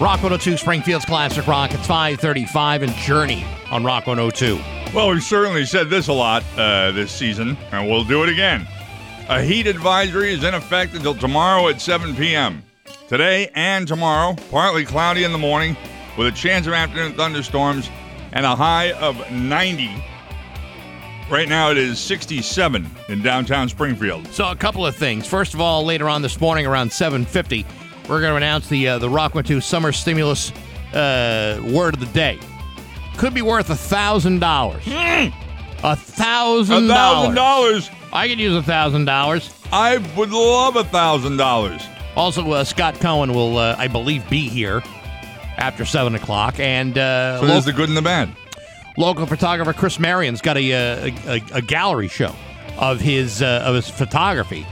Rock 102, Springfield's Classic Rock. It's 535 and Journey on Rock 102. Well, we've certainly said this a lot uh, this season, and we'll do it again. A heat advisory is in effect until tomorrow at 7 p.m. Today and tomorrow, partly cloudy in the morning with a chance of afternoon thunderstorms and a high of 90. Right now it is 67 in downtown Springfield. So a couple of things. First of all, later on this morning around 7:50, we're going to announce the uh, the Rock 102 Summer Stimulus uh, word of the day. Could be worth a thousand dollars. A A thousand thousand dollars. dollars. I could use a thousand dollars. I would love a thousand dollars. Also, uh, Scott Cohen will, uh, I believe, be here after seven o'clock, and uh, So there's the good and the bad. local photographer Chris Marion's got a, uh, a, a, a gallery show of his uh, of his photography.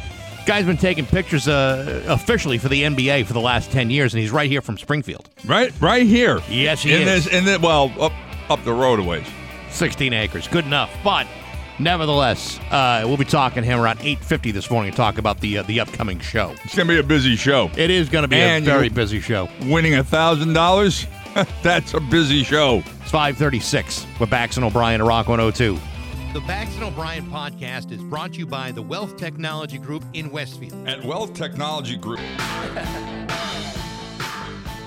Guy's been taking pictures uh, officially for the NBA for the last ten years, and he's right here from Springfield. Right, right here. Yes, he in is. this, in the well, up up the road a ways. 16 acres, good enough. But nevertheless, uh, we'll be talking to him around 8:50 this morning to talk about the uh, the upcoming show. It's gonna be a busy show. It is going to be And a very busy show. Winning a thousand dollars, that's a busy show. It's 536 with Bax and O'Brien at Rock 102. The Bax and O'Brien podcast is brought to you by the Wealth Technology Group in Westfield. At Wealth Technology Group.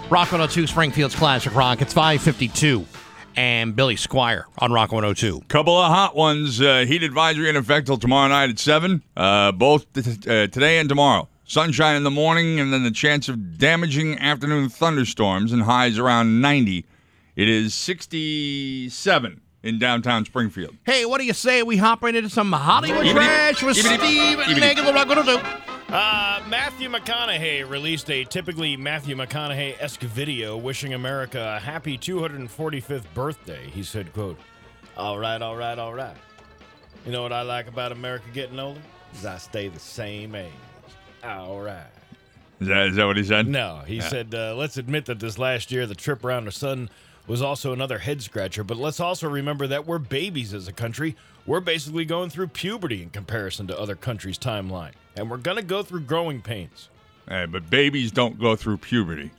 Rock 102, Springfield's Classic Rock. It's 552. And Billy Squier on Rock 102. Couple of hot ones. Uh, heat advisory in effect till tomorrow night at 7. Uh, both t- uh, today and tomorrow. Sunshine in the morning, and then the chance of damaging afternoon thunderstorms and highs around 90. It is 67 in downtown Springfield. Hey, what do you say we hop right into some Hollywood Yibbity- trash with yibbity- Steve and yibbity. Megan the Rock 102? Uh, Matthew McConaughey released a typically Matthew McConaughey esque video wishing America a happy 245th birthday. He said, quote, All right, all right, all right. You know what I like about America getting older? Is I stay the same age. All right. Is that, is that what he said? No, he said, uh, let's admit that this last year, the trip around the sun was also another head scratcher, but let's also remember that we're babies as a country. We're basically going through puberty in comparison to other countries' timeline, and we're going to go through growing pains. Hey, but babies don't go through puberty.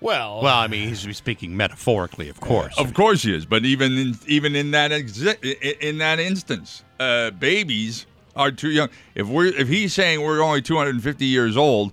Well, Well, I mean, he's speaking metaphorically, of course. Of course he is, but even in even in that exi- in that instance, uh, babies are too young. If we're if he's saying we're only 250 years old,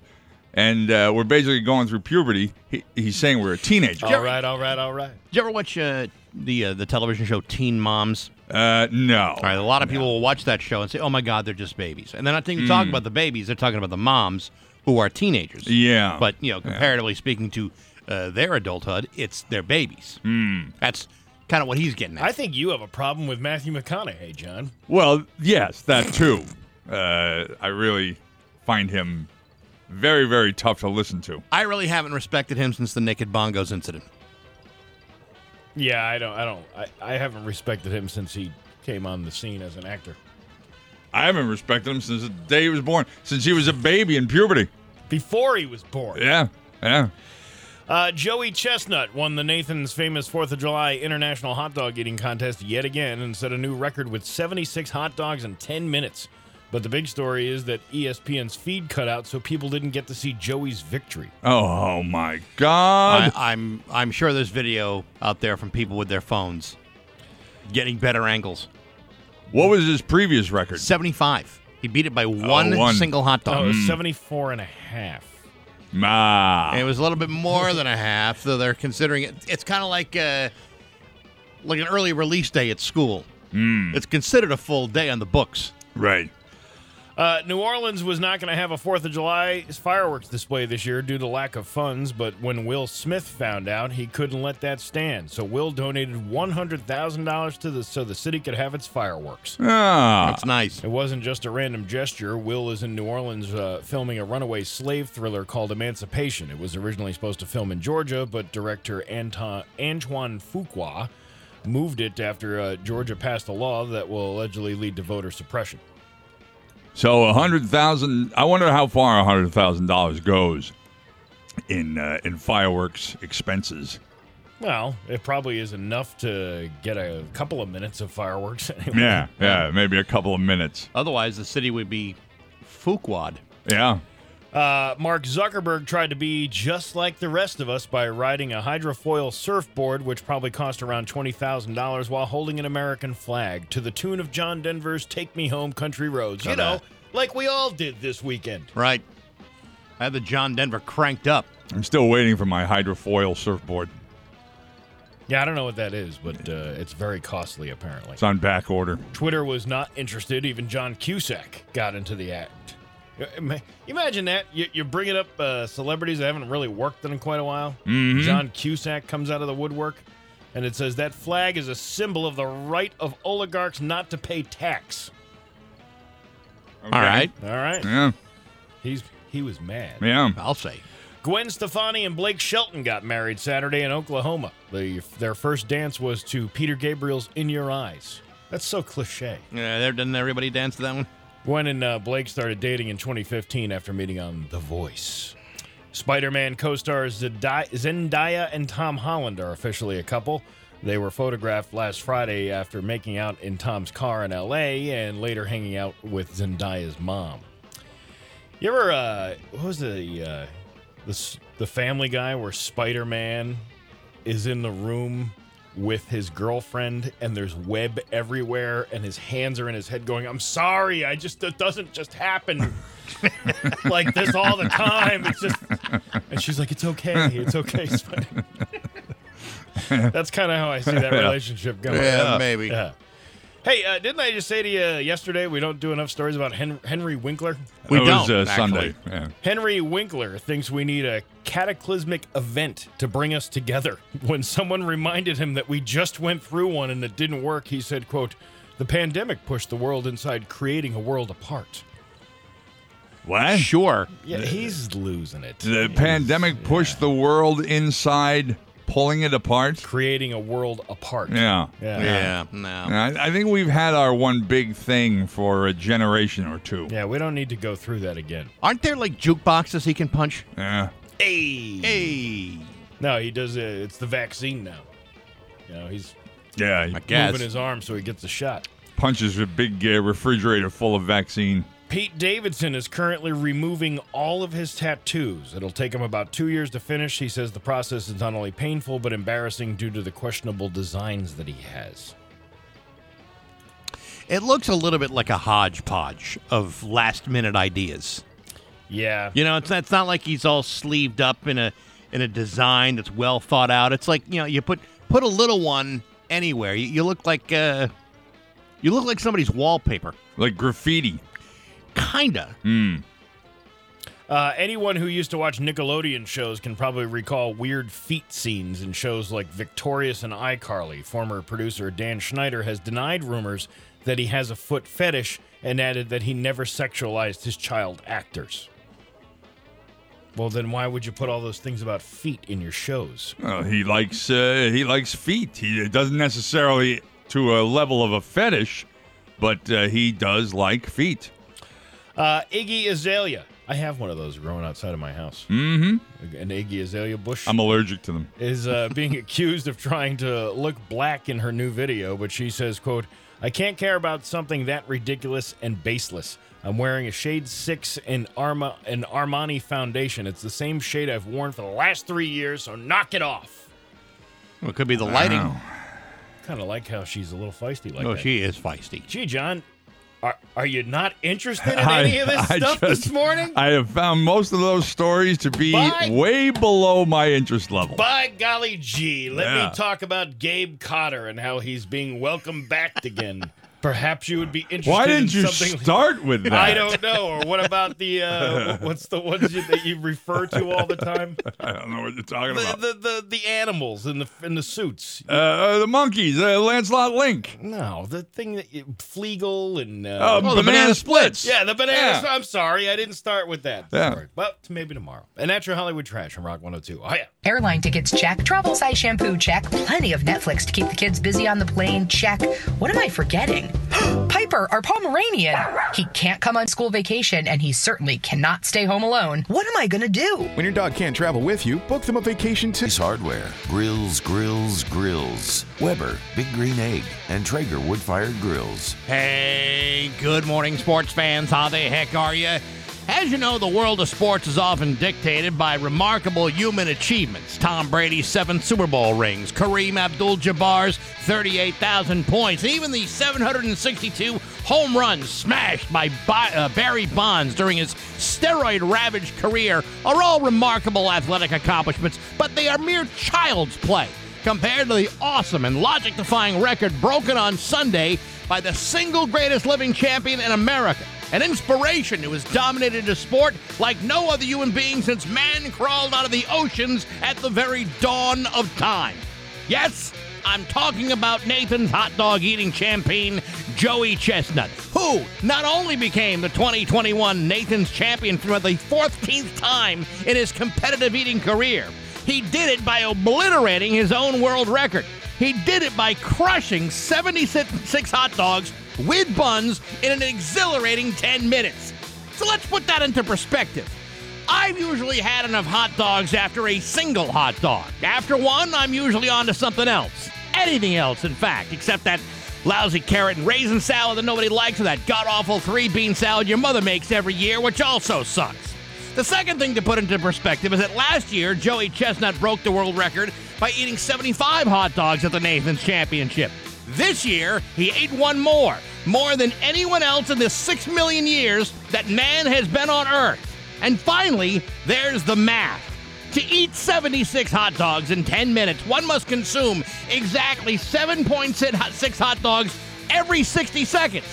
and uh, we're basically going through puberty, he, he's saying we're a teenager. all right, all right, all right. Did you ever watch uh, the uh, the television show Teen Moms? Uh, no. All right, a lot of people will watch that show and say, "Oh my God, they're just babies," and they're not even talking about the babies; they're talking about the moms who are teenagers. Yeah. But you know, comparatively speaking to uh, their adulthood, it's their babies. Mm. That's kind of what he's getting at. I think you have a problem with Matthew McConaughey, John. Well, yes, that too. Uh, I really find him very very tough to listen to. I really haven't respected him since the Naked Bongos incident. Yeah, I don't, I don't, I, I haven't respected him since he came on the scene as an actor. I haven't respected him since the day he was born, since he was a baby in puberty. Before he was born. Yeah, yeah. Uh, Joey Chestnut won the Nathan's famous 4th of July International Hot Dog Eating Contest yet again and set a new record with 76 hot dogs in 10 minutes. But the big story is that ESPN's feed cut out so people didn't get to see Joey's victory. Oh my God! I, I'm I'm sure there's video out there from people with their phones getting better angles. what was his previous record? 75. He beat it by one, one. single hot Oh, dog. it was 74 and a half. Ma. And it was a little bit more than a half, though they're considering it. It's kind of like uh, like an early release day at school. It's considered a full day on the books. Right. Uh, New Orleans was not going to have a 4th of July fireworks display this year due to lack of funds, but when Will Smith found out, he couldn't let that stand. So Will donated $100,000 to the so the city could have its fireworks. Ah. That's nice. It wasn't just a random gesture. Will is in New Orleans uh, filming a runaway slave thriller called Emancipation. It was originally supposed to film in Georgia, but director Anton, Antoine Fuqua moved it after uh, Georgia passed a law that will allegedly lead to voter suppression. So a hundred thousand. I wonder how far a hundred thousand dollars goes in uh, in fireworks expenses. Well, it probably is enough to get a couple of minutes of fireworks. Anyway. Yeah, yeah, maybe a couple of minutes. Otherwise, the city would be Fuquad. Yeah. Uh, Mark Zuckerberg tried to be just like the rest of us by riding a hydrofoil surfboard, which probably cost around $20,000 while holding an American flag to the tune of John Denver's Take Me Home Country Roads. You know, like we all did this weekend. Right. I had the John Denver cranked up. I'm still waiting for my hydrofoil surfboard. Yeah, I don't know what that is, but uh, it's very costly, apparently. It's on back order. Twitter was not interested. Even John Cusack got into the act. Ima- Imagine that. You, you're bringing up uh, celebrities that haven't really worked in quite a while. John Cusack comes out of the woodwork, and it says that flag is a symbol of the right of oligarchs not to pay tax. Okay. All right. All right. Yeah. He's he was mad. Yeah. I'll say. Gwen Stefani and Blake Shelton got married Saturday in Oklahoma. The, their first dance was to Peter Gabriel's "In Your Eyes." That's so cliche. Yeah, there didn't everybody dance to that one? Gwen and uh, Blake started dating in 2015 after meeting on The Voice. Spider Man co stars Zendaya and Tom Holland are officially a couple. They were photographed last Friday after making out in Tom's car in LA and later hanging out with Zendaya's mom. You ever, uh, what was the, uh, the, the family guy where Spider Man is in the room with his girlfriend and there's web everywhere and his hands are in his head going i'm sorry i just it doesn't just happen. Like this all the time it's just and she's like it's okay it's okay Spider." that's kind of how i see that relationship going. Yeah, maybe. yeah hey uh, didn't i just say to you yesterday we don't do enough stories about Hen- henry winkler We It was, don't, uh. Sunday. Yeah. Henry Winkler thinks we need a cataclysmic event to bring us together. When someone reminded him that we just went through one and it didn't work, he said, quote, "The pandemic pushed the world inside creating a world apart." What? Sure. Yeah, he's losing it. The He's- pandemic pushed the world inside, pulling it apart. creating a world apart. Yeah. Yeah. Yeah, no. I, I think we've had our one big thing for a generation or two. Yeah, we don't need to go through that again. Aren't there like jukeboxes he can punch? Yeah. Hey. Hey. No, he does. Uh, it's the vaccine now. You know, he's Yeah. He I guess. moving his arm so he gets the shot. punches a big uh, refrigerator full of vaccine. Pete Davidson is currently removing all of his tattoos. It'll take him about two years to finish. He says the process is not only painful but embarrassing due to the questionable designs that he has. It looks a little bit like a hodgepodge of last minute ideas. Yeah. You know, it's it's not like he's all sleeved up in a in a design that's well thought out. It's like you know, you put put a little one anywhere. You, you look like uh, you look like somebody's wallpaper, Like graffiti. Kinda. Uh, anyone who used to watch Nickelodeon shows can probably recall weird feet scenes in shows like Victorious and iCarly. Former producer Dan Schneider has denied rumors that he has a foot fetish and added that he never sexualized his child actors. Well, then why would you put all those things about feet in your shows? Uh, he likes uh, he likes feet. He doesn't necessarily to a level of a fetish, but uh, he does like feet. Uh, Iggy Azalea. I have one of those growing outside of my house. Mm-hmm. An Iggy Azalea bush. I'm allergic to them. is uh, being accused of trying to look black in her new video, but she says, "quote I can't care about something that ridiculous and baseless. I'm wearing a shade six in Arma an Armani foundation. It's the same shade I've worn for the last three years, so knock it off." Well, it could be the lighting. Kind of like how she's a little feisty like oh, that. she is feisty. Gee, John, are are you not interested in any of this I stuff just- this morning? I have found most of those stories to be Bye. way below my interest level. By golly gee, let Yeah. me talk about Gabe Cotter and how he's being welcomed back again. Perhaps you would be interested in something. Why didn't you something start with that? I don't know. Or what about the uh, what's the ones you, that you refer to all the time? I don't know what you're talking The about. the, the, the animals in the in the suits. Uh, uh, the monkeys, uh, Lancelot Link. No, the thing that you, Fleegle and uh, Oh, Oh, the banana, banana splits. yeah, the bananas. Yeah. I'm sorry, I didn't start with that. Yeah. Sorry. But maybe tomorrow. And that's your Hollywood trash from Rock 102. Oh yeah. Airline tickets check. Travel size shampoo check. Plenty of Netflix to keep the kids busy on the plane check. What am I forgetting? Piper, our Pomeranian. He can't come on school vacation and he certainly cannot stay home alone. What am I gonna do? When your dog can't travel with you, book them a vacation to Ace Hardware, grills, grills, grills. Weber, Big Green Egg, and Traeger wood fired grills. Hey, good morning, sports fans. How the heck are you? As you know, the world of sports is often dictated by remarkable human achievements. Tom Brady's seven Super Bowl rings, Kareem Abdul Jabbar's 38,000 points, and even the 762 home runs smashed by uh, Barry Bonds during his steroid ravaged career are all remarkable athletic accomplishments, but they are mere child's play compared to the awesome and logic defying record broken on Sunday by the single greatest living champion in America. An inspiration who has dominated a sport like no other human being since man crawled out of the oceans at the very dawn of time. Yes, I'm talking about Nathan's hot dog eating champion, Joey Chestnut, who not only became the 2021 Nathan's champion for the 14th time in his competitive eating career, he did it by obliterating his own world record. He did it by crushing 76 hot dogs with buns in an exhilarating 10 minutes. So let's put that into perspective. I've usually had enough hot dogs after a single hot dog. After one, I'm usually on to something else. Anything else, in fact, except that lousy carrot and raisin salad that nobody likes or that god awful three bean salad your mother makes every year, which also sucks. The second thing to put into perspective is that last year, Joey Chestnut broke the world record by eating 75 hot dogs at the Nathan's Championship. This year, he ate one more, more than anyone else in the six million years that man has been on Earth. And finally, there's the math. To eat 76 hot dogs in 10 minutes, one must consume exactly 7.6 hot dogs every 60 seconds.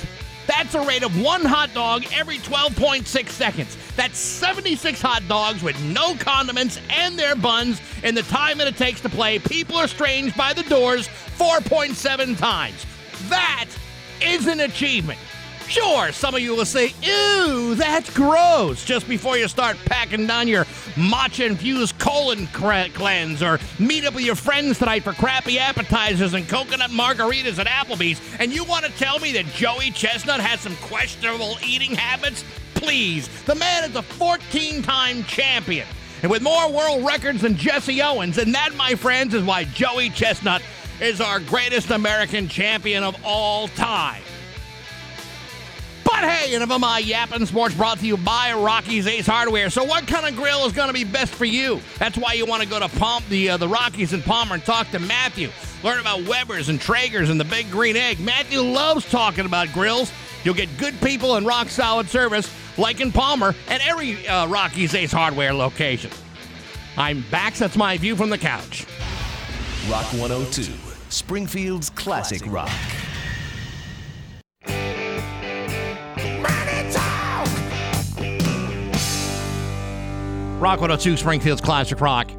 That's a rate of one hot dog every 12.6 seconds. That's 76 hot dogs with no condiments and their buns in the time that it takes to play People Are Strange by the Doors 4.7 times. That is an achievement. Sure, some of you will say, ew, that's gross, just before you start packing down your matcha infused colon cleanse or meet up with your friends tonight for crappy appetizers and coconut margaritas at Applebee's, and you want to tell me that Joey Chestnut has some questionable eating habits? Please, the man is a 14 time champion. And with more world records than Jesse Owens, and that, my friends, is why Joey Chestnut is our greatest American champion of all time. But hey, enough of my yapping sports brought to you by Rocky's Ace Hardware. So, what kind of grill is going to be best for you? That's why you want to go to Palm, the uh, the Rockies in Palmer and talk to Matthew. Learn about Weber's and Traeger's and the Big Green Egg. Matthew loves talking about grills. You'll get good people and rock solid service, like in Palmer and every uh, Rocky's Ace Hardware location. I'm back. That's my view from the couch. Rock 102, Springfield's classic rock. Rock 102, Springfield's Classic Rock.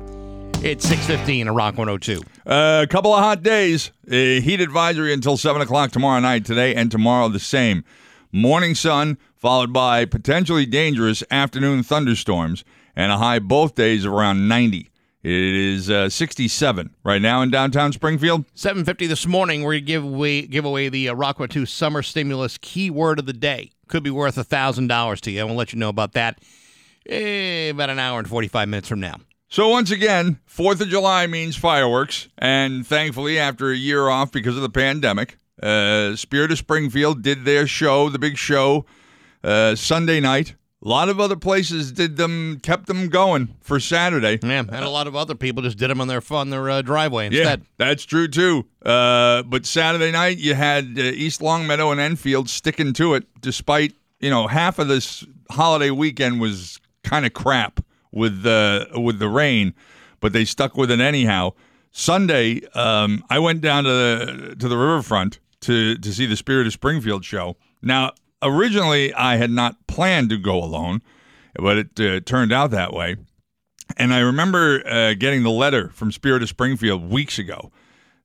It's 615 at Rock 102. Uh, a couple of hot days. A heat advisory until 7 o'clock tomorrow night. Today and tomorrow the same. Morning sun, followed by potentially dangerous afternoon thunderstorms, and a high both days of around 90. It is uh, 67 right now in downtown Springfield. 750 this morning, we're to give away, give away the uh, Rock 102 Summer Stimulus keyword of the day. Could be worth a $1,000 to you. I will let you know about that eh, about an hour and 45 minutes from now. So once again, Fourth of July means fireworks, and thankfully, after a year off because of the pandemic, uh, Spirit of Springfield did their show, the big show, uh, Sunday night. A lot of other places did them, kept them going for Saturday. Yeah, and a lot of other people just did them on their on their uh, driveway Yeah, that's true too. Uh, but Saturday night, you had uh, East Longmeadow and Enfield sticking to it, despite you know half of this holiday weekend was kind of crap with the with the rain, but they stuck with it anyhow. Sunday, um, I went down to the to the riverfront to to see the Spirit of Springfield show. Now, originally, I had not planned to go alone, but it uh, turned out that way. And I remember uh, getting the letter from Spirit of Springfield weeks ago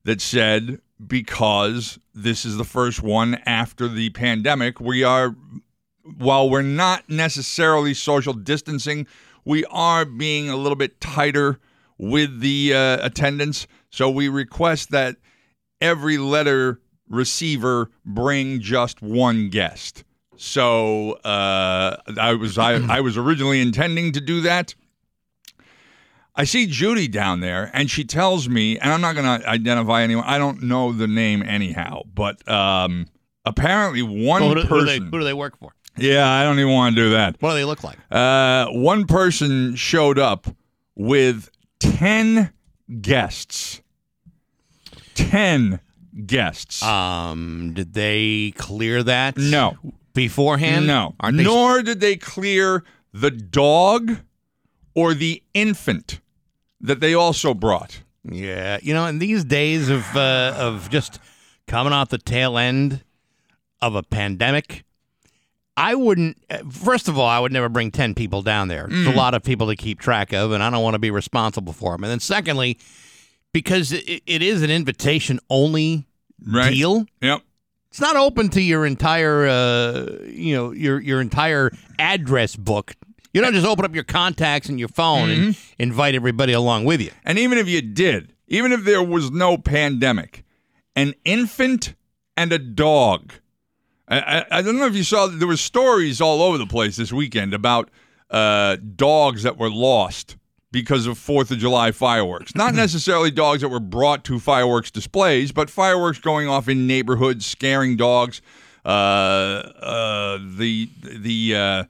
that said, because this is the first one after the pandemic, we are, while we're not necessarily social distancing, we are being a little bit tighter with the uh, attendance. So we request that every letter receiver bring just one guest. So uh, I was I, I was originally intending to do that. I see Judy down there, and she tells me, and I'm not going to identify anyone. I don't know the name anyhow, but um, apparently one Who do, who do they, person. who do they work for? Yeah, I don't even want to do that. What do they look like? Uh, one person showed up with 10 guests. 10 guests. Um, did they clear that? No. Beforehand? no. Aren't they? Nor did they clear the dog or the infant that they also brought. Yeah, you know, in these days of uh, of just coming off the tail end of a pandemic, I wouldn't. uh, First of all, I would never bring ten people down there. It's Mm. a lot of people to keep track of, and I don't want to be responsible for them. And then, secondly, because it, it is an invitation only Right. deal, Yep. it's not open to your entire, uh, you know, your your entire address book. You don't just open up your contacts and your phone and Mm-hmm. invite everybody along with you. And even if you did, even if there was no pandemic, an infant and a dog. I, I, I don't know if you saw, there were stories all over the place this weekend about uh, dogs that were lost because of Fourth of July fireworks. Not necessarily dogs that were brought to fireworks displays, but fireworks going off in neighborhoods, scaring dogs. Uh, uh, the the uh,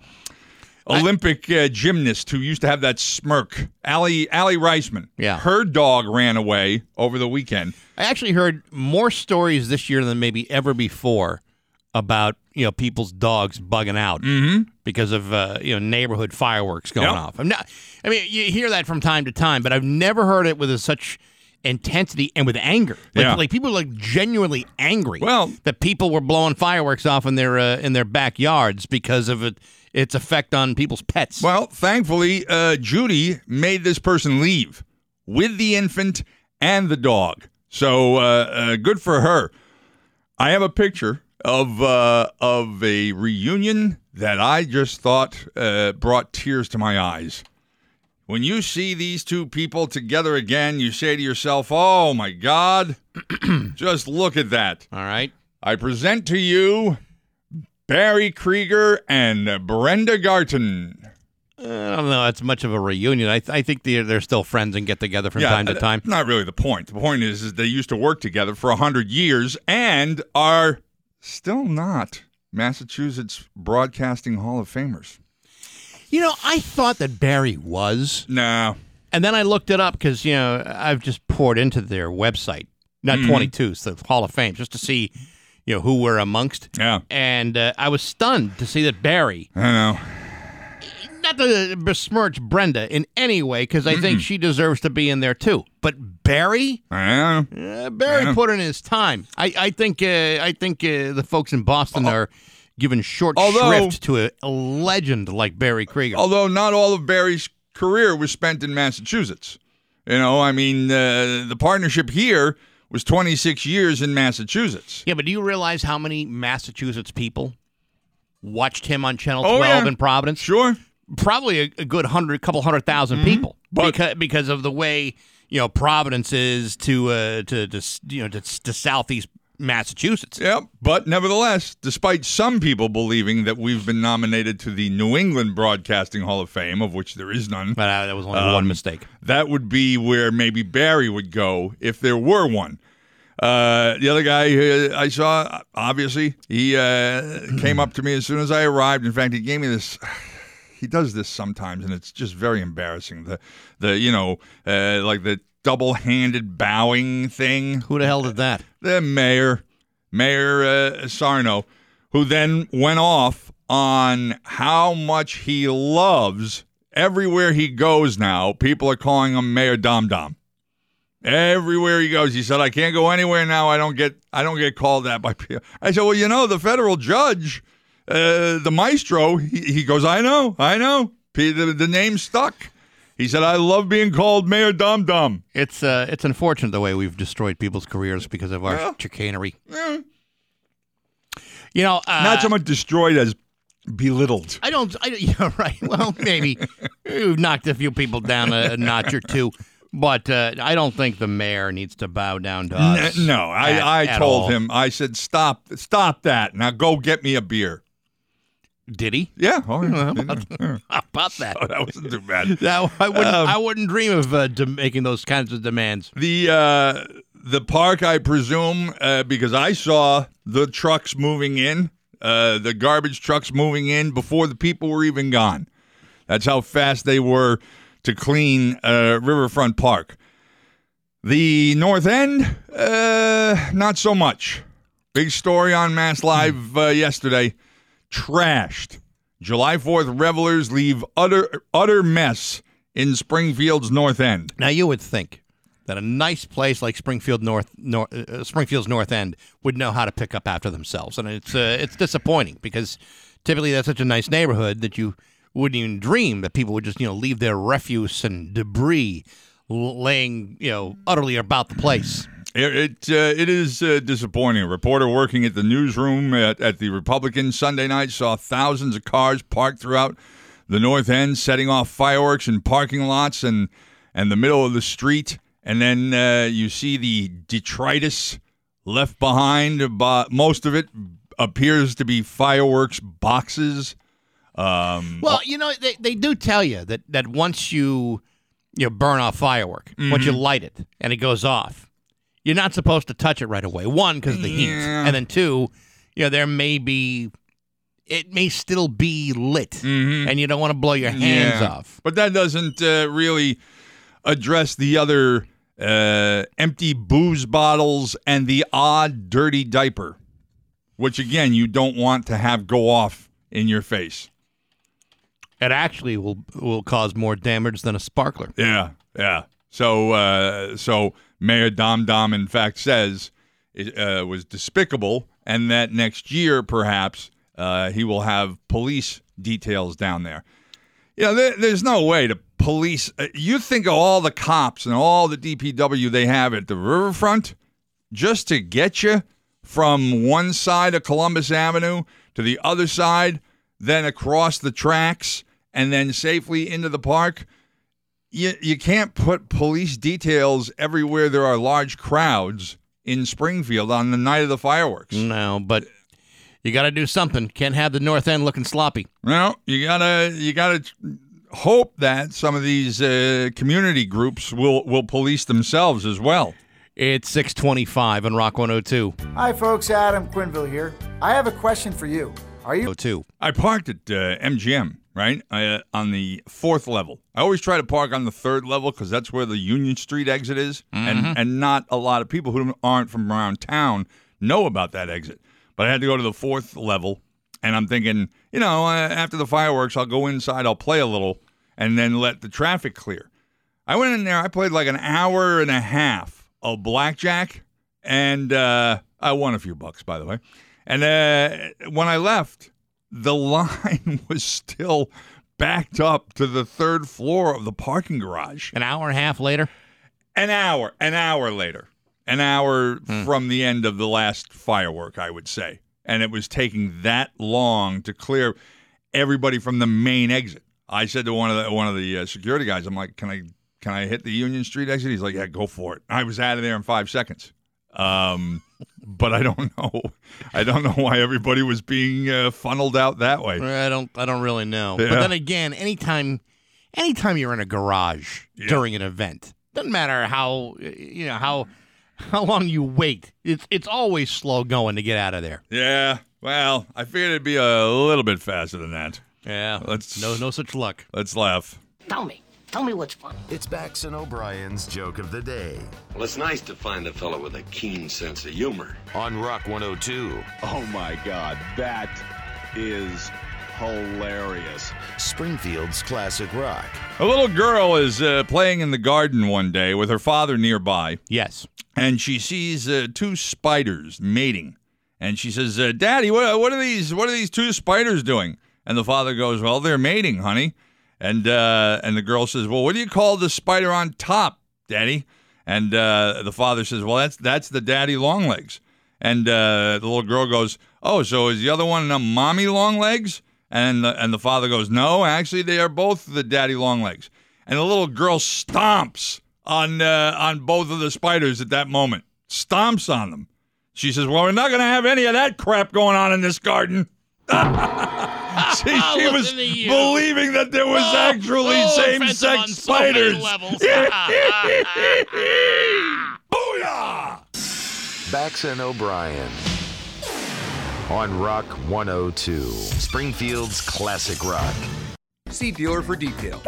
Olympic uh, gymnast who used to have that smirk, Allie Aly Raisman. Yeah. her dog ran away over the weekend. I actually heard more stories this year than maybe ever before about you know people's dogs bugging out because of uh, you know neighborhood fireworks going Mm-hmm. Yep. off. I'm not. I mean, you hear that from time to time, but I've never heard it with such intensity and with anger. Like, Yeah. like people are like genuinely angry. Well- that people were blowing fireworks off in their uh, in their backyards because of it, its effect on people's pets. Well, thankfully, uh, Judy made this person leave with the infant and the dog. So uh, uh, good for her. I have a picture of uh, of a reunion that I just thought uh, brought tears to my eyes. When you see these two people together again, you say to yourself, "Oh my God, just look at that." All right. I present to you Barry Krieger and Brenda Garton. I don't know. It's much of a reunion. I, I think they're, they're still friends and get together from time to uh, time. Not really the point. The point is, is they used to work together for a hundred years and are still not Massachusetts Broadcasting Hall of Famers. You know, I thought that Barry was, No, and then I looked it up because you know I've just poured into their website, not Mm-hmm. 22, it's the Hall of Fame, just to see, you know, who we're amongst. yeah, And uh, I was stunned to see that Barry, I know. Not to besmirch Brenda in any way, because I think she deserves to be in there too. But Barry, uh, Barry put in his time. I, I think, uh, I think uh, the folks in Boston are giving short Although- shrift to a, a legend like Barry Krieger. Although not all of Barry's career was spent in Massachusetts. You know, I mean, uh, the partnership here was 26 years in Massachusetts. Yeah, but do you realize how many Massachusetts people watched him on Channel Oh, 12 yeah. in Providence? Sure. Probably a, a good hundred, couple hundred thousand people, Mm-hmm. But- because because of the way you know Providence is to uh, to, to you know to, to southeast Massachusetts. Yep. But nevertheless, despite some people believing that we've been nominated to the New England Broadcasting Hall of Fame, of which there is none, But uh, that was only Um, one mistake. that would be where maybe Barry would go if there were one. Uh, the other guy uh, I saw, obviously, he uh, came up to me as soon as I arrived. In fact, he gave me this. He does this sometimes, and it's just very embarrassing. The, the you know, uh, like the double-handed bowing thing Who the hell did that? the mayor, Mayor uh, Sarno, who then went off on how much he loves everywhere he goes now. People are calling him Mayor Dom Dom. Everywhere he goes, he said, "I can't go anywhere now. I don't get, I don't get called that by people." I said, "Well, you know, the federal judge, uh, the maestro, he, he goes, I know, I know. P- The, the name stuck." He said, "I love being called Mayor Dom Dom." It's uh, it's unfortunate the way we've destroyed people's careers because of our Yeah. chicanery. Eh, You know, uh, Not so much destroyed as belittled. I don't. I, yeah, right. Well, maybe we've knocked a few people down a, a notch or two, but uh, I don't think the mayor needs to bow down to us. No, I, at- I at told all. him. I said, "Stop, stop that! Now go get me a beer." Did he? Yeah, oh, yeah. How about, about that? Oh, that wasn't too bad. That, I wouldn't. Um, I wouldn't dream of uh, de- making those kinds of demands. The uh, the park, I presume, uh, because I saw the trucks moving in. uh, the garbage trucks moving in before the people were even gone. That's how fast they were to clean uh, Riverfront Park. The North End, uh, not so much. Big story on MassLive uh, yesterday. Trashed. July 4th revelers leave utter utter mess in Springfield's North End. Now you would think that a nice place like Springfield North, Nor uh, Springfield's North End would know how to pick up after themselves, and it's uh, it's disappointing because typically that's such a nice neighborhood that you wouldn't even dream that people would just you know leave their refuse and debris laying you know utterly about the place. It it, uh, it is uh, disappointing. A reporter working at the newsroom at, at the Republican Sunday night saw thousands of cars parked throughout the North End, setting off fireworks in parking lots and and the middle of the street. And then uh, you see the detritus left behind. But most of it appears to be fireworks boxes. Um, Well, you know they, they do tell you that that once you you burn off firework, once you light it and it goes off, you're not supposed to touch it right away. One because of the heat, Yeah. and then two, you know there may be it may still be lit, and you don't want to blow your hands Yeah. off. But that doesn't uh, really address the other uh, empty booze bottles and the odd dirty diaper, which again you don't want to have go off in your face. It actually will will cause more damage than a sparkler. Yeah, yeah. So, uh, so Mayor Dom Dom, in fact, says it uh, was despicable, and that next year, perhaps, uh, he will have police details down there. You know, there, there's no way to police. Uh, you think of all the cops and all the DPW they have at the riverfront just to get you from one side of Columbus Avenue to the other side, then across the tracks, and then safely into the park you you can't put police details everywhere there are large crowds in Springfield on the night of the fireworks. No, but you got to do something. Can't have the North End looking sloppy. Well, you gotta you gotta hope that some of these uh, community groups will will police themselves as well. It's 625 on Rock 102. Hi, folks. Adam Quinville here. I have a question for you. Are you 02. I parked at uh, MGM right uh, on the fourth level. I always try to park on the third level because that's where the Union Street exit is, and and not a lot of people who aren't from around town know about that exit. But I had to go to the fourth level, and I'm thinking, you know, uh, after the fireworks, I'll go inside, I'll play a little, and then let the traffic clear. I went in there, I played like an hour and a half of blackjack, and uh, I won a few bucks, by the way. And uh, when I left, the line was still backed up to the third floor of the parking garage. An hour and a half later. An hour, an hour later, an hour from the end of the last firework, I would say. And it was taking that long to clear everybody from the main exit. I said to one of the one of the uh, security guys, "I'm like, can I can I hit the Union Street exit?" He's like, "Yeah, go for it." I was out of there in five seconds. Um, but I don't know. I don't know why everybody was being uh, funneled out that way. I don't. I don't really know. Yeah. But then again, anytime, anytime you're in a garage during an event, doesn't matter how you know how how long you wait. It's it's always slow going to get out of there. Yeah. Well, I figured it'd be a little bit faster than that. Yeah. Let's- no no such luck. Let's laugh. Tell me. Tell me what's funny. It's Bax and O'Brien's joke of the day Well, it's nice to find a fellow with a keen sense of humor. on Rock 102, Oh my god, that is hilarious. Springfield's classic rock. A little girl is uh, playing in the garden one day with her father nearby, Yes. and she sees uh, two spiders mating. And she says, uh, "Daddy, what, what are these? What are these two spiders doing?" And the father goes, "Well, they're mating, honey." And uh, and the girl says, "Well, what do you call the spider on top, Daddy?" And uh, the father says, "Well, that's that's the daddy long legs." And uh, the little girl goes, "Oh, so is the other one a mommy long legs?" And the, and the father goes, "No, actually, they are both the daddy long legs." And the little girl stomps on uh, on both of the spiders at that moment. Stomps on them. She says, "Well, we're not going to have any of that crap going on in this garden." See, she was believing that there was Oh, actually oh, same-sex offensive so spiders. levels. Booyah! Bax and O'Brien. on Rock 102, Springfield's classic rock. See dealer for detail.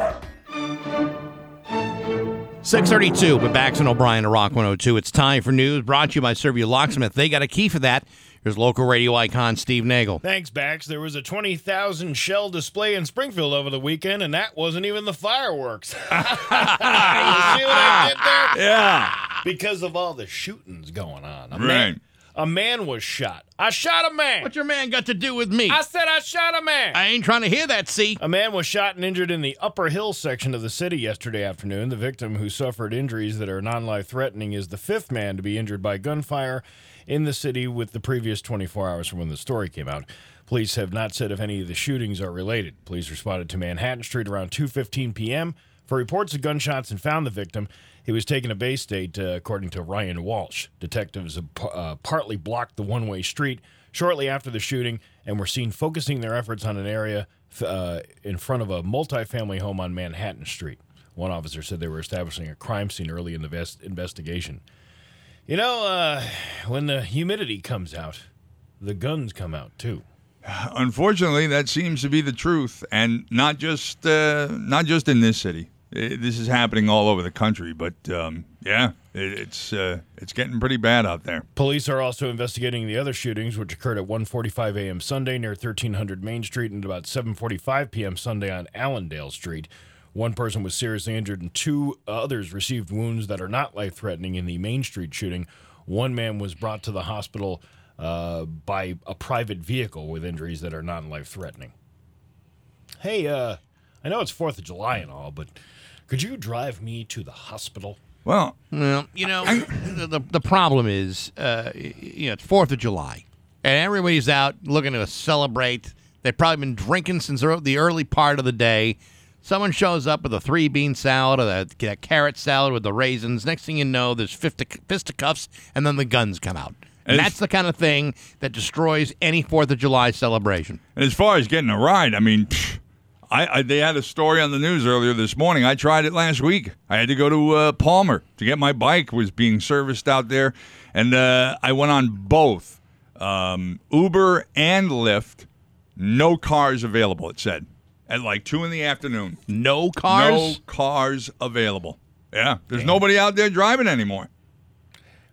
632 with Bax and O'Brien to Rock 102. It's time for news brought to you by Servia Locksmith. They got a key for that. Here's local radio icon Steve Nagel. Thanks, Bax. There was a 20,000 shell display in Springfield over the weekend, and that wasn't even the fireworks. you see what I did there? Yeah. Because of all the shootings going on. A Right. Man, a man was shot. I shot a man. What your man got to do with me? I said I shot a man. I ain't trying to hear that, see? A man was shot and injured in the Upper Hill section of the city yesterday afternoon. The victim, who suffered injuries that are non life threatening, is the fifth man to be injured by gunfire in the city with the previous 24 hours from when the story came out. Police have not said if any of the shootings are related. Police responded to Manhattan Street around 2:15 p.m. for reports of gunshots and found the victim. He was taken to Baystate, uh, according to Ryan Walsh. Detectives uh, partly blocked the one-way street shortly after the shooting and were seen focusing their efforts on an area uh, in front of a multifamily home on Manhattan Street. One officer said they were establishing a crime scene early in the vest- investigation. You know, uh, when the humidity comes out, the guns come out too. Unfortunately, that seems to be the truth, and not just uh, not just in this city. I- this is happening all over the country. But um, yeah, it, it's uh, it's getting pretty bad out there. Police are also investigating the other shootings, which occurred at 1:45 a.m. Sunday near 1300 Main Street and about 7:45 p.m. Sunday on Allendale Street. One person was seriously injured, and two others received wounds that are not life-threatening in the Main Street shooting. One man was brought to the hospital uh, by a private vehicle with injuries that are non-life-threatening. Hey, uh, I know it's Fourth of July and all, but could you drive me to the hospital? Well, Well, you know, the, the the problem is, uh, you know, it's Fourth of July, and everybody's out looking to celebrate. They've probably been drinking since the the early part of the day. Someone shows up with a three bean salad or a, a carrot salad with the raisins. Next thing you know, there's fisti- fisticuffs, and then the guns come out. And And that's the kind of thing that destroys any Fourth of July celebration. And as far as getting a ride, I mean, pfft, I, I they had a story on the news earlier this morning. I tried it last week. I had to go to uh, Palmer to get my bike was being serviced out there, and uh, I went on both um, Uber and Lyft. No cars available. It said at like two in the afternoon. No cars. No cars available. Yeah, there's nobody out there driving anymore.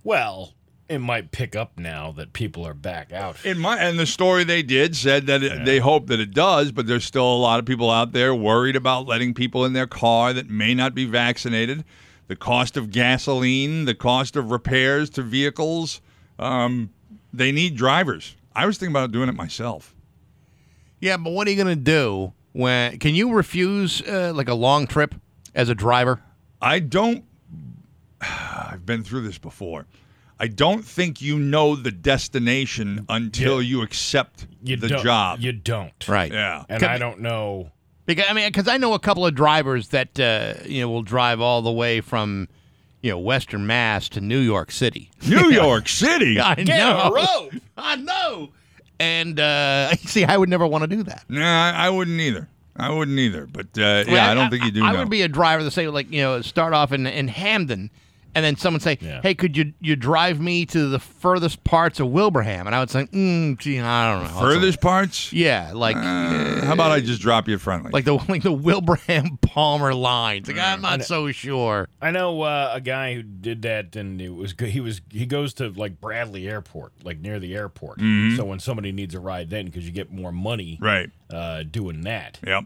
Well, it might pick up now that people are back out. In my and the story they did said that it, they hope that it does, but there's still a lot of people out there worried about letting people in their car that may not be vaccinated. The cost of gasoline, the cost of repairs to vehicles. Um, they need drivers. I was thinking about doing it myself. Yeah, but what are you going to do when? Can you refuse uh, like a long trip as a driver? I don't. I've been through this before. I don't think you know the destination until you accept You the job. You don't. Right. yeah. And I don't know. Because I mean, because I know a couple of drivers that uh, you know will drive all the way from you know Western Mass to New York City. New York City. I Get know. a rope. I know. And uh, see, I would never want to do that. Nah, I I wouldn't either. I wouldn't either. But uh, yeah, I don't think you do I know. would be a driver to say like you know start off in in Hampden, and then someone say, Yeah. "Hey, could you you drive me to the furthest parts of Wilbraham?" And I would say, mm, "Gee, I don't know." Furthest parts? Yeah, like Uh, how about I just drop you friendly? like the like the Wilbraham Palmer lines. Like I'm not so sure. I know uh, a guy who did that, and it was good. He was he goes to like Bradley Airport, like near the airport. So when somebody needs a ride, then because you get more money, right. uh, doing that. Yep.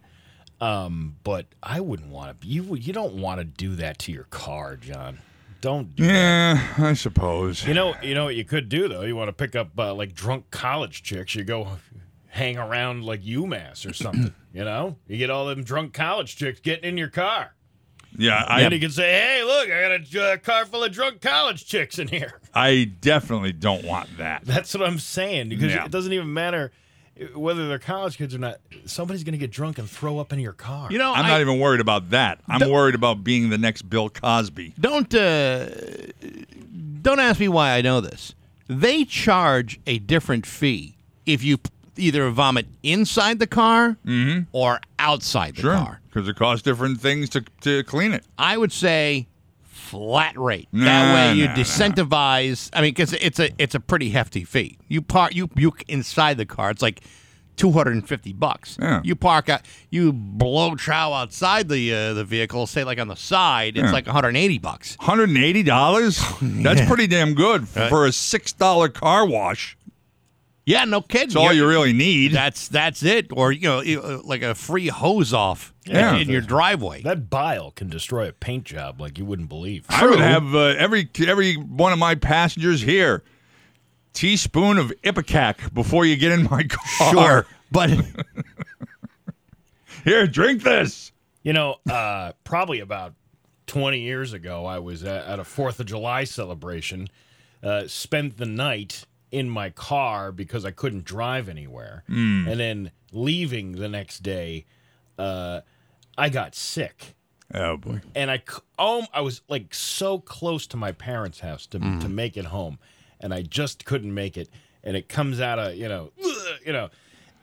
Um, but I wouldn't want to. You you don't want to do that to your car, John. Don't. Do Yeah, I suppose. You know, you know what you could do though. You want to pick up uh, like drunk college chicks. You go hang around like UMass or something. you know, you get all them drunk college chicks getting in your car. Yeah, And I you can say, "Hey, look, I got a uh, car full of drunk college chicks in here." I definitely don't want that. That's what I'm saying because Yeah. it doesn't even matter whether they're college kids or not. Somebody's gonna get drunk and throw up in your car. You know, I'm I, not even worried about that. I'm worried about being the next Bill Cosby. don't uh, don't ask me why I know this. They charge a different fee if you either vomit inside the car or outside the car. Because it costs different things to, to clean it. I would say flat rate. Nah, that way you nah. disincentivize. I mean, because it's a it's a pretty hefty fee. You park you you inside the car. It's like. 250 bucks. Yeah. You park out, you blow chow outside the uh, the vehicle, say like on the side, it's Yeah. like 180 bucks. Hundred and eighty dollars. That's pretty damn good Right. for a six dollar car wash. Yeah, no kidding. That's all you really need. That's that's it, or you know, uh, like a free hose off Yeah. in your driveway. That bile can destroy a paint job like you wouldn't believe. I would have uh, every every one of my passengers here teaspoon of ipecac before you get in my car. Sure, but here, drink this. You know, uh, probably about 20 years ago, I was at, at a Fourth of July celebration. Uh, spent the night in my car because I couldn't drive anywhere, Mm. and then leaving the next day, uh, I got sick. Oh boy. and I oh I was like so close to my parents' house to Mm. to make it home, and I just couldn't make it, and it comes out of you know you know,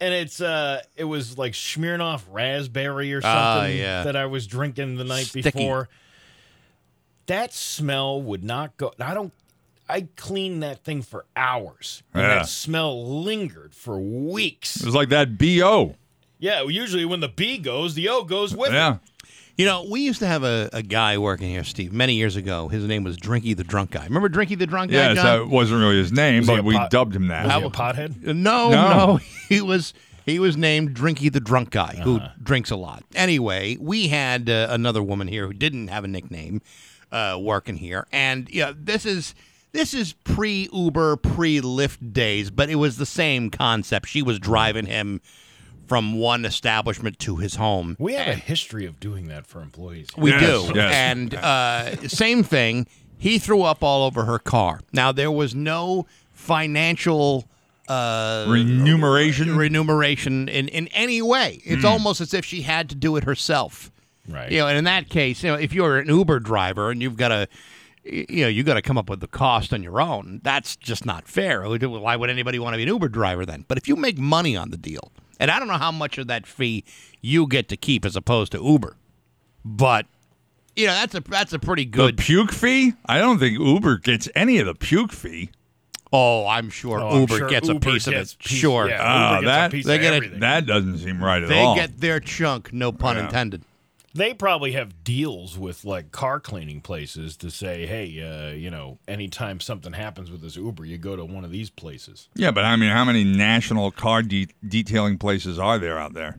and it's uh it was like Smirnoff raspberry or Ah, something yeah. that I was drinking the night Sticky. before. That smell would not go. I don't. I cleaned that thing for hours, and Yeah. that smell lingered for weeks. It was like that bo. Yeah, usually when the B goes, the O goes with it. Yeah. You know, we used to have a, a guy working here, Steve, many years ago. His name was Drinky the Drunk Guy. Remember Drinky the Drunk Guy? Yes, John? that wasn't really his name, Was but we pot- dubbed him that. Was he a pothead? No, No. no, He was he was named Drinky the Drunk Guy, who drinks a lot. Anyway, we had uh, another woman here who didn't have a nickname uh, working here, and yeah, this is this is pre Uber, pre Lyft days, but it was the same concept. She was driving him from one establishment to his home. We have a history of doing that for employees. We Yes, do. yes. And uh, same thing. He threw up all over her car. Now there was no financial uh, Remuneration? remuneration in, in any way. It's almost as if she had to do it herself. Right. You know, and in that case, you know, if you're an Uber driver and you've got to, you know, you got to come up with the cost on your own. That's just not fair. Why would anybody want to be an Uber driver then? But if you make money on the deal, and I don't know how much of that fee you get to keep as opposed to Uber, but you know that's a that's a pretty The good. puke fee? I don't think Uber gets any of the puke fee. oh, I'm sure Oh, I'm Uber sure gets Uber a piece of it. piece- sure, yeah. Ah, Uber gets a that piece they of get it- that doesn't seem right at they all. They get their chunk. No pun Yeah. intended. They probably have deals with like car cleaning places to say, hey, uh, you know, anytime something happens with this Uber, you go to one of these places. yeah, but I mean, how many national car de- detailing places are there out there?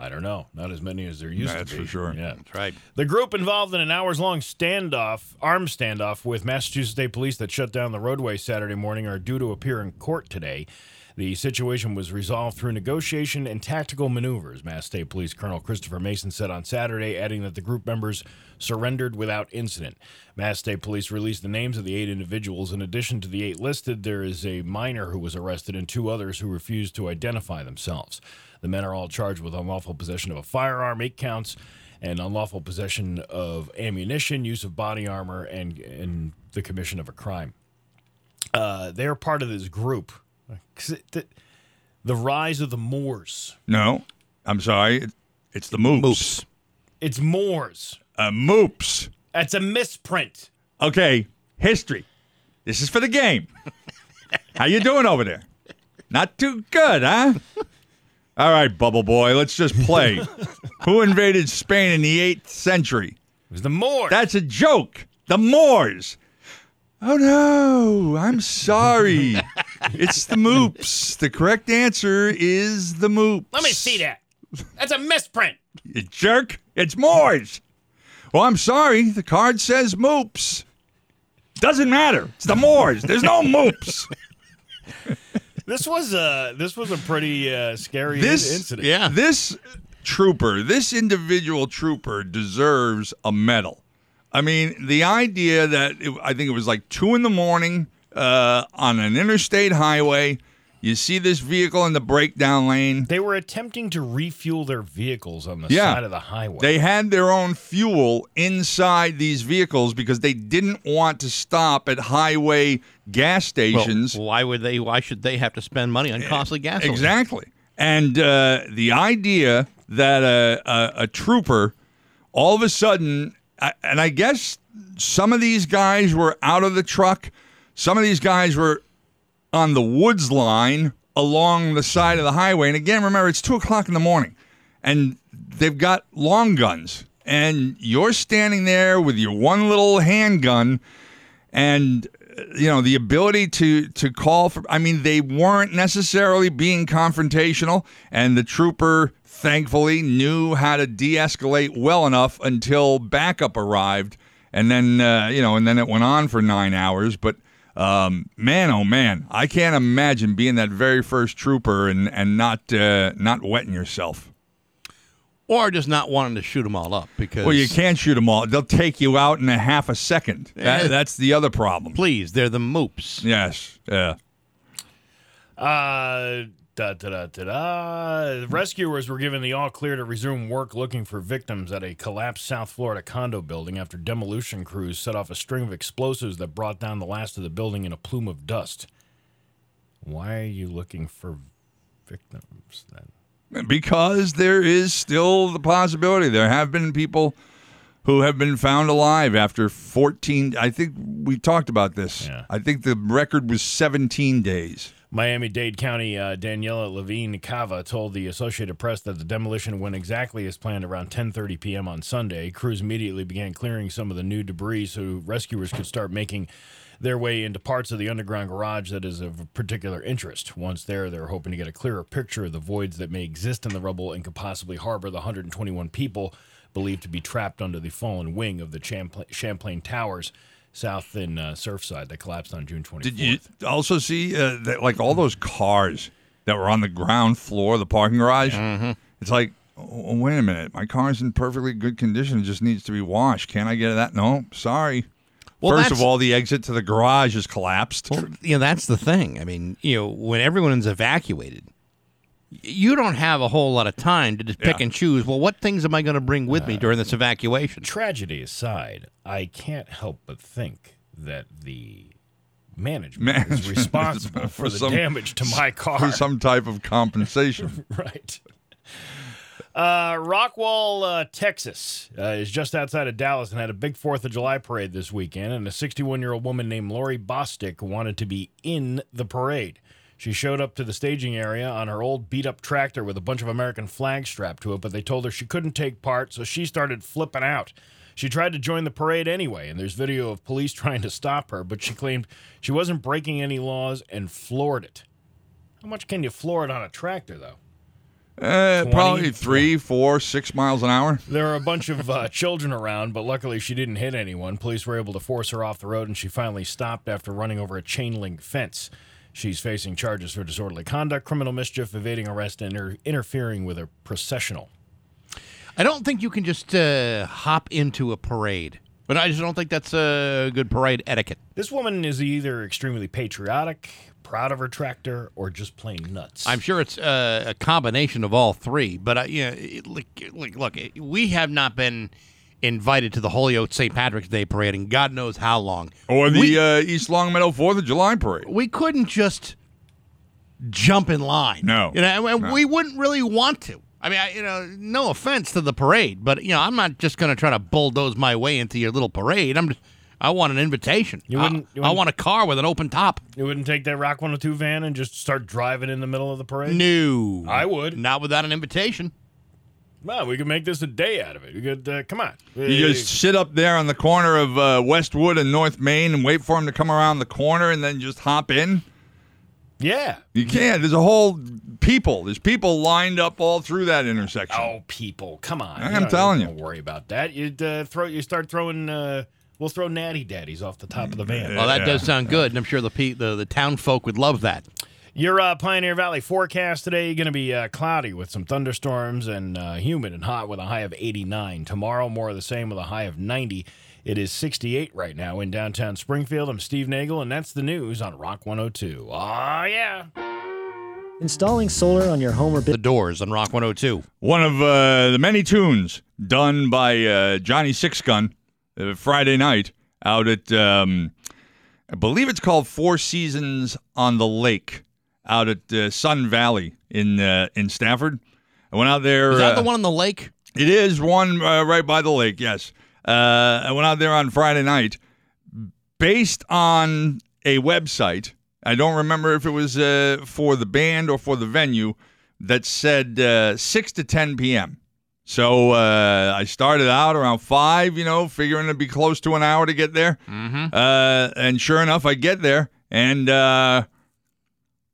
I don't know. Not as many as there used That's to be. That's for sure. Yeah. That's right. The group involved in an hours long standoff, armed standoff with Massachusetts State Police that shut down the roadway Saturday morning are due to appear in court today. The situation was resolved through negotiation and tactical maneuvers, Mass State Police Colonel Christopher Mason said on Saturday, adding that the group members surrendered without incident. Mass State Police released the names of the eight individuals. In addition to the eight listed, there is a minor who was arrested and two others who refused to identify themselves. The men are all charged with unlawful possession of a firearm, eight counts, and unlawful possession of ammunition, use of body armor, and and the commission of a crime. Uh, they're part of this group. 'Cause it- The, the rise of the Moors. No, I'm sorry. It- It's the moops. Moops. It's Moors. Uh, moops. That's a misprint. Okay, history. This is for the game. How you doing over there? Not too good, huh? All right, Bubble Boy, let's just play. Who invaded Spain in the 8th century? It was the Moors. That's a joke. The Moors. Oh no, I'm sorry. It's the moops. The correct answer is the moops. Let me see that. That's a misprint. You jerk. It's Moors. Well, I'm sorry. The card says moops. Doesn't matter. It's the Moors. There's no moops. This was a this was a pretty uh, scary This incident. Yeah. This trooper, this individual trooper deserves a medal. I mean, the idea that it, I think it was like two in the morning uh, on an interstate highway. You see this vehicle in the breakdown lane. They were attempting to refuel their vehicles on the Yeah. side of the highway. They had their own fuel inside these vehicles because they didn't want to stop at highway gas stations. Well, why would they? Why should they have to spend money on costly gasoline? Exactly. And uh, the idea that a, a, a trooper all of a sudden and I guess some of these guys were out of the truck. Some of these guys were on the woods line along the side of the highway. And again, remember, it's two o'clock in the morning, and they've got long guns, and you're standing there with your one little handgun, and you know the ability to to call for. I mean, they weren't necessarily being confrontational, and the trooper thankfully knew how to de-escalate well enough until backup arrived, and then uh, you know, and then it went on for nine hours, but. Um, man, oh man, I can't imagine being that very first trooper and and not uh, not wetting yourself. Or just not wanting to shoot them all up because. Well, you can't shoot them all; they'll take you out in a half a second. That- that's the other problem. Please, they're the moops. Yes, yeah. Uh, da, da, da, da, da. Rescuers were given the all clear to resume work looking for victims at a collapsed South Florida condo building after demolition crews set off a string of explosives that brought down the last of the building in a plume of dust. Why are you looking for victims then? Because there is still the possibility. There have been people who have been found alive after 14. I think we talked about this. I think the record was 17 days. Miami Dade County uh, Daniela Levine Cava told the Associated Press that the demolition went exactly as planned around 10:30 p.m. on Sunday. Crews immediately began clearing some of the new debris so rescuers could start making their way into parts of the underground garage that is of particular interest. Once there, they're hoping to get a clearer picture of the voids that may exist in the rubble and could possibly harbor the 121 people believed to be trapped under the fallen wing of the Champla- Champlain Towers south in uh, Surfside that collapsed on June 24th. Did you also see uh, that, like all those cars that were on the ground floor of the parking garage? Mm-hmm. It's like, oh, wait a minute, my car's in perfectly good condition. It just needs to be washed. Can't I get that? No, sorry. Well, First of all, the exit to the garage is collapsed. Well, you know, that's the thing. I mean, you know, when everyone's evacuated, you don't have a whole lot of time to just pick and choose. Well, what things am I going to bring with me during this evacuation? Tragedy aside, I can't help but think that the management, Management is responsible for, the some- damage to my car. For some type of compensation. right. Uh, Rockwall, uh, Texas, uh, is just outside of Dallas and had a big Fourth of July parade this weekend. And a 61 year old woman named Lori Bostick wanted to be in the parade. She showed up to the staging area on her old beat up tractor with a bunch of American flags strapped to it, but they told her she couldn't take part, so she started flipping out. She tried to join the parade anyway, and there's video of police trying to stop her, but she claimed she wasn't breaking any laws and floored it. How much can you floor it on a tractor, though? Uh, 20? probably three, four, six miles an hour. There were a bunch of uh, children around, but luckily she didn't hit anyone. Police were able to force her off the road, and she finally stopped after running over a chain link fence. She's facing charges for disorderly conduct, criminal mischief, evading arrest, and inter- interfering with a processional. I don't think you can just uh, hop into a parade, but I just don't think that's a good parade etiquette. This woman is either extremely patriotic, proud of her tractor, or just plain nuts. I'm sure it's uh, a combination of all three. But uh, you know, look, look, look, we have not been invited to the Holyoke St. Patrick's Day parade in God knows how long. Or the We- uh, East Longmeadow Fourth of July parade. we couldn't just jump in line. No. you know, and No. we wouldn't really want to. I mean, I, you know, no offense to the parade, but you know, I'm not just going to try to bulldoze my way into your little parade. I'm just, I want an invitation. You I- wouldn't- you I, wouldn't- want a car with an open top. you wouldn't take that Rock 102 van and just start driving in the middle of the parade? No, I would. Not without an invitation. Well, we could make this a day out of it. We could, uh, come on. You just sit up there on the corner of uh, Westwood and North Main and wait for him to come around the corner and then just hop in. yeah. You can't. There's a whole people. There's people lined up all through that intersection. Oh, people, come on! I'm You telling you. Don't worry about that. You uh, throw, you start throwing. Uh, we'll throw natty daddies off the top of the van. Well, that does sound good, and I'm sure the pe- the the town folk would love that. Your uh, Pioneer Valley forecast today going to be uh, cloudy with some thunderstorms and uh, humid and hot with a high of 89. Tomorrow, more of the same with a high of 90. It is 68 right now in downtown Springfield. I'm Steve Nagel, and that's the news on Rock 102. Oh, yeah. Installing solar on your home or The. Doors on Rock 102. One of uh, the many tunes done by uh, Johnny Sixgun uh, Friday night out at, um, I believe it's called Four Seasons on the Lake out at uh, Sun Valley in uh, in Stafford. I went out there. Is that uh, the one on the lake? It is one uh, right by the lake. Yes, Uh, I went out there on Friday night based on a website. I don't remember if it was uh, for the band or for the venue that said uh, 6 to 10 p.m. So uh, I started out around 5, you know, figuring it'd be close to an hour to get there. Mm-hmm. Uh, and sure enough, I get there and uh,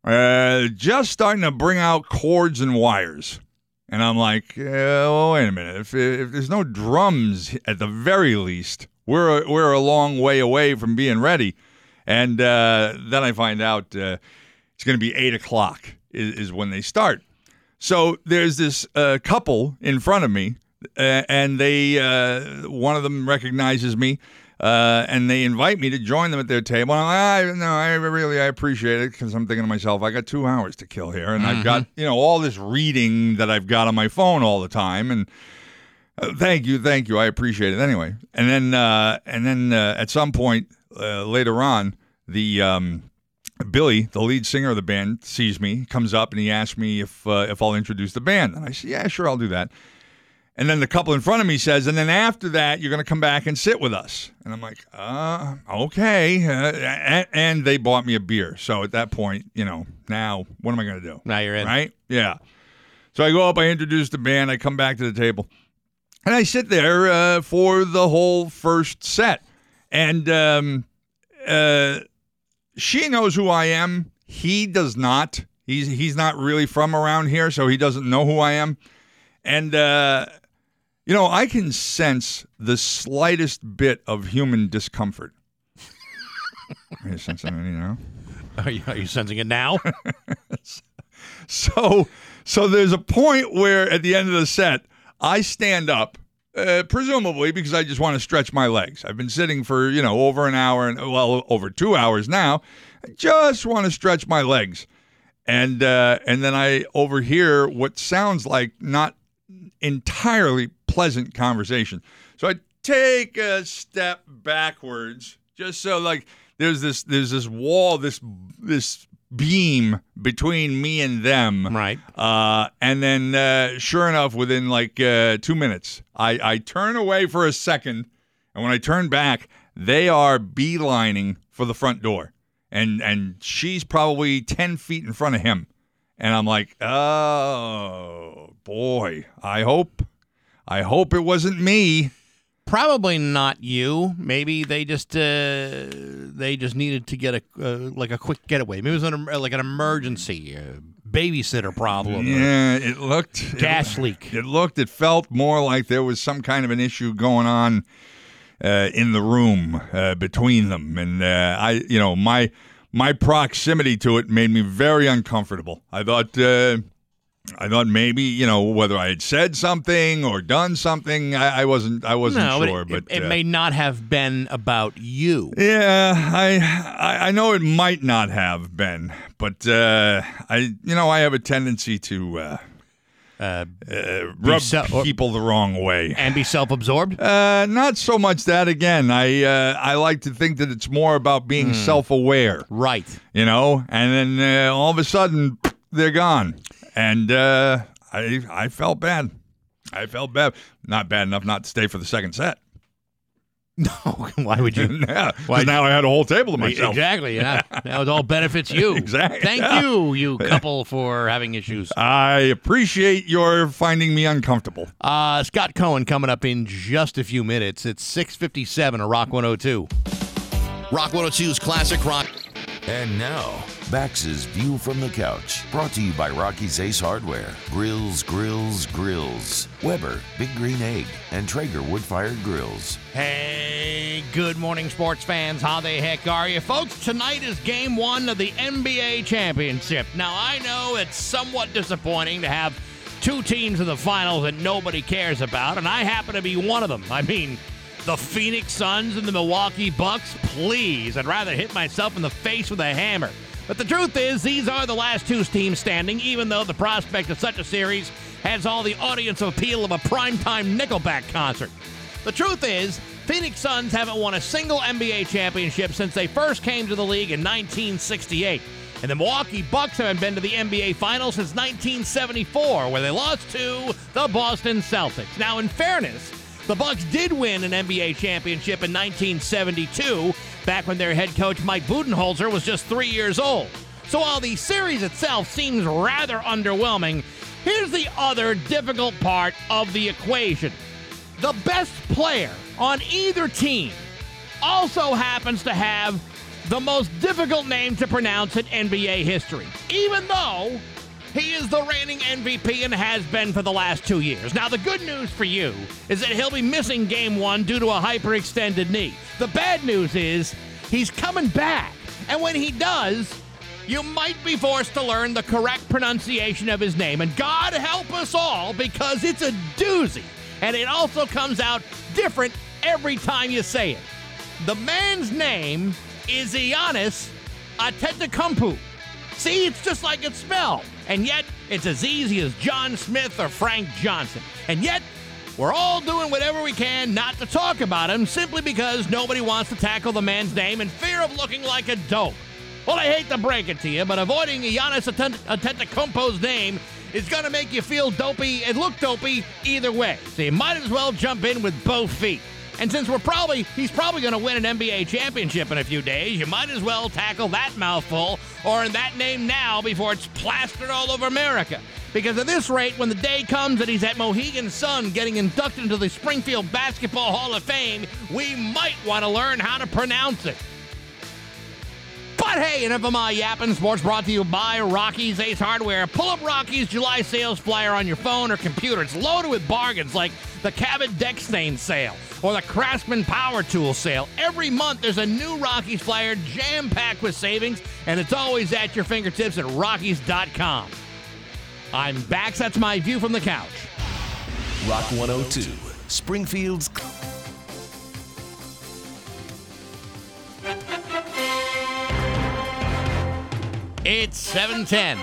uh, just starting to bring out cords and wires. And I'm like, well, wait a minute. If, if there's no drums at the very least, we're we're a long way away from being ready. And uh, then I find out uh, it's going to be eight o'clock is, is, when they start. So there's this uh, couple in front of me, uh, and they uh, one of them recognizes me. Uh, and they invite me to join them at their table. And I'm like, I, no, I really I appreciate it because I'm thinking to myself, I got two hours to kill here, and mm-hmm. I've got you know all this reading that I've got on my phone all the time, and uh, thank you, thank you, I appreciate it anyway. And then uh, and then uh, at some point uh, later on, the um, Billy, the lead singer of the band, sees me, comes up, and he asks me if uh, if I'll introduce the band, and I say, yeah, sure, I'll do that. And then the couple in front of me says, and then after that, you're going to come back and sit with us. And I'm like, uh, okay. Uh, and, they bought me a beer. So at that point, you know, now what am I going to do? Now you're in. Right? Yeah. So I go up, I introduce the band, I come back to the table, and I sit there uh, for the whole first set. And um, uh, she knows who I am. He does not. He's he's not really from around here, so he doesn't know who I am. And uh, you know, I can sense the slightest bit of human discomfort. are you sensing it, you know? Are you, are you sensing it now? so, so there's a point where at the end of the set, I stand up, uh, presumably because I just want to stretch my legs. I've been sitting for you know over an hour and well over two hours now. I just want to stretch my legs, and uh, and then I overhear what sounds like not entirely pleasant conversation. So I take a step backwards, just so like there's this there's this wall, this this beam between me and them. Right. Uh, and then, uh, sure enough, within like uh, two minutes, I, I turn away for a second. And when I turn back, they are beelining for the front door. And, and she's probably 10 feet in front of him. And I'm like, oh boy, I hope, I hope it wasn't me. Probably not you. Maybe they just uh, they just needed to get a uh, like a quick getaway. Maybe it was an, like an emergency uh, babysitter problem. Yeah, it looked gas it, leak. It looked. It felt more like there was some kind of an issue going on uh, in the room uh, between them, and uh, I, you know, my my proximity to it made me very uncomfortable. I thought uh, I thought maybe you know whether I had said something or done something. I, I wasn't. I wasn't no, sure, but it, it, uh, may not have been about you. Yeah, I, I I know it might not have been, but uh, I you know I have a tendency to. Uh, uh, uh, rub se- people the wrong way and be self-absorbed. Uh, not so much that. Again, I uh, I like to think that it's more about being mm. self-aware, right? You know, and then uh, all of a sudden they're gone, and uh, I I felt bad. I felt bad. Not bad enough not to stay for the second set. No, why would you? yeah, why now I had a whole table to myself. Exactly. Yeah, that was all benefits you. exactly. Thank yeah. you, you couple, for having issues. I appreciate your finding me uncomfortable. Uh, Scott Cohen coming up in just a few minutes. It's six fifty seven. A Rock one hundred two. Rock 102's classic rock. And now. Bax's View from the Couch, brought to you by Rocky's Ace Hardware, Grills, Grills, Grills, Weber, Big Green Egg, and Traeger Wood Fired Grills. Hey, good morning, sports fans. How the heck are you? Folks, tonight is game one of the NBA Championship. Now, I know it's somewhat disappointing to have two teams in the finals that nobody cares about, and I happen to be one of them. I mean, the Phoenix Suns and the Milwaukee Bucks, please. I'd rather hit myself in the face with a hammer. But the truth is, these are the last two teams standing, even though the prospect of such a series has all the audience appeal of a primetime Nickelback concert. The truth is, Phoenix Suns haven't won a single NBA championship since they first came to the league in 1968. And the Milwaukee Bucks haven't been to the NBA Finals since 1974, where they lost to the Boston Celtics. Now, in fairness, The Bucks did win an NBA championship in 1972, back when their head coach Mike Budenholzer was just three years old. So while the series itself seems rather underwhelming, here's the other difficult part of the equation. The best player on either team also happens to have the most difficult name to pronounce in NBA history, even though he is the reigning MVP and has been for the last two years. Now, the good news for you is that he'll be missing game one due to a hyperextended knee. The bad news is he's coming back. And when he does, you might be forced to learn the correct pronunciation of his name. And God help us all because it's a doozy. And it also comes out different every time you say it. The man's name is Giannis Antetokounmpo. See, it's just like it's spelled. And yet, it's as easy as John Smith or Frank Johnson. And yet, we're all doing whatever we can not to talk about him simply because nobody wants to tackle the man's name in fear of looking like a dope. Well, I hate to break it to you, but avoiding Giannis Antetokounmpo's name is going to make you feel dopey and look dopey either way. So you might as well jump in with both feet. And since we're probably he's probably going to win an NBA championship in a few days, you might as well tackle that mouthful or in that name now before it's plastered all over America. Because at this rate, when the day comes that he's at Mohegan Sun getting inducted into the Springfield Basketball Hall of Fame, we might want to learn how to pronounce it. But hey, of my yapping. Sports brought to you by Rocky's Ace Hardware. Pull up Rocky's July sales flyer on your phone or computer. It's loaded with bargains like the Cabot Deck Stain sale or the Craftsman Power Tool sale. Every month there's a new Rocky's flyer jam packed with savings, and it's always at your fingertips at Rockies.com. I'm back. That's my view from the couch. Rock 102, Springfield's. It's 710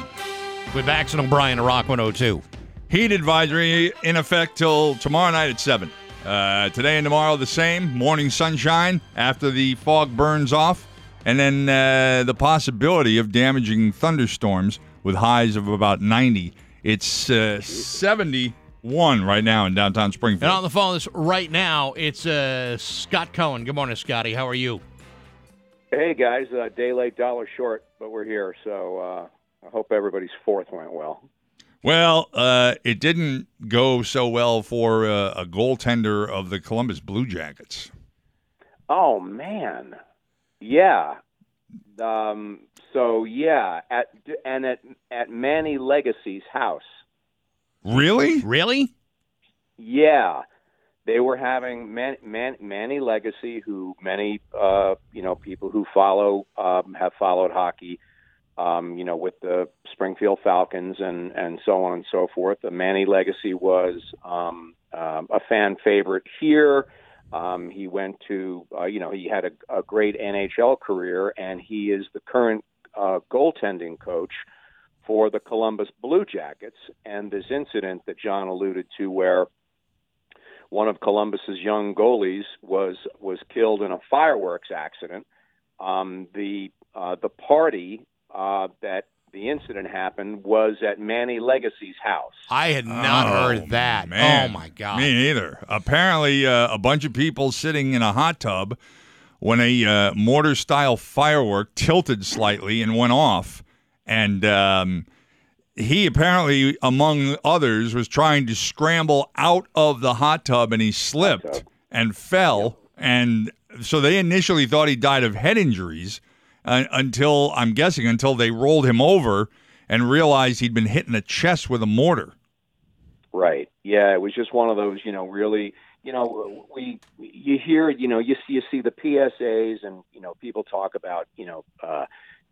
with Bax and O'Brien at Rock 102. Heat advisory in effect till tomorrow night at 7. Uh, today and tomorrow the same. Morning sunshine after the fog burns off. And then uh, the possibility of damaging thunderstorms with highs of about 90. It's uh, 71 right now in downtown Springfield. And on the phone this right now, it's uh, Scott Cohen. Good morning, Scotty. How are you? Hey guys, uh, day late, dollar short, but we're here. So uh, I hope everybody's fourth went well. Well, uh, it didn't go so well for uh, a goaltender of the Columbus Blue Jackets. Oh man, yeah. Um, so yeah, at and at at Manny Legace's house. Really? Really? Yeah they were having Man, Man, Manny Legace, who many uh, you know people who follow um, have followed hockey, um, you know, with the Springfield Falcons and and so on and so forth. The Manny Legace was um, um, a fan favorite here. Um, he went to, uh, you know, he had a, a great NHL career, and he is the current uh, goaltending coach for the Columbus Blue Jackets. And this incident that John alluded to, where one of Columbus's young goalies was was killed in a fireworks accident. Um, the uh, the party uh, that the incident happened was at Manny Legace's house. I had not Oh, heard that. man. Oh my god. Me neither. Apparently, uh, a bunch of people sitting in a hot tub when a uh, mortar style firework tilted slightly and went off. And um, he apparently, among others, was trying to scramble out of the hot tub and he slipped and fell. And so they initially thought he died of head injuries uh, until, I'm guessing, until they rolled him over and realized he'd been hit in the chest with a mortar. Right. Yeah, it was just one of those, you know, really, you know, we you hear, you know, you see you see the PSAs and you know people talk about, you know, uh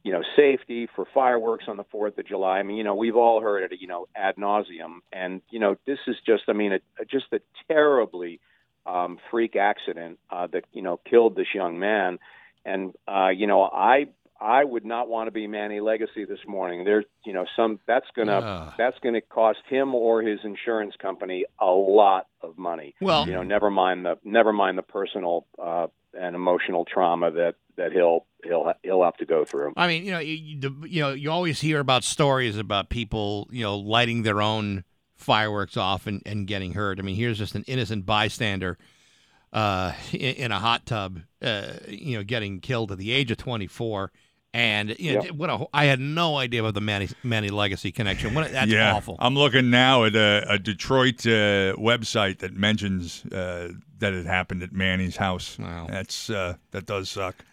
you know, safety for fireworks on the 4th of July. I mean, you know, we've all heard it, you know, ad nauseum. And, you know, this is just, I mean, a, just a terribly um, freak accident uh, that, you know, killed this young man. And, uh, you know, I, I would not want to be Manny Legace this morning. There's, you know, some that's gonna Ugh. that's gonna cost him or his insurance company a lot of money. Well- you know, never mind the never mind the personal uh, and emotional trauma that that he'll he'll he'll have to go through. I mean, you know, you, you, you know, you always hear about stories about people, you know, lighting their own fireworks off and, and getting hurt. I mean, here's just an innocent bystander uh, in, in a hot tub, uh, you know, getting killed at the age of 24. And you know, Yep. what a, I had no idea about the Manny Manny Legace connection. What a- that's yeah, awful. I'm looking now at a, a Detroit uh, website that mentions uh, that it happened at Manny's house. Wow. That's uh, that does suck.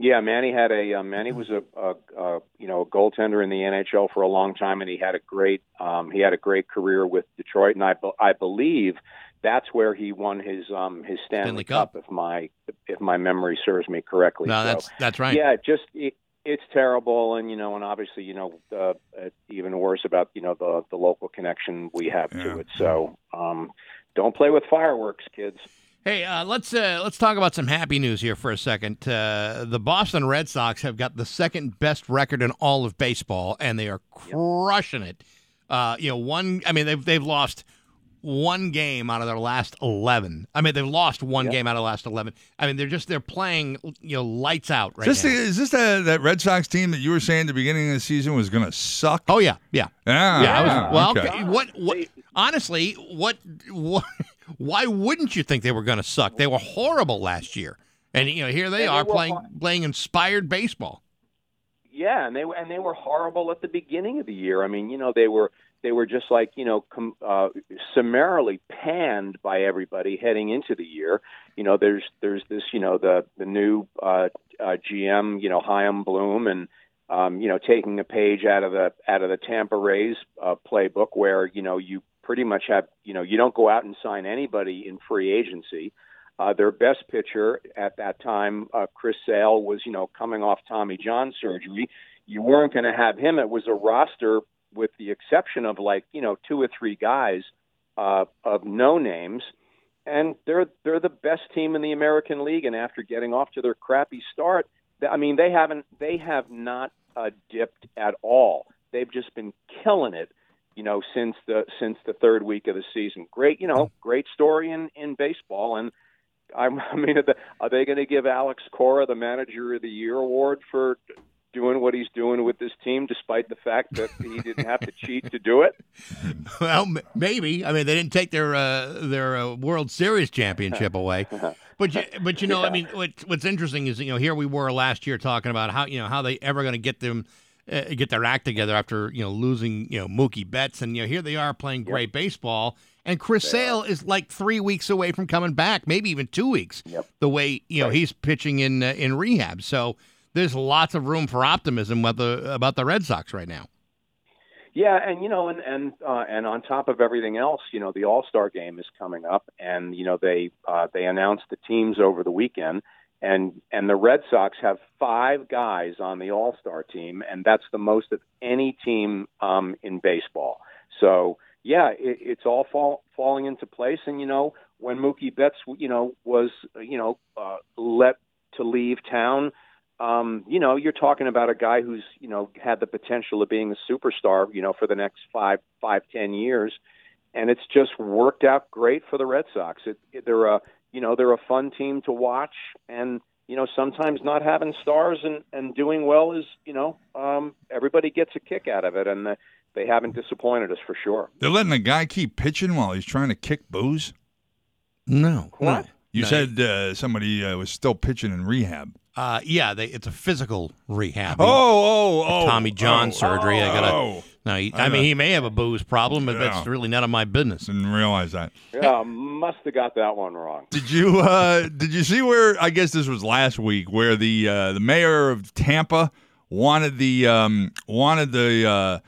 Yeah, Manny had a uh, Manny was a, a, a you know a goaltender in the NHL for a long time, and he had a great um, he had a great career with Detroit, and I be- I believe that's where he won his um his Stanley, Stanley Cup. if my if my memory serves me correctly. No, So, that's that's right. Yeah, just it, it's terrible, and you know, and obviously, you know, uh, uh, even worse about you know the the local connection we have to it. So, um, don't play with fireworks, kids. Hey, uh, let's uh, let's talk about some happy news here for a second. Uh, the Boston Red Sox have got the second best record in all of baseball, and they are crushing it. Uh, you know, one. I mean, they've they've lost one game out of their last eleven. I mean, they've lost one game out of the last eleven. I mean, they're just they're playing you know lights out right is this, now. the, is this the, that Red Sox team that you were saying at the beginning of the season was going to suck? Oh yeah, yeah, Ah, yeah. I was, well, okay. okay, what what? Honestly, what what? Why wouldn't you think they were going to suck? They were horrible last year, and you know here they And are were playing hor- playing inspired baseball. Yeah, and they were and they were horrible at the beginning of the year. I mean, you know, they were they were just like you know com, uh, summarily panned by everybody heading into the year. You know, there's there's this you know the the new uh, uh, GM you know Chaim Bloom and um, you know taking a page out of the out of the Tampa Rays uh, playbook where you know you pretty much have you know you don't go out and sign anybody in free agency. Uh, their best pitcher at that time, uh, Chris Sale, was you know coming off Tommy John surgery. You weren't going to have him. It was a roster with the exception of like you know two or three guys uh, of no names, and they're they're the best team in the American League. And after getting off to their crappy start, I mean they haven't they have not uh, dipped at all. They've just been killing it you know since the since the third week of the season. Great, you know, great story in in baseball, and I'm, I mean, are they, are they going to give Alex Cora the Manager of the Year award for doing what he's doing with this team, despite the fact that he didn't have to cheat to do it? Well, m- maybe. I mean, they didn't take their uh, their uh, World Series championship away. But you, but you know, I mean, what, what's interesting is you know here we were last year talking about how you know how they ever going to get them uh, get their act together after you know losing you know Mookie Betts, and you know here they are playing great baseball, and Chris Sale is like three weeks away from coming back, maybe even two weeks. The way you know he's pitching in uh, in rehab, so there's lots of room for optimism about the about the Red Sox right now. Yeah, and you know, and and uh, and on top of everything else, you know, the All Star Game is coming up, and you know they uh, they announced the teams over the weekend, and and the Red Sox have five guys on the All Star team, and that's the most of any team um, in baseball. So yeah, it, it's all fall, falling into place, and you know, when Mookie Betts, you know, was you know uh, let to leave town um, you know, you're talking about a guy who's, you know, had the potential of being a superstar, you know, for the next five, five, ten years, and it's just worked out great for the Red Sox. It, it, they're a, you know, they're a fun team to watch, and you know, sometimes not having stars and and doing well is, you know, um, everybody gets a kick out of it, and uh, they haven't disappointed us for sure. They're letting a guy keep pitching while he's trying to kick booze. No, What? You No. said uh, somebody uh, was still pitching in rehab. Uh, yeah, they, it's a physical rehab. Oh, oh, oh, Tommy John oh, surgery. I gotta. oh. No, he, I I, mean he may have a booze problem, but that's really none of my business. Didn't realize that. Yeah, must have got that one wrong. Did you uh, did you see where I guess this was last week where the uh, the mayor of Tampa wanted the um, wanted the uh,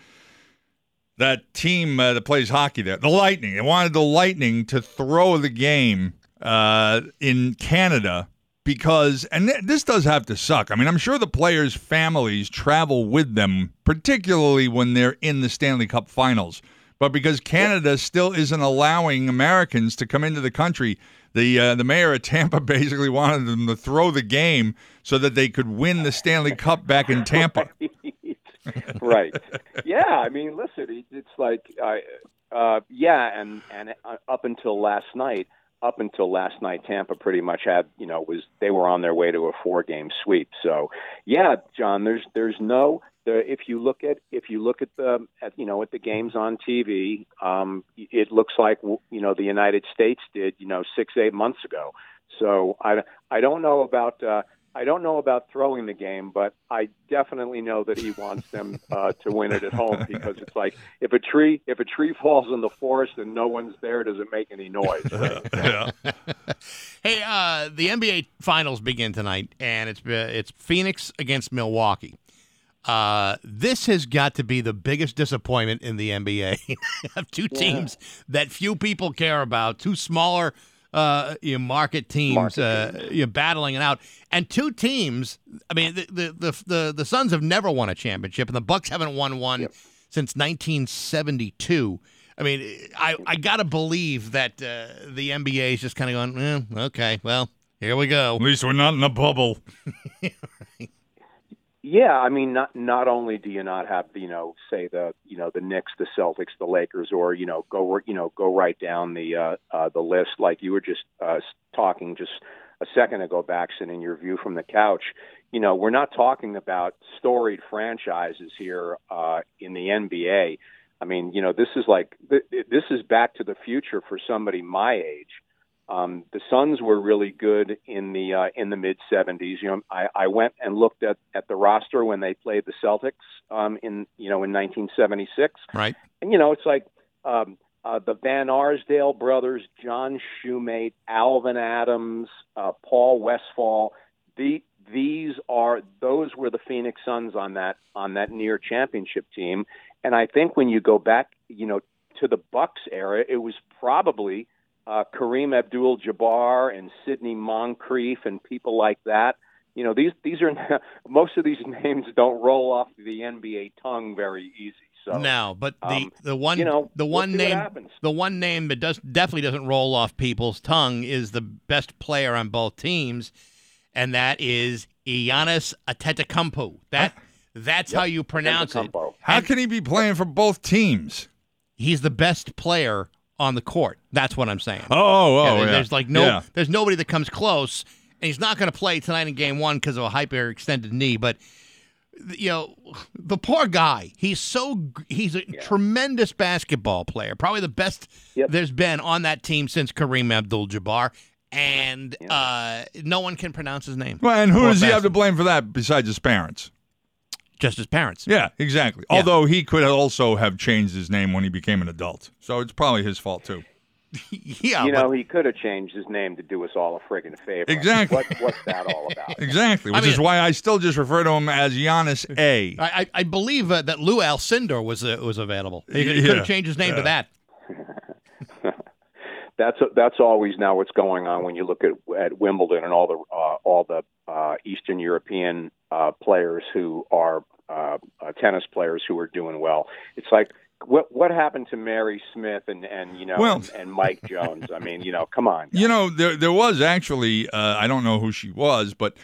that team uh, that plays hockey there the Lightning they wanted the Lightning to throw the game uh, in Canada because and th- this does have to suck. I mean I'm sure the players' families travel with them particularly when they're in the Stanley Cup Finals. But because Canada still isn't allowing Americans to come into the country, the uh, the mayor of Tampa basically wanted them to throw the game so that they could win the Stanley Cup back in Tampa. right. Yeah, I mean, listen, it's like, uh, uh, yeah, and and uh, up until last night, up until last night, Tampa pretty much had, you know, was they were on their way to a four-game sweep. So, yeah, John, there's there's no the if you look at if you look at the at you know at the games on TV, um, it looks like you know the United States did you know six eight months ago. So I I don't know about. Uh, I don't know about throwing the game, but I definitely know that he wants them uh, to win it at home because it's like if a tree if a tree falls in the forest and no one's there, does it make any noise? Right? yeah. hey, uh, the NBA Finals begin tonight, and it's uh, it's Phoenix against Milwaukee. Uh, this has got to be the biggest disappointment in the NBA of two teams yeah. that few people care about, two smaller uh, you know, market teams, market uh, teams. You know, battling it out, and two teams. I mean, the, the the the the Suns have never won a championship, and the Bucks haven't won one yep. since 1972. I mean, I I gotta believe that uh, the NBA is just kind of going, eh, okay, well, here we go. At least we're not in a bubble. Yeah, I mean, not not only do you not have you know, say the you know the Knicks, the Celtics, the Lakers, or you know go you know go right down the uh, uh, the list like you were just uh, talking just a second ago, Baxton, in your view from the couch. You know, we're not talking about storied franchises here uh, in the NBA. I mean, you know, this is like this is Back to the Future for somebody my age. Um, the Suns were really good in the uh, in the mid '70s. You know, I, I went and looked at, at the roster when they played the Celtics um, in you know in 1976. Right. And you know, it's like um, uh, the Van Arsdale brothers, John Shumate, Alvan Adams, uh, Paul Westphal. The, these are those were the Phoenix Suns on that on that near championship team. And I think when you go back, you know, to the Bucks era, it was probably uh, Kareem Abdul-Jabbar and Sidney Moncrief and people like that. You know, these these are most of these names don't roll off the NBA tongue very easy. So no, but the um, the one you know, the one we'll name the one name that does definitely doesn't roll off people's tongue is the best player on both teams, and that is Giannis Antetokounmpo. That that's yep. how you pronounce it. How and, can he be playing for both teams? He's the best player on the court. That's what I'm saying. Oh, oh, yeah, yeah. There's like no, yeah. there's nobody that comes close, and he's not going to play tonight in Game One because of a hyperextended knee. But you know, the poor guy. He's so he's a yeah. tremendous basketball player, probably the best yep. there's been on that team since Kareem Abdul-Jabbar. And uh, no one can pronounce his name. Well, and who does he have to blame for that besides his parents? Just his parents. Yeah, exactly. Yeah. Although he could also have changed his name when he became an adult, so it's probably his fault too. yeah, you know, but- he could have changed his name to do us all a friggin' favor. Exactly. What, what's that all about? Exactly, I which is why I still just refer to him as Giannis A. I, I, I believe uh, that Lou Alcindor was uh, was available. He, he could have changed his name to that. that's that's always now what's going on when you look at at Wimbledon and all the uh, all the uh, Eastern European uh, players who are uh, uh, tennis players who are doing well. It's like what what happened to Mary Smith and and you know Well- and, and Mike Jones? I mean, you know, come on. You know, there there was actually uh, I don't know who she was, but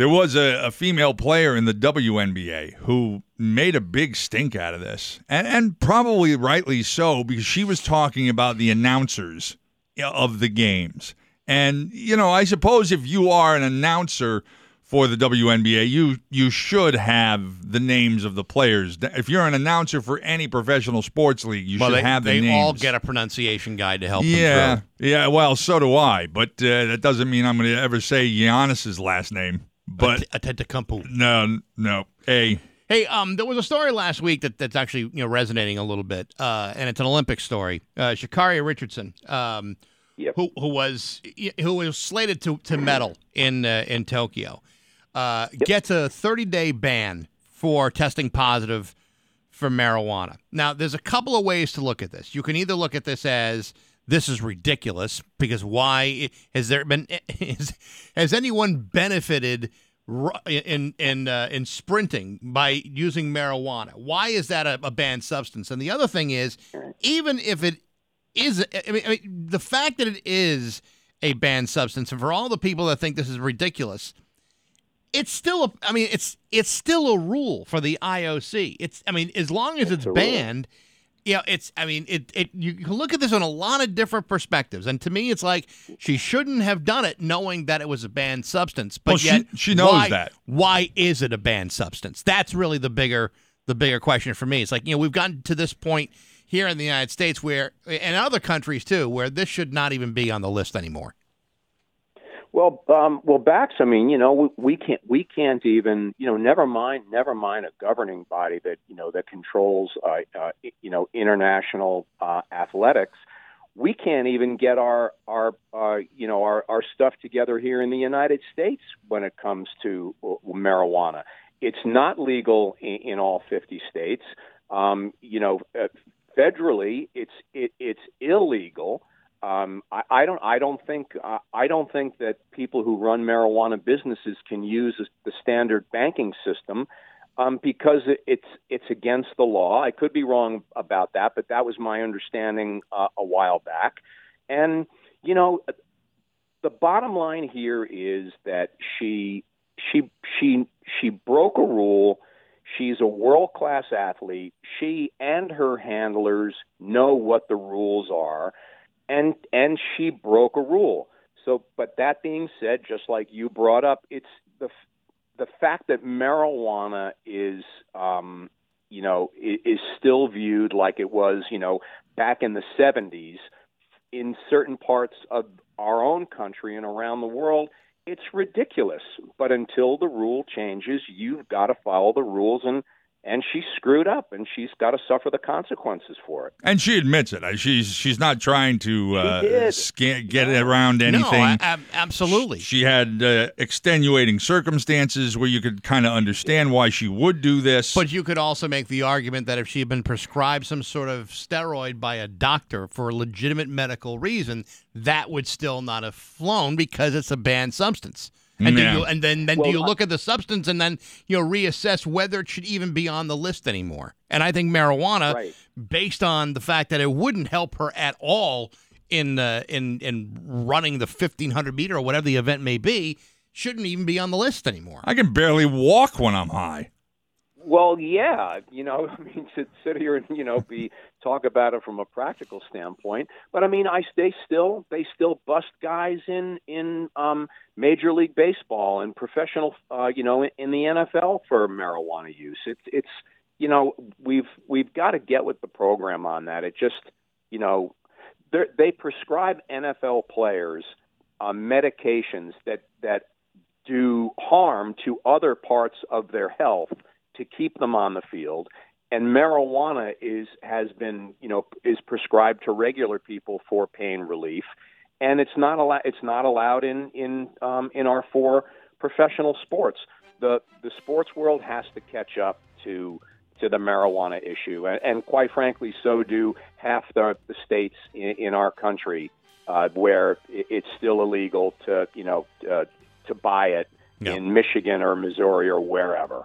there was a, a female player in the WNBA who made a big stink out of this, and and probably rightly so because she was talking about the announcers of the games, and you know, I suppose if you are an announcer for the WNBA, you you should have the names of the players. If you're an announcer for any professional sports league, you well, should they, have the they names. They all get a pronunciation guide to help Yeah, them through. yeah. Well, so do I, but uh, that doesn't mean I'm going to ever say Giannis's last name. But Antetokounmpo. no, no. A Hey, um, there was a story last week that, that's actually you know resonating a little bit, uh, and it's an Olympic story. Uh, Sha'Carri Richardson, um, Yep. who who was who was slated to to medal in uh, in Tokyo, uh, gets a 30 day ban for testing positive for marijuana. Now, there's a couple of ways to look at this. You can either look at this as this is ridiculous because why has there been is, has anyone benefited in in uh, in sprinting by using marijuana? Why is that a, a banned substance? And the other thing is, even if it is, I mean, I mean, the fact that it is a banned substance, and for all the people that think this is ridiculous, it's still a I mean it's it's still a rule for the IOC. It's I mean as long as it's, banned. rule. You know, it's. I mean, it. It. You can look at this on a lot of different perspectives, and to me, it's like she shouldn't have done it, knowing that it was a banned substance. But Well, she- yet, she knows why- that. Why is it a banned substance? That's really the bigger, the bigger question for me. It's like you know, we've gotten to this point here in the United States where, and other countries too, where this should not even be on the list anymore. Well, um, well, Bax. I mean, you know, we, we can't we can't even you know never mind never mind a governing body that you know that controls uh, uh, you know international uh, athletics. We can't even get our our uh, you know our our stuff together here in the United States when it comes to uh, marijuana. It's not legal in, in all 50 states. Um, you know, uh, federally, it's it, it's illegal. Um, I, I don't. I don't think. Uh, I don't think that people who run marijuana businesses can use the standard banking system um, because it, it's it's against the law. I could be wrong about that, but that was my understanding uh, a while back. And you know, the bottom line here is that she she she she broke a rule. She's a world class athlete. She and her handlers know what the rules are and and she broke a rule. So, but that being said, just like you brought up, it's the the fact that marijuana is, um, you know, is, still viewed like it was, you know, back in the '70s in certain parts of our own country and around the world. It's ridiculous. But until the rule changes, you've got to follow the rules and and she screwed up and she's got to suffer the consequences for it. And she admits it. She's she's not trying to uh, did. sca- get around anything. No, I- ab- absolutely. She had uh, extenuating circumstances where you could kind of understand why she would do this. But you could also make the argument that if she had been prescribed some sort of steroid by a doctor for a legitimate medical reason, that would still not have flown because it's a banned substance. And, Yeah. do you, and then, then Well, do you look at the substance and then you know reassess whether it should even be on the list anymore? And I think marijuana, Right. based on the fact that it wouldn't help her at all in uh, in in running the fifteen hundred meter or whatever the event may be, shouldn't even be on the list anymore. I can barely walk when I'm high. Well, yeah, you know, I mean, to sit here and you know be talk about it from a practical standpoint, but I mean, I they still they still bust guys in in um, Major League Baseball and professional, uh, you know, in, in the NFL for marijuana use. It's it's you know we've we've got to get with the program on that. It just you know they prescribe NFL players uh, medications that that do harm to other parts of their health to keep them on the field and marijuana is has been you know is prescribed to regular people for pain relief and it's not allowed it's not allowed in in um, in our four professional sports the the sports world has to catch up to to the marijuana issue and, and quite frankly so do half the, the states in, in our country uh, where it's still illegal to you know uh, to buy it Yeah. in Michigan or Missouri or wherever.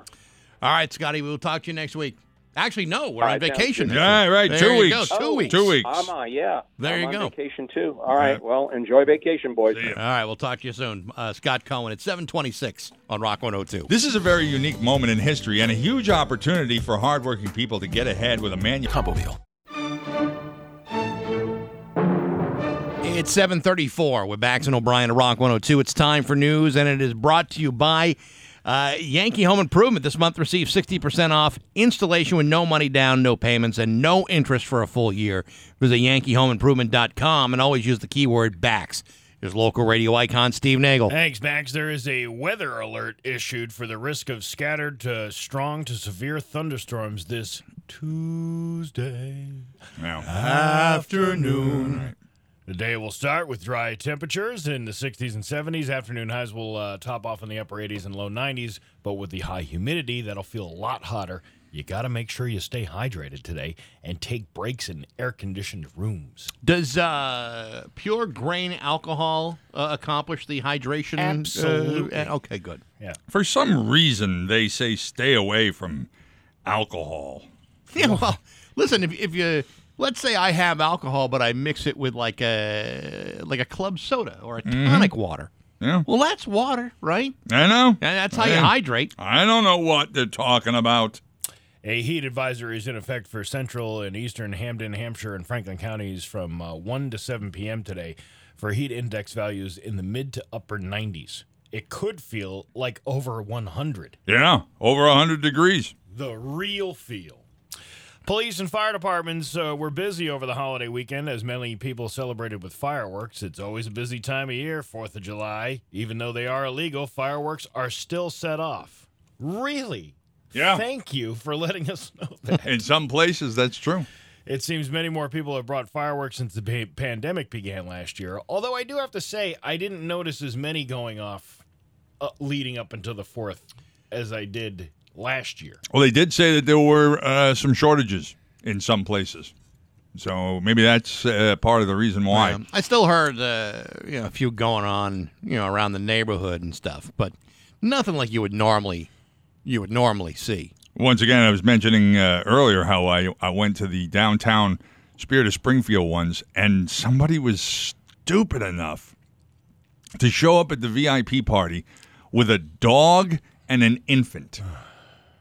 All right, Scotty, we'll talk to you next week. Actually, no, we're All on vacation. good. Yeah, right, There two you weeks. Go, two Oh, weeks. Two weeks. I'm on, yeah. There I'm you on go. vacation too. All right. Well, enjoy vacation, boys. All right, we'll talk to you soon. Uh, Scott Cohen at 726 on Rock 102. This is a very unique moment in history and a huge opportunity for hardworking people to get ahead with a manual. Combo It's 734 with Bax and O'Brien at Rock 102. It's time for news, and it is brought to you by uh, Yankee Home Improvement. This month receives 60% off installation with no money down, no payments, and no interest for a full year. Visit yankeehomeimprovement.com and always use the keyword BAX. Here's local radio icon Steve Nagel. Thanks, Bax. There is a weather alert issued for the risk of scattered to strong to severe thunderstorms this Tuesday afternoon. The day will start with dry temperatures in the 60s and 70s. Afternoon highs will uh, top off in the upper 80s and low 90s, but with the high humidity, that'll feel a lot hotter. You got to make sure you stay hydrated today and take breaks in air conditioned rooms. Does uh, pure grain alcohol uh, accomplish the hydration? uh, Absolutely. uh, okay, good. Yeah. For some reason, they say stay away from alcohol. Yeah, well, listen, if, if you let's say I have alcohol, but I mix it with like a like a club soda or a tonic water. Yeah. Well, that's water, right? I know. And that's how you hydrate. I don't know what they're talking about. A heat advisory is in effect for central and eastern Hampden, Hampshire, and Franklin counties from uh, 1 to 7 p.m. today for heat index values in the mid to upper 90s. It could feel like over 100. Yeah, over 100 degrees. The real feel. Police and fire departments uh, were busy over the holiday weekend as many people celebrated with fireworks. It's always a busy time of year, 4th of July. Even though they are illegal, fireworks are still set off. Really? Yeah. Thank you for letting us know that. In some places, that's true. It seems many more people have brought fireworks since the pa- pandemic began last year. Although I do have to say, I didn't notice as many going off uh, leading up until the 4th as I did last year. Well, they did say that there were uh, some shortages in some places. So maybe that's uh, part of the reason why. Yeah. I still heard uh, you know a few going on you know around the neighborhood and stuff, but nothing like you would normally you would normally see. Once again, I was mentioning uh, earlier how I I went to the downtown Spirit of Springfield ones, and somebody was stupid enough to show up at the VIP party with a dog and an infant.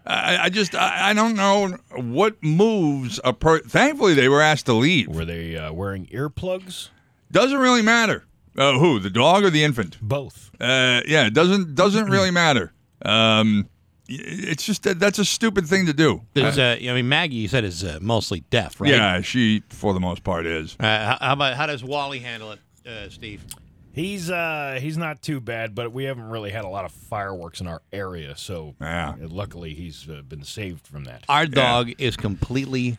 I, I just I, I don't know what moves a per. Thankfully, they were asked to leave. Were they uh, wearing earplugs? Doesn't really matter. Uh, who the dog or the infant? Both. Uh, yeah, it doesn't doesn't really matter. Um, it's just that that's a stupid thing to do. There's, uh, I mean, Maggie, you said is uh, mostly deaf, right? Yeah, she for the most part is. Uh, how, how about how does Wally handle it, uh, Steve? He's uh he's not too bad, but we haven't really had a lot of fireworks in our area, so yeah. luckily he's uh, been saved from that. Our dog is completely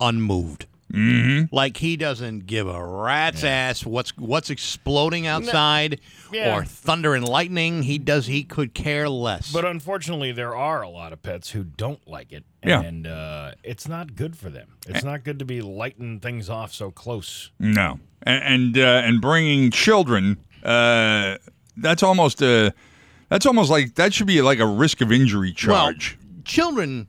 unmoved. Mm-hmm. Like he doesn't give a rat's ass what's what's exploding outside Yeah. or thunder and lightning. He does. He could care less. But unfortunately, there are a lot of pets who don't like it, Yeah. and uh, it's not good for them. It's not good to be lighting things off so close. No, and and, uh, and bringing children. Uh, that's almost a. That's almost like that should be like a risk of injury charge. Well, children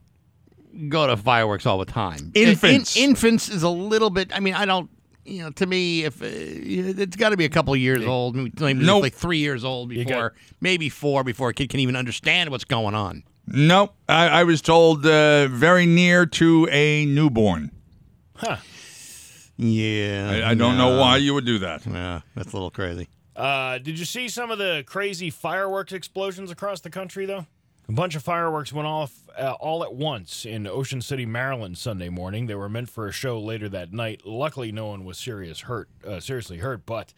go to fireworks all the time. Infants. In- infants is a little bit. I mean, I don't. You know, to me, if uh, it's got to be a couple of years old, maybe maybe Nope. like three years old before, maybe four before a kid can even understand what's going on. Nope. I, I was told uh, very near to a newborn. Huh. Yeah, I, I don't know why you would do that. Yeah, that's a little crazy. Uh, did you see some of the crazy fireworks explosions across the country, though? A bunch of fireworks went off uh, all at once in Ocean City, Maryland, Sunday morning. They were meant for a show later that night. Luckily, no one was serious hurt, uh, seriously hurt. But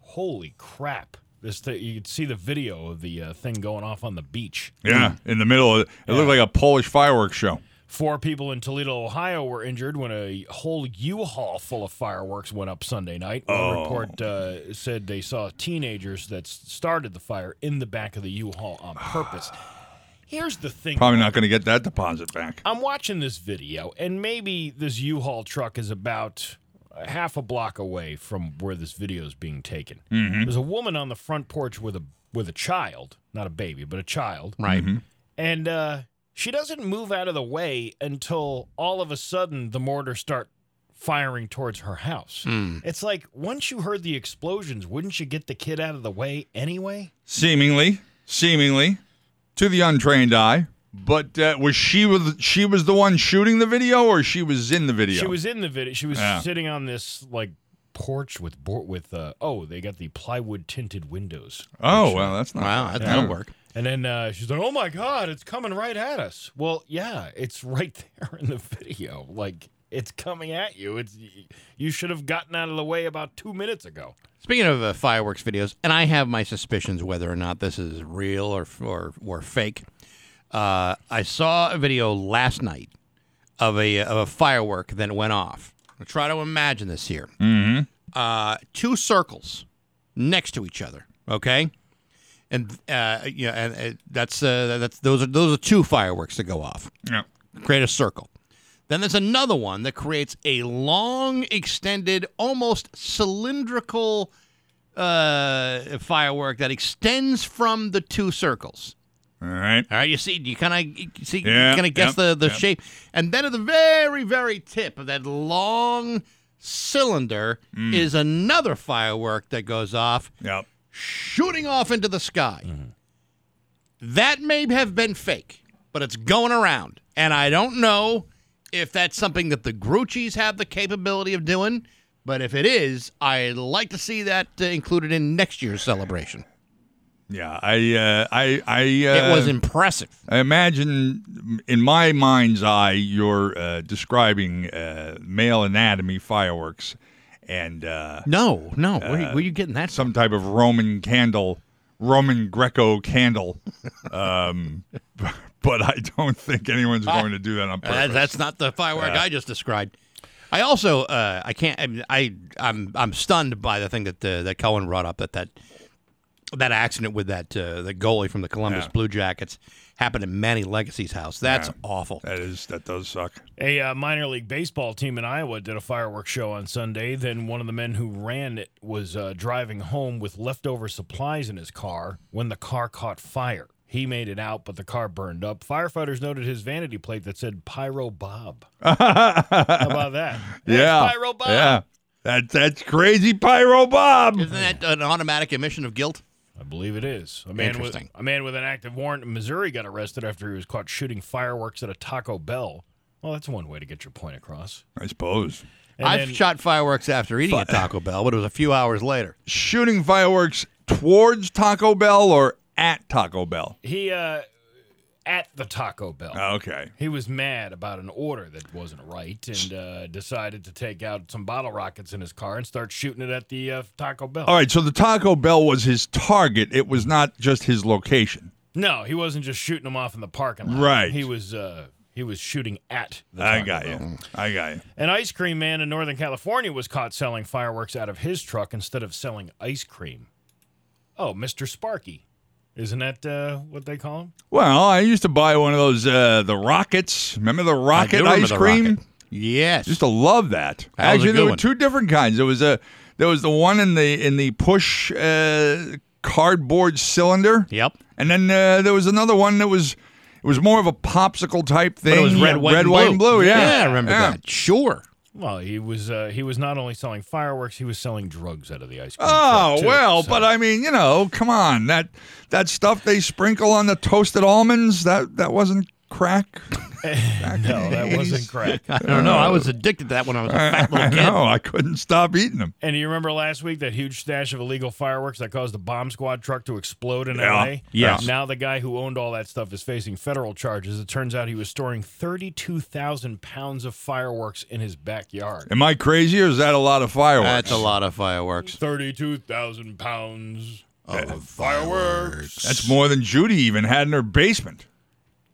holy crap! This th- you could see the video of the uh, thing going off on the beach. Yeah, in the middle. Of it, it looked like a Polish fireworks show. Four people in Toledo, Ohio were injured when a whole U-Haul full of fireworks went up Sunday night. One Oh. report uh, said they saw teenagers that started the fire in the back of the U-Haul on purpose. Here's the thing. Probably not going to get that deposit back. I'm watching this video, and maybe this U-Haul truck is about a half a block away from where this video is being taken. Mhm. There's a woman on the front porch with a with a child, not a baby, but a child, Right. Mm-hmm. and uh, she doesn't move out of the way until all of a sudden the mortars start firing towards her house. Hmm. It's like once you heard the explosions, wouldn't you get the kid out of the way anyway? Seemingly, seemingly, to the untrained eye. But uh, was she was she was the one shooting the video, or she was in the video? She was in the video. She was Yeah. sitting on this like porch with board with uh oh they got the plywood tinted windows. Oh Which, well, that's not. Wow, that, Yeah. that'll work. And then uh, she's like, "Oh my god, it's coming right at us." Well, yeah, it's right there in the video. Like it's coming at you. It's you should have gotten out of the way about two minutes ago. Speaking of uh, fireworks videos, and I have my suspicions whether or not this is real or or, or fake. Uh, I saw a video last night of a of a firework that went off. I'll try to imagine this here. Mm-hmm. Uh, two circles next to each other. Okay, and uh, yeah, and uh, that's uh, that's those are those are two fireworks that go off. Yeah. Create a circle. Then there's another one that creates a long, extended, almost cylindrical uh, firework that extends from the two circles. All right. All right, you see, you kind of see, Yeah, you kind of guess yep, the the yep. shape, and then at the very, very tip of that long cylinder Mm. is another firework that goes off, Yep. shooting off into the sky. Mm-hmm. That may have been fake. but it's going around. And I don't know if that's something that the Grucci's have the capability of doing, but if it is, I'd like to see that uh, included in next year's celebration. Yeah, I, uh, I, I. Uh, it was impressive. I imagine, in my mind's eye, you're uh, describing uh, male anatomy fireworks, and uh, no, no, where, where are you getting that? Some type of Roman candle, Roman Greco candle. um, but I don't think anyone's going to do that on purpose. Uh, that's not the firework I just described. I also, uh, I can't. I, mean, I, I'm, I'm stunned by the thing that uh, that Cohen brought up that that that accident with that uh, the goalie from the Columbus Yeah. Blue Jackets happened in Manny Legace's house. That's Yeah. awful. That is that does suck. A uh, minor league baseball team in Iowa did a fireworks show on Sunday. Then one of the men who ran it was uh, driving home with leftover supplies in his car when the car caught fire. He made it out, but the car burned up. Firefighters noted his vanity plate that said Pyro Bob. How about that? Hey, it's yeah, Pyro Bob. yeah. That that's crazy, Pyro Bob. Isn't that an automatic admission of guilt? I believe it is. A man with Interesting. a man with an active warrant in Missouri got arrested after he was caught shooting fireworks at a Taco Bell. Well, that's one way to get your point across. I suppose. And I've then- shot fireworks after eating at Taco Bell, but it was a few hours later. Shooting fireworks towards Taco Bell or at Taco Bell? He uh at the Taco Bell. Okay. He was mad about an order that wasn't right and uh, decided to take out some bottle rockets in his car and start shooting it at the uh, Taco Bell. All right, so the Taco Bell was his target. It was not just his location. No, he wasn't just shooting them off in the parking lot. Right. He was uh, he was shooting at the I got Bell. you. I got you. An ice cream man in Northern California was caught selling fireworks out of his truck instead of selling ice cream. Oh, Mr. Sparky. Isn't that uh, what they call them? Well, I used to buy one of those uh, the rockets. Remember the rocket remember ice the cream? Rocket. Yes. Used to love that. That was a Actually, good there were one. two different kinds. There was a there was the one in the in the push uh, cardboard cylinder. Yep. And then uh, there was another one that was it was more of a popsicle type thing. But it was red, white, red, and white, blue. and blue. Yeah, Yeah, I remember Yeah. that. Sure. Well, he was uh, he was not only selling fireworks, he was selling drugs out of the ice cream. Oh truck, too, well, so- but I mean, you know, come on that that stuff they sprinkle on the toasted almonds that that wasn't crack. no, that wasn't crack. I don't know. I was oh. addicted to that when I was a fat little kid. know. I couldn't stop eating them. And you remember last week that huge stash of illegal fireworks that caused the bomb squad truck to explode in Yeah. LA? Yes. Now the guy who owned all that stuff is facing federal charges. It turns out he was storing 32,000 pounds of fireworks in his backyard. Am I crazy or is that a lot of fireworks? That's a lot of fireworks. 32,000 pounds of fireworks. That's more than Judy even had in her basement.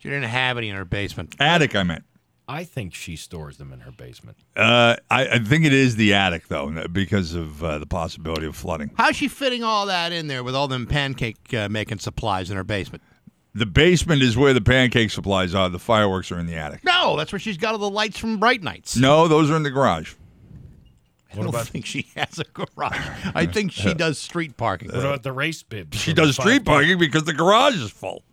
She didn't have any in her basement. Attic, I meant. I think she stores them in her basement. Uh, I, I think it is the attic though, because of uh, the possibility of flooding. How's she fitting all that in there with all them pancake uh, making supplies in her basement? The basement is where the pancake supplies are. The fireworks are in the attic. No, that's where she's got all the lights from Bright Nights. No, those are in the garage. I don't think she has a garage. I think she does street parking. What about the race bibs? She does street parking because the garage is full.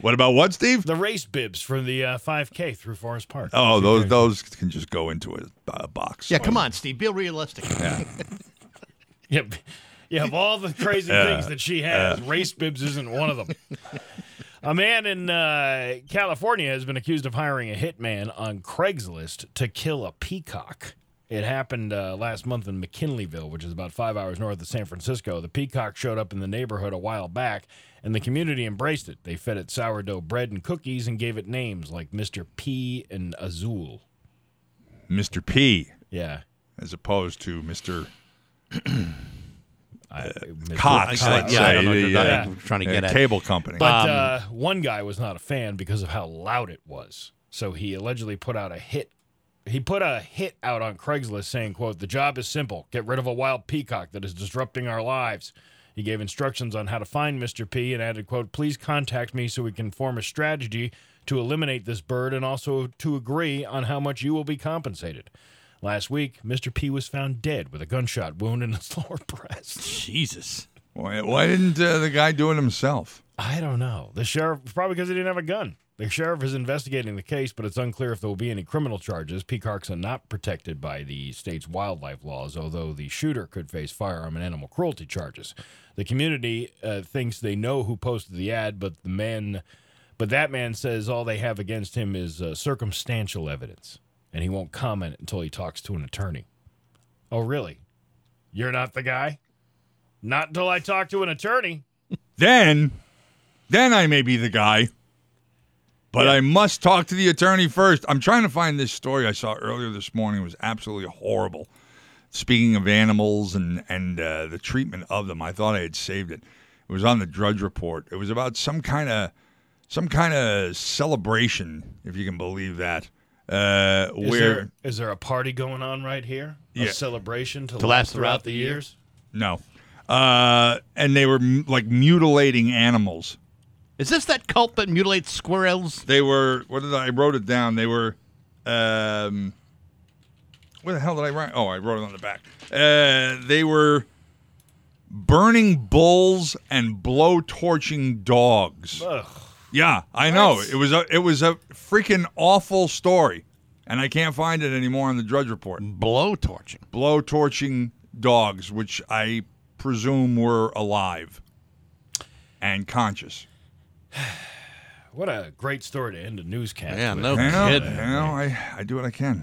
What about what, Steve? The race bibs from the uh, 5K through Forest Park. Oh, those those can just go into a, a box. Yeah, come on, Steve. Be realistic. Yep. You have all the crazy Yeah. things that she has, race bibs isn't one of them. A man in uh, California has been accused of hiring a hitman on Craigslist to kill a peacock. It happened uh, last month in McKinleyville, which is about five hours north of San Francisco. The peacock showed up in the neighborhood a while back, and the community embraced it. They fed it sourdough bread and cookies and gave it names like Mr. P and Azul. Mr. P, Yeah. as opposed to Mr. I, Mr. Cox, I- let's yeah, I don't know what the, you're uh, trying to uh, get at. cable company. But Um, uh, one guy was not a fan because of how loud it was. So he allegedly put out a hit. He put a hit out on Craigslist saying, "quote The job is simple: get rid of a wild peacock that is disrupting our lives." He gave instructions on how to find Mr. P and added, "quote Please contact me so we can form a strategy to eliminate this bird and also to agree on how much you will be compensated." Last week, Mr. P was found dead with a gunshot wound in his lower breast. Jesus. why, why didn't uh, the guy do it himself? I don't know. The sheriff, probably because he didn't have a gun. The sheriff is investigating the case, but it's unclear if there will be any criminal charges. Peacocks are not protected by the state's wildlife laws, although the shooter could face firearm and animal cruelty charges. The community uh, thinks they know who posted the ad, but the man But that man says all they have against him is uh, circumstantial evidence, and he won't comment until he talks to an attorney. Oh, really? You're not the guy? Not until I talk to an attorney. Then, then I may be the guy. But I must talk to the attorney first. I'm trying to find this story I saw earlier this morning. It was absolutely horrible. Speaking of animals and and uh, the treatment of them, I thought I had saved it. It was on the Drudge Report. It was about some kind of some kind of celebration, if you can believe that. Uh, Is where there, is there a party going on right here? A Yeah. celebration to, To last last throughout, throughout the the years? no, uh, and they were m- like mutilating animals. Is this that cult that mutilates squirrels? They were. What did I, I wrote it down? They were. Um, where the hell did I write? Oh, I wrote it on the back. Uh, they were burning bulls and blow torching dogs. Ugh. Yeah, I know. What? It was a it was a freaking awful story, and I can't find it anymore on the Drudge Report. Blow torching. Blow torching dogs, which I presume were alive and conscious. What a great story to end a newscast. Yeah, with. no I know, kidding. you know, I, I do what I can.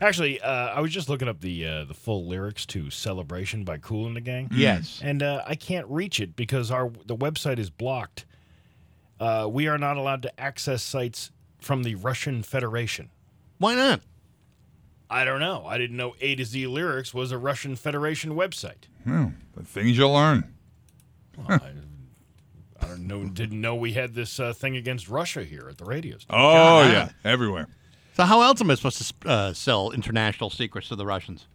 Actually, uh, I was just looking up the uh, the full lyrics to "Celebration" by Kool and the Gang. Yes. and uh, I can't reach it because our the website is blocked. Uh, we are not allowed to access sites from the Russian Federation. Why not? I don't know. I didn't know A to Z Lyrics was a Russian Federation website. Hmm, the things you learn. Well, I, I don't know. Didn't know we had this uh, thing against Russia here at the radio station. Oh God. yeah, everywhere. So how else am I supposed to uh, sell international secrets to the Russians?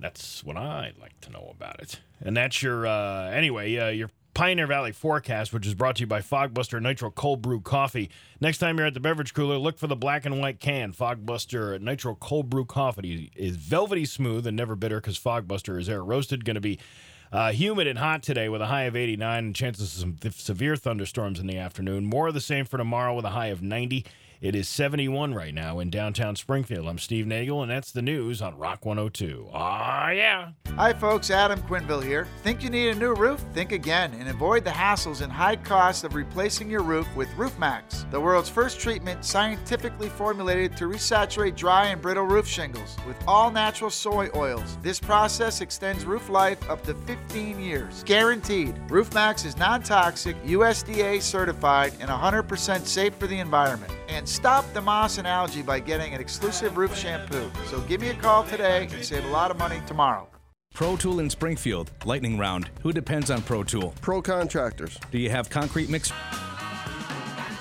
That's what I'd like to know about it. And that's your uh, anyway, uh, your Pioneer Valley forecast, which is brought to you by Fogbuster Nitro Cold Brew Coffee. Next time you're at the beverage cooler, look for the black and white can. Fogbuster Nitro Cold Brew Coffee is velvety smooth and never bitter because Fogbuster is air roasted. Going to be uh, humid and hot today with a high of 89 and chances of some th- severe thunderstorms in the afternoon. More of the same for tomorrow with a high of 90. It is 71 right now in downtown Springfield. I'm Steve Nagel, and that's the news on Rock 102. Ah, yeah. Hi, folks. Adam Quinville here. Think you need a new roof? Think again and avoid the hassles and high costs of replacing your roof with RoofMax, the world's first treatment scientifically formulated to resaturate dry and brittle roof shingles with all natural soy oils. This process extends roof life up to 15 years. Guaranteed. RoofMax is non toxic, USDA certified, and 100% safe for the environment. And stop the moss and algae by getting an exclusive roof shampoo. So give me a call today and save a lot of money tomorrow. Pro Tool in Springfield, lightning round. Who depends on Pro Tool? Pro contractors. Do you have concrete mix?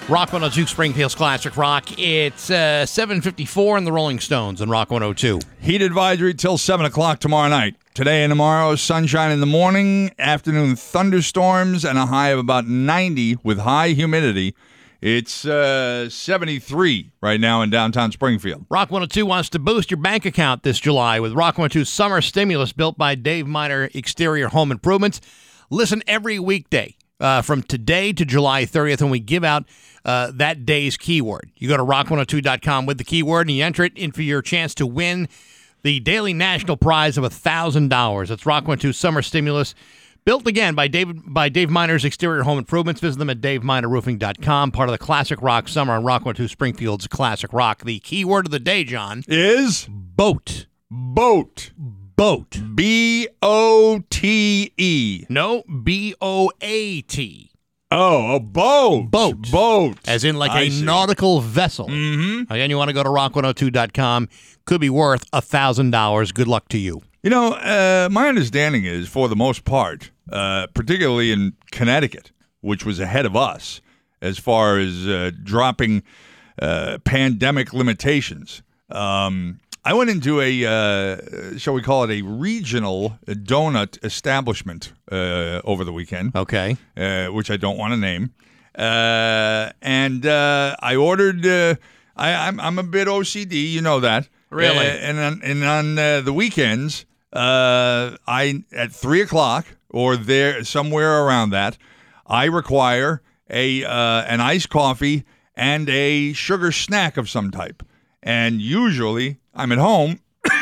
Rock 102 Springfield's Classic Rock. It's uh, 754 in the Rolling Stones and Rock 102. Heat advisory till 7 o'clock tomorrow night. Today and tomorrow, sunshine in the morning, afternoon thunderstorms, and a high of about 90 with high humidity. It's uh, 73 right now in downtown Springfield. Rock 102 wants to boost your bank account this July with Rock 102 Summer Stimulus built by Dave Miner Exterior Home Improvements. Listen every weekday uh, from today to July 30th when we give out uh, that day's keyword. You go to rock102.com with the keyword and you enter it in for your chance to win the daily national prize of $1,000. That's Rock 102 Summer Stimulus. Built again by David by Dave Miner's Exterior Home Improvements. Visit them at daveminerroofing.com. Part of the Classic Rock Summer on Rock 102 Springfield's Classic Rock. The key word of the day, John, Is boat. boat. Boat. B O T E. No, B O A T. Oh, a boat. Boat. Boat. As in like I a see. nautical vessel. Mm-hmm. Again, you want to go to rock102.com. Could be worth a $1,000. Good luck to you. You know, uh, my understanding is, for the most part, uh, particularly in Connecticut, which was ahead of us as far as uh, dropping uh, pandemic limitations. Um, I went into a, uh, shall we call it a regional donut establishment uh, over the weekend. Okay. Uh, which I don't want to name. Uh, and uh, I ordered. Uh, I, I'm I'm a bit OCD, you know that. Really? And on, and on uh, the weekends, uh, I at three o'clock or there somewhere around that, I require a uh, an iced coffee and a sugar snack of some type. And usually, I'm at home.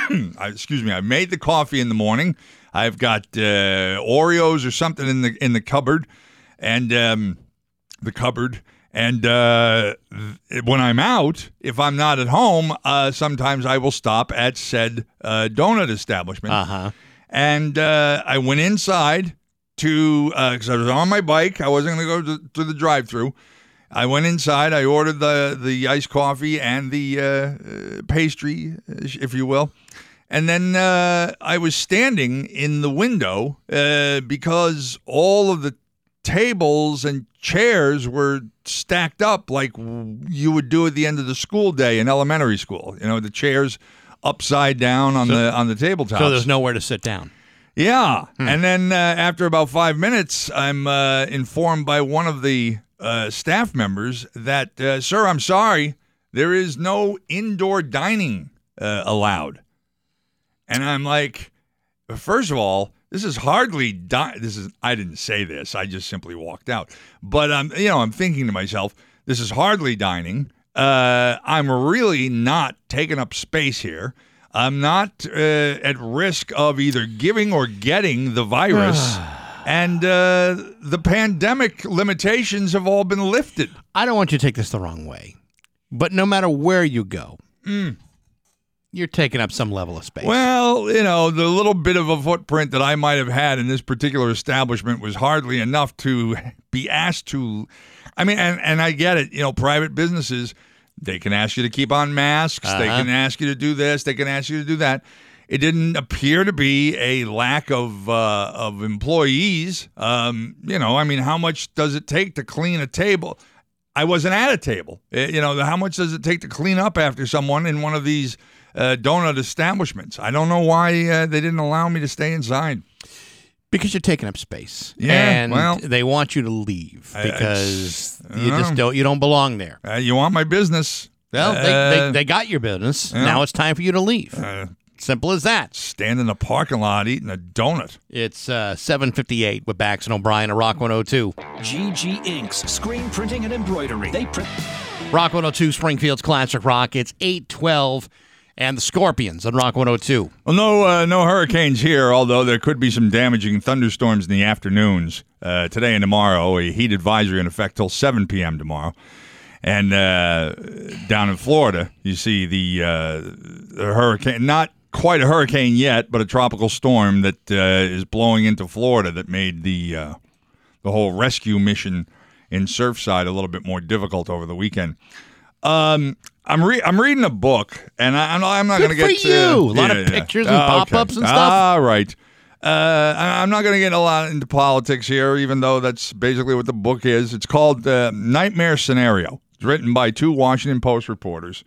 Excuse me. I made the coffee in the morning. I've got uh, Oreos or something in the in the cupboard, and um, the cupboard, And uh, when I'm out, if I'm not at home, uh, sometimes I will stop at said uh, donut establishment. Uh huh. And uh, I went inside to because I was on my bike. I wasn't going to go to, the drive-through. I went inside. I ordered the the iced coffee and the uh, uh, pastry, if you will. And then uh, I was standing in the window uh, because all of the tables and chairs were stacked up like you would do at the end of the school day in elementary school. You know, the chairs upside down on So- the on the tabletop. So there's nowhere to sit down. Yeah. And then uh, after about five minutes, I'm uh, informed by one of the uh, staff members that, uh, sir, I'm sorry, there is no indoor dining uh, allowed. And I'm like, first of all, this is hardly di- this is I didn't say this. I just simply walked out. But um, you know, I'm thinking to myself, this is hardly dining. Uh, I'm really not taking up space here. I'm not uh, at risk of either giving or getting the virus. and uh, the pandemic limitations have all been lifted. I don't want you to take this the wrong way, but no matter where you go, Mm. You're taking up some level of space. Well, you know, the little bit of a footprint that I might have had in this particular establishment was hardly enough to be asked to. I mean, and, and I get it. You know, private businesses, they can ask you to keep on masks. They Uh-huh. can ask you to do this. They can ask you to do that. It didn't appear to be a lack of uh, of employees. Um, you know, I mean, how much does it take to clean a table? I wasn't at a table. Uh, You know, how much does it take to clean up after someone in one of these uh, donut establishments? I don't know why uh, they didn't allow me to stay inside. because you're taking up space. Yeah, and well- they want you to leave I- I because just- I you just don't you don't belong there. Uh, you want my business? Well, they, Uh, they, they got your business. yeah. Now it's time for you to leave. Uh, Simple as that. stand in the parking lot eating a donut. It's uh, 758 with Bax and O'Brien at Rock 102. GG Inks, screen printing and embroidery. They print. Rock 102, Springfield's Classic Rock. It's 812 and the Scorpions on Rock 102. Well, no, uh, no hurricanes here. Although there could be some damaging thunderstorms in the afternoons uh, today and tomorrow. A heat advisory in effect till 7 p.m. tomorrow. And uh, down in Florida, you see the, uh, the hurricane, not quite a hurricane yet, but a tropical storm that uh, is blowing into Florida that made the uh, the whole rescue mission in Surfside a little bit more difficult over the weekend. Um, I'm re- I'm reading a book, and I, I'm not, I'm not going to get for you. to A lot of pictures and pop-ups and stuff. All right. Uh, I'm not going to get a lot into politics here, even though that's basically what the book is. It's called uh, Nightmare Scenario. It's written by two Washington Post reporters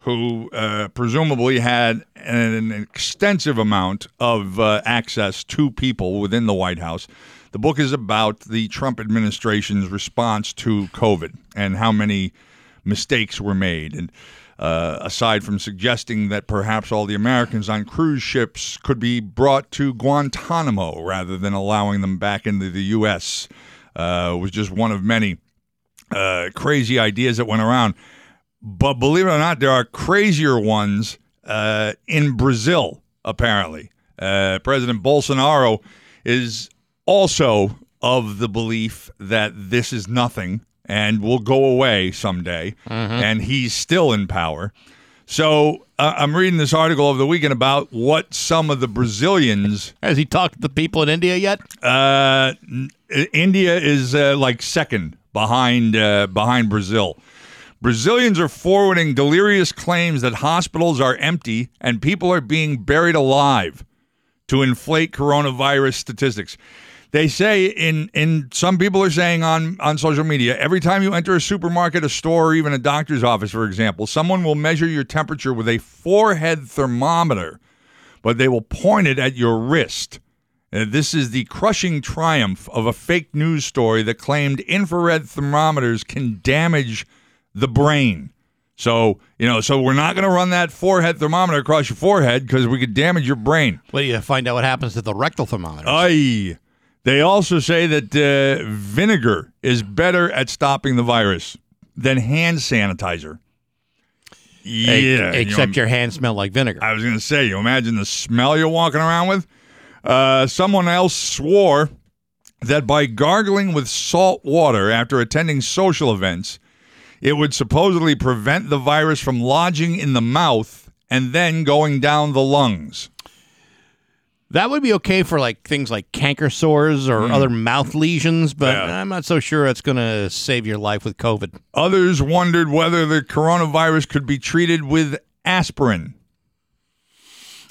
who uh, presumably had an extensive amount of uh, access to people within the White House. The book is about the Trump administration's response to COVID and how many mistakes were made. And uh, aside from suggesting that perhaps all the Americans on cruise ships could be brought to Guantanamo rather than allowing them back into the U.S., uh, was just one of many uh, crazy ideas that went around. But believe it or not, there are crazier ones uh, in Brazil, apparently. Uh, President Bolsonaro is also of the belief that this is nothing and will go away someday, and he's still in power. So uh, I'm reading this article over the weekend about what some of the Brazilians. Has he talked to the people in India yet? Uh, India is uh, like second behind uh, behind Brazil. Brazilians are forwarding delirious claims that hospitals are empty and people are being buried alive to inflate coronavirus statistics. They say in in some people are saying on on social media every time you enter a supermarket, a store, or even a doctor's office, for example, someone will measure your temperature with a forehead thermometer, but they will point it at your wrist. Uh, this is the crushing triumph of a fake news story that claimed infrared thermometers can damage the brain. So, you know, so we're not going to run that forehead thermometer across your forehead because we could damage your brain. Well, you find out what happens to the rectal thermometer. Aye. They also say that uh, vinegar is better at stopping the virus than hand sanitizer. Yeah. you except know, your hands smell like vinegar. I was going to say, you imagine the smell you're walking around with? Uh, someone else swore that by gargling with salt water after attending social events, It would supposedly prevent the virus from lodging in the mouth and then going down the lungs. That would be okay for like things like canker sores or Mm. other mouth lesions, but Yeah. I'm not so sure it's going to save your life with COVID. Others wondered whether the coronavirus could be treated with aspirin.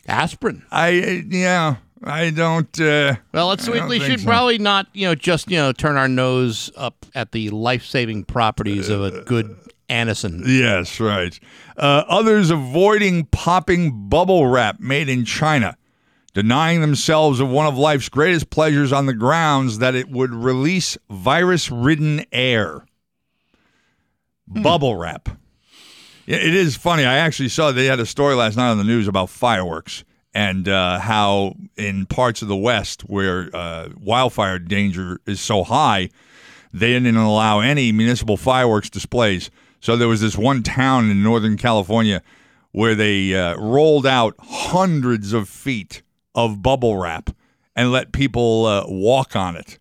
Aspirin. I yeah, I don't. Uh, Well, let's I we, should so. probably not, you know, just you know turn our nose up at the life-saving properties of a good Anacin. Yes, right. Uh, others avoiding popping bubble wrap made in China, denying themselves of one of life's greatest pleasures on the grounds that it would release virus ridden air. Bubble wrap. It is funny. I actually saw they had a story last night on the news about fireworks and uh, how in parts of the West where uh, wildfire danger is so high, they didn't allow any municipal fireworks displays. So there was this one town in Northern California where they uh, rolled out hundreds of feet of bubble wrap and let people uh, walk on it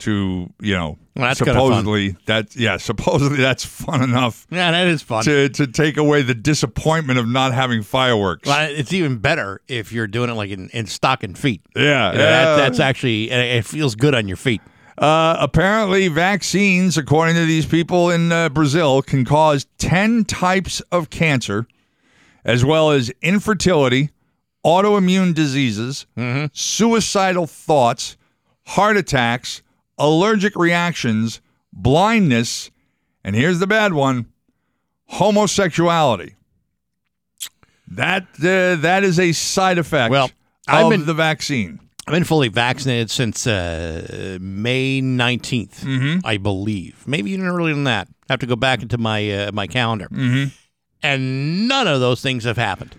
to, you know, Well, that's supposedly that yeah, supposedly that's fun enough Yeah, that is fun. to to take away the disappointment of not having fireworks. Well, it's even better if you're doing it like in, in stocking feet. Yeah, You know, that- that's actually it it feels good on your feet. Uh, apparently, vaccines, according to these people in uh, Brazil, can cause 10 types of cancer, as well as infertility, autoimmune diseases, suicidal thoughts, heart attacks, allergic reactions, blindness, and here's the bad one homosexuality. That, uh, that is a side effect Well, of I've been- the vaccine. I've been fully vaccinated since uh, May 19th, Mm-hmm. I believe. Maybe even earlier than that. I have to go back into my uh, my calendar. Mm-hmm. And none of those things have happened.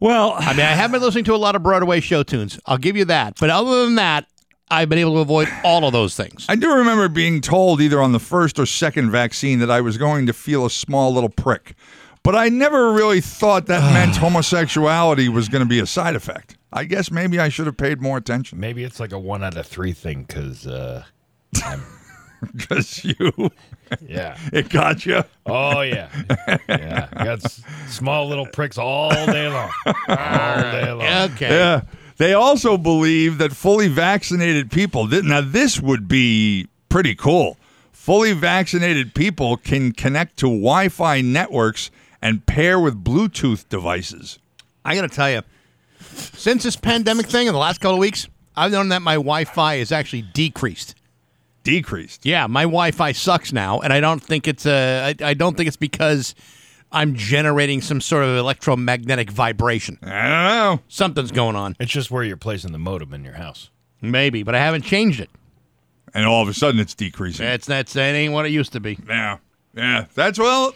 Well, I mean, I have been listening to a lot of Broadway show tunes. I'll give you that. But other than that, I've been able to avoid all of those things. I do remember being told either on the first or second vaccine that I was going to feel a small little prick. But I never really thought that meant homosexuality was going to be a side effect. I guess maybe I should have paid more attention. Maybe it's like a one out of three thing because, uh, Because you, yeah. it got you. Oh yeah, yeah. I got s- small little pricks all day long, all day long. Okay. Yeah. They also believe that fully vaccinated people, th- now this would be pretty cool. Fully vaccinated people can connect to Wi Fi networks and pair with Bluetooth devices. I got to tell you, since this pandemic thing in the last couple of weeks, I've known that my Wi-Fi is actually decreased. Decreased. Yeah, my Wi-Fi sucks now, and I don't think it's uh, I, I don't think it's because I'm generating some sort of electromagnetic vibration. I don't know. Something's going on. It's just where you're placing the modem in your house. Maybe, but I haven't changed it. And all of a sudden it's decreasing. That's that's that ain't what it used to be. Yeah. Yeah. That's well,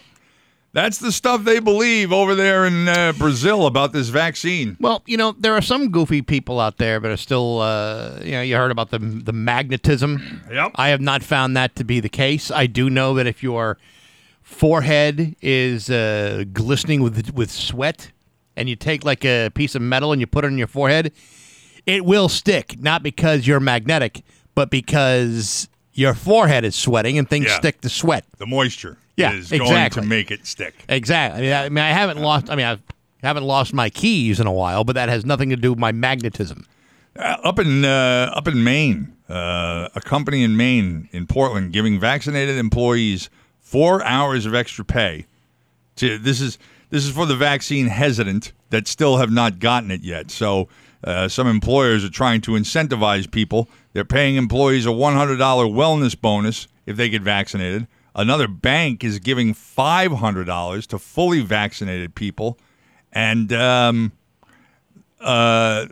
that's the stuff they believe over there in uh, Brazil about this vaccine. Well, you know, there are some goofy people out there, but are still, uh, you know, you heard about the the magnetism. Yep. I have not found that to be the case. I do know that if your forehead is uh, glistening with with sweat, and you take like a piece of metal and you put it on your forehead, it will stick. Not because you're magnetic, but because your forehead is sweating and things Yeah. stick to sweat. The moisture Yeah, is exactly. going to make it stick. Exactly. I mean, I, I mean, I haven't lost. I mean, I haven't lost my keys in a while, but that has nothing to do with my magnetism. Uh, up in uh, up in Maine, uh, a company in Maine in Portland giving vaccinated employees four hours of extra pay. To this is this is for the vaccine hesitant that still have not gotten it yet. So uh, some employers are trying to incentivize people. They're paying employees a one hundred dollar wellness bonus if they get vaccinated. Another bank is giving five hundred dollars to fully vaccinated people, and um, uh,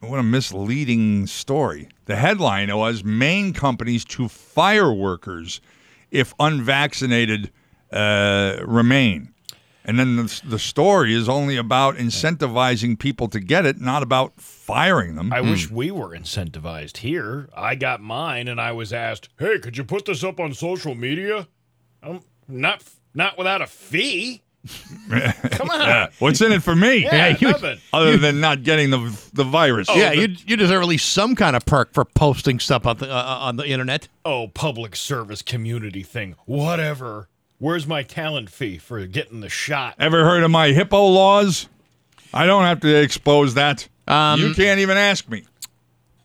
what a misleading story. The headline was Maine companies to fire workers if unvaccinated uh, remain. And then the, the story is only about incentivizing people to get it, not about firing them. I wish we were incentivized here. I got mine, and I was asked, "Hey, could you put this up on social media?" Um, not not without a fee. Come on. Yeah. What's in it for me? Yeah, nothing. Other than not getting the the virus. yeah, you you deserve at least some kind of perk for posting stuff on the uh, on the internet. Oh, public service community thing. Whatever. Where's my talent fee for getting the shot? Ever heard of my HIPAA laws? I don't have to expose that. Um, you can't even ask me.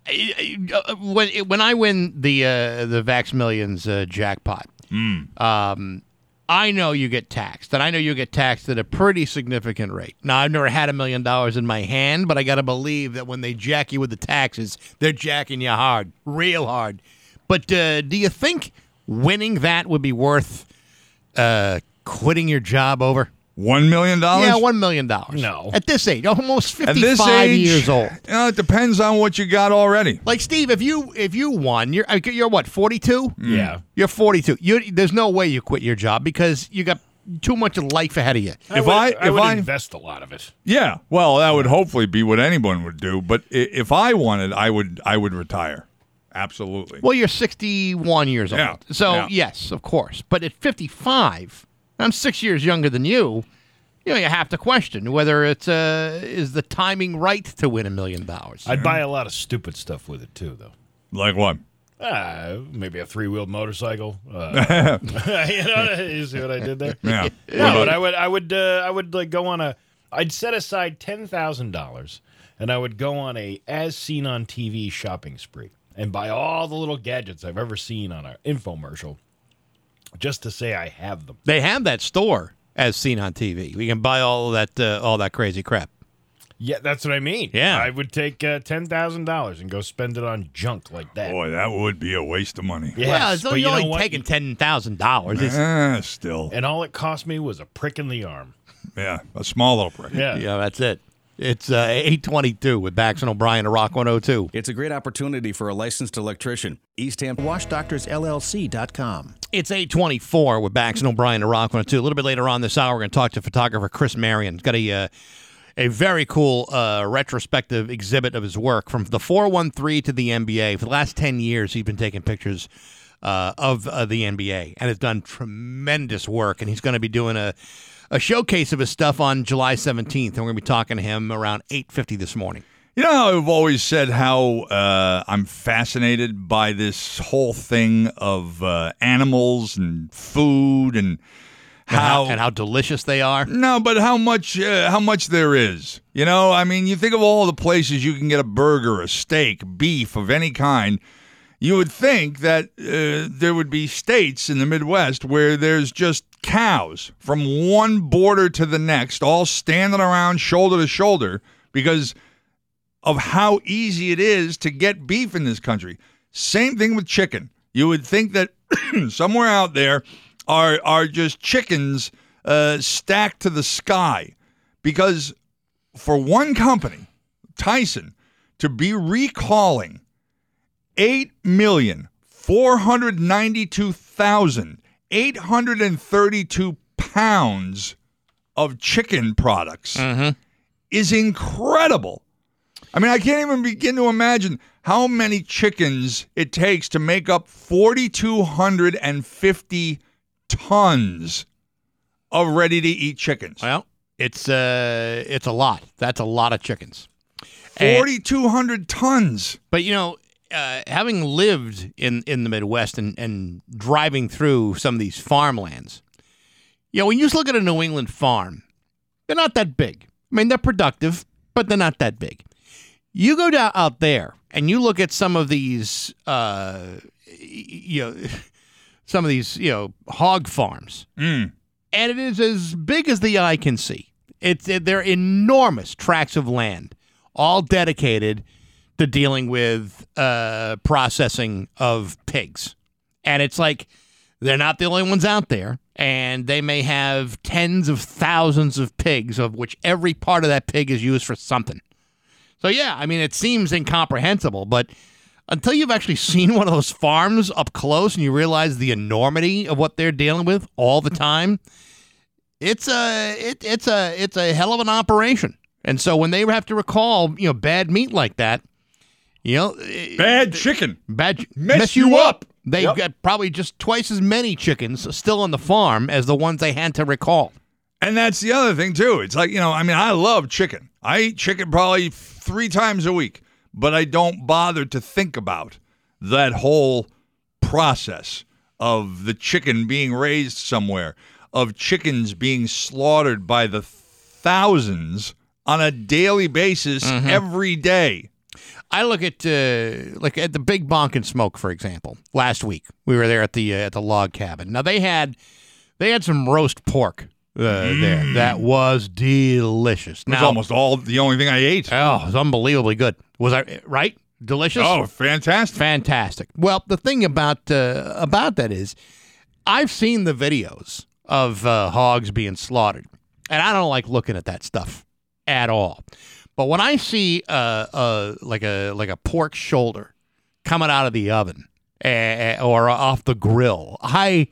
Uh, when when I win the uh, the Vax Millions uh, jackpot, um, I know you get taxed, and I know you get taxed at a pretty significant rate. Now, I've never had a million dollars in my hand, but I got to believe that when they jack you with the taxes, they're jacking you hard, real hard. But uh, do you think winning that would be worth uh, quitting your job over? One million dollars? Yeah, one million dollars. No. At this age, almost At fifty-five this age, years old. You know, it depends on what you got already. Like Steve, if you if you won, you're uh, you're what forty two. Yeah. You're forty two. You there's no way you quit your job because you got too much life ahead of you. If would, I- I if would I- invest a lot of it. Yeah, well, that would hopefully be what anyone would do. But if I wanted, I would, I would retire. Absolutely. Well, you're sixty one years old. So yeah. yes, of course. But at fifty five, I'm six years younger than you. You know, you have to question whether it's uh is the timing right to win a million dollars. I'd buy a lot of stupid stuff with it too, though. Like what? Ah, maybe a three-wheeled motorcycle. Uh, you know, you see what I did there? Yeah. No, but I would, I would, uh, I would like go on a. I'd set aside ten thousand dollars, and I would go on a as seen on TV shopping spree and buy all the little gadgets I've ever seen on an infomercial, just to say I have them. They have that store as seen on TV. We can buy all of that uh, all that crazy crap. Yeah, that's what I mean. Yeah. I would take uh, ten thousand dollars and go spend it on junk like that. Boy, that would be a waste of money. Yeah, well, it's only, you know only taking ten thousand dollars. Ah, still. And all it cost me was a prick in the arm. Yeah, a small little prick. Yeah. Yeah, that's it. It's uh, eight twenty two with Bax and O'Brien to Rock one hundred two. It's a great opportunity for a licensed electrician. East Hampton. WashDoctorsLLC.com. It's 824 with Bax and O'Brien to Rock 102. A little bit later on this hour, we're going to talk to photographer Chris Marion. He's got a, uh, a very cool uh, retrospective exhibit of his work from the 413 to the NBA. For the last 10 years, he's been taking pictures uh, of uh, the NBA and has done tremendous work. And he's going to be doing a, a showcase of his stuff on July 17th. And we're going to be talking to him around 8.50 this morning. You know, how I've always said how uh, I'm fascinated by this whole thing of uh, animals and food and And how and how delicious they are. No, but how much uh, how much there is. You know, I mean, you think of all the places you can get a burger, a steak, beef of any kind. You would think that uh, there would be states in the Midwest where there's just cows from one border to the next, all standing around shoulder to shoulder because of how easy it is to get beef in this country. Same thing with chicken. You would think that somewhere out there are are just chickens uh, stacked to the sky, because for one company, Tyson, to be recalling eight million four hundred ninety two thousand eight hundred and thirty two pounds of chicken products is incredible. I mean, I can't even begin to imagine how many chickens it takes to make up 4,250 tons of ready to eat chickens. Well, it's uh, it's a lot. That's a lot of chickens. 4,200 tons. But you know, uh, having lived in, in the Midwest and, and driving through some of these farmlands, you know, when you just look at a New England farm, they're not that big. I mean, they're productive, but they're not that big. You go down out there and you look at some of these, uh, you know, some of these, you know, hog farms, Mm. and it is as big as the eye can see. It's they're enormous tracts of land, all dedicated to dealing with uh, processing of pigs, and it's like they're not the only ones out there, and they may have tens of thousands of pigs, of which every part of that pig is used for something. So yeah, I mean, it seems incomprehensible, but until you've actually seen one of those farms up close and you realize the enormity of what they're dealing with all the time, it's a it, it's a it's a hell of an operation. And so when they have to recall, you know, bad meat like that, you know, bad chicken, bad Mess you up. They've Yep. got probably just twice as many chickens still on the farm as the ones they had to recall. And that's the other thing too. It's like, you know, I mean, I love chicken. I eat chicken probably 3 times a week, but I don't bother to think about that whole process of the chicken being raised somewhere, of chickens being slaughtered by the thousands on a daily basis Mhm. every day. I look at uh, like at the Big Bonk and Smoke, for example. Last week we were there at the uh, at the log cabin. Now they had they had some roast pork uh, there that was delicious. It was Now almost all the only thing I ate. oh, it was unbelievably good. Was I right? Delicious. Oh, fantastic! fantastic. Well, the thing about uh, about that is, I've seen the videos of uh, hogs being slaughtered, and I don't like looking at that stuff at all. But when I see uh, uh, like a like a pork shoulder coming out of the oven eh, eh, or off the grill, I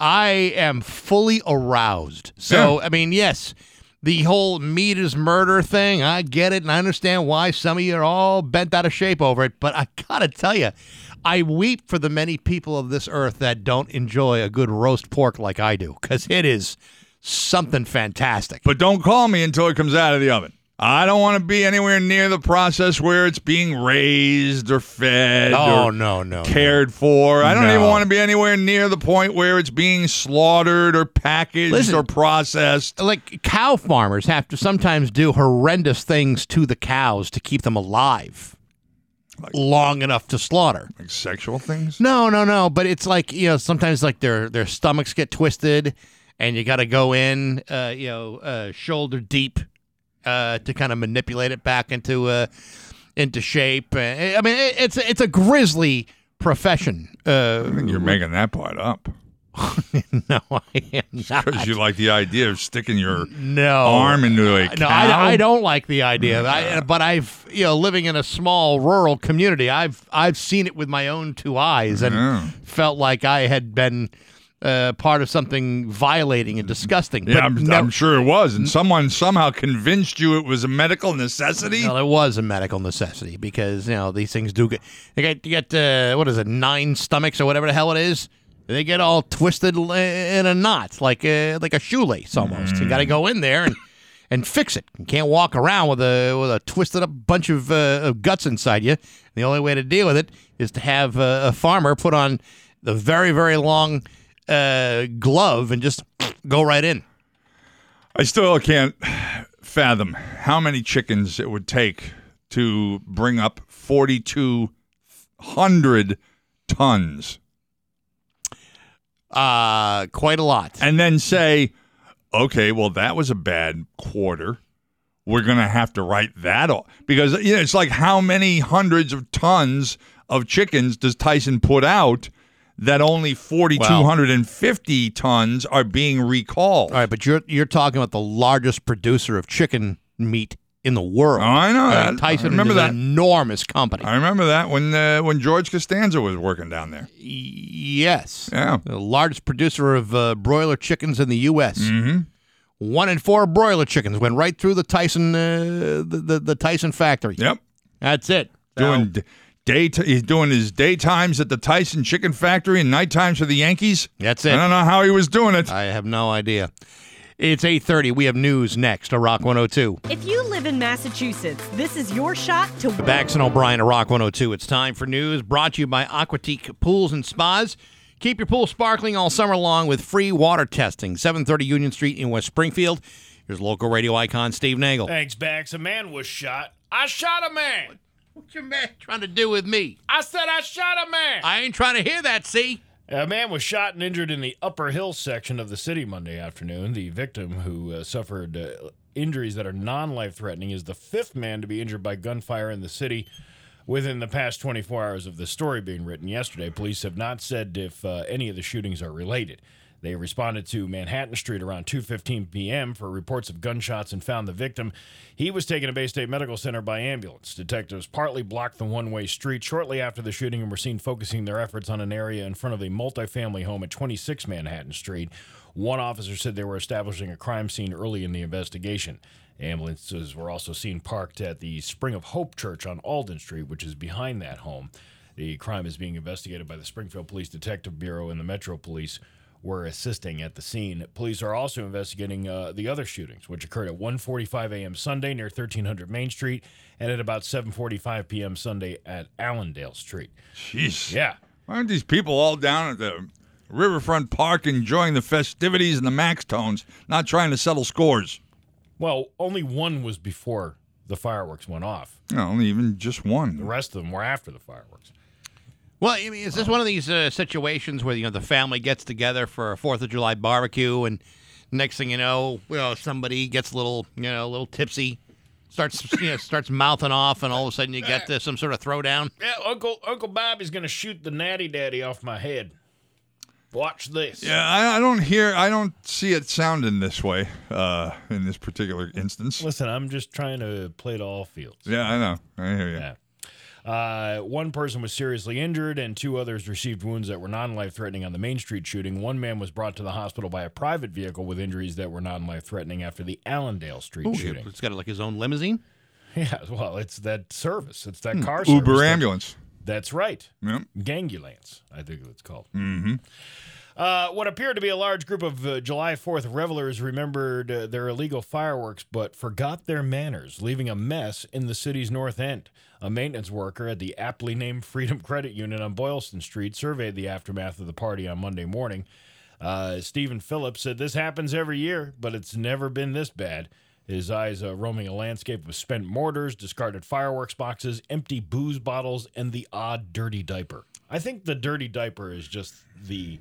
I am fully aroused. So I mean, yes, the whole meat is murder thing, I get it, and I understand why some of you are all bent out of shape over it. But I gotta tell you, I weep for the many people of this earth that don't enjoy a good roast pork like I do, because it is something fantastic. But don't call me until it comes out of the oven. I don't want to be anywhere near the process where it's being raised or fed Oh or no, no, cared for. I don't No. even want to be anywhere near the point where it's being slaughtered or packaged Listen. or processed. like cow farmers have to sometimes do horrendous things to the cows to keep them alive long enough to slaughter. Like sexual things? No, no, no. But it's like you know, sometimes like their their stomachs get twisted, and you got to go in, uh, you know, uh, shoulder deep, uh, to kind of manipulate it back into uh, into shape. Uh, I mean, it, it's it's a grisly profession. Uh, You're making that part up. no, I am not. Because you like the idea of sticking your No arm into a No. I, I don't like the idea. I, but I've you know living in a small rural community, I've I've seen it with my own two eyes and Yeah. felt like I had been uh, part of something violating and disgusting. Yeah, but I'm, no, I'm sure it was. And someone somehow convinced you it was a medical necessity? Well, it was a medical necessity because you know these things do get you get you get uh, what is it nine stomachs or whatever the hell it is. They get all twisted in a knot like a, like a shoelace almost. You got to go in there and. And fix it. You can't walk around with a with a twisted up bunch of, uh, of guts inside you. The only way to deal with it is to have uh, a farmer put on the very very long uh, glove and just go right in. I still can't fathom how many chickens it would take to bring up 4,200 tons Uh, quite a lot. and then say, okay, well, that was a bad quarter. We're going to have to write that off. Because you know, it's like how many hundreds of tons of chickens does Tyson put out that only 4,250 tons are being recalled? All right, but you're you're talking about the largest producer of chicken meat in the world. Oh, I know Uh, that. Tyson I remember is that. an enormous company. I remember that when uh, when George Costanza was working down there. yes. Yeah. The largest producer of uh, broiler chickens in the U.S. Mm-hmm. One in four broiler chickens went right through the Tyson uh, the, the the Tyson factory. Yep. That's it. Doing d- day t- he's doing his daytimes at the Tyson Chicken Factory and night times for the Yankees. That's it. I don't know how he was doing it. I have no idea. It's 8:30. We have news next to Rock 102. If you live in Massachusetts, this is your shot to Bax and O'Brien at Rock 102. It's time for news brought to you by Aquatique Pools and Spas. Keep your pool sparkling all summer long with free water testing. 730 Union Street in West Springfield. Here's local radio icon Steve Nagel. Thanks, Bax. A man was shot. I shot a man. What's your man trying to do with me? I said I shot a man. I ain't trying to hear that, see? A man was shot and injured in the Upper Hill section of the city Monday afternoon. The victim, who uh, suffered uh, injuries that are non life threatening, is the fifth man to be injured by gunfire in the city within the past 24 hours of the story being written yesterday. Police have not said if uh, any of the shootings are related. They responded to Manhattan Street around 2:15 p.m. for reports of gunshots and found the victim. He was taken to Baystate Medical Center by ambulance. Detectives partly blocked the one-way street shortly after the shooting and were seen focusing their efforts on an area in front of a multifamily home at 26 Manhattan Street. One officer said they were establishing a crime scene early in the investigation. Ambulances were also seen parked at the Spring of Hope Church on Alden Street, which is behind that home. The crime is being investigated by the Springfield Police Detective Bureau and the Metro Police were assisting at the scene. Police are also investigating uh, the other shootings, which occurred at 1:45 a.m. Sunday near 1300 Main Street and at about 7:45 p.m. Sunday at Allendale Street. Jeez. Yeah. Why aren't these people all down at the Riverfront Park enjoying the festivities and the max tones, not trying to settle scores. Well, only one was before the fireworks went off. No, only even just one. The rest of them were after the fireworks. Well, I mean, is this one of these uh, situations where you know the family gets together for a Fourth of July barbecue, and next thing you know, you know somebody gets a little, you know, a little tipsy, starts, you know, starts mouthing off, and all of a sudden you get uh, some sort of throwdown. Yeah, Uncle Uncle Bobby's gonna shoot the natty daddy off my head. Watch this. Yeah, I, I don't hear, I don't see it sounding this way uh, in this particular instance. Listen, I'm just trying to play to all fields. Yeah, I know. I hear you. Yeah. Uh, one person was seriously injured, and two others received wounds that were non-life threatening on the Main Street shooting. One man was brought to the hospital by a private vehicle with injuries that were non-life threatening after the Allendale Street Ooh, shooting. it's got like his own limousine. Yeah, well, it's that service. It's that Hmm. car Uber service that- ambulance. That's right. Yep. Gangulance, I think it's called. Mm-hmm. Uh, what appeared to be a large group of uh, July 4th revelers remembered uh, their illegal fireworks but forgot their manners, leaving a mess in the city's north end. A maintenance worker at the aptly named Freedom Credit Union on Boylston Street surveyed the aftermath of the party on Monday morning. Uh, Stephen Phillips said, This happens every year, but it's never been this bad. His eyes uh, roaming a landscape of spent mortars, discarded fireworks boxes, empty booze bottles, and the odd dirty diaper. I think the dirty diaper is just the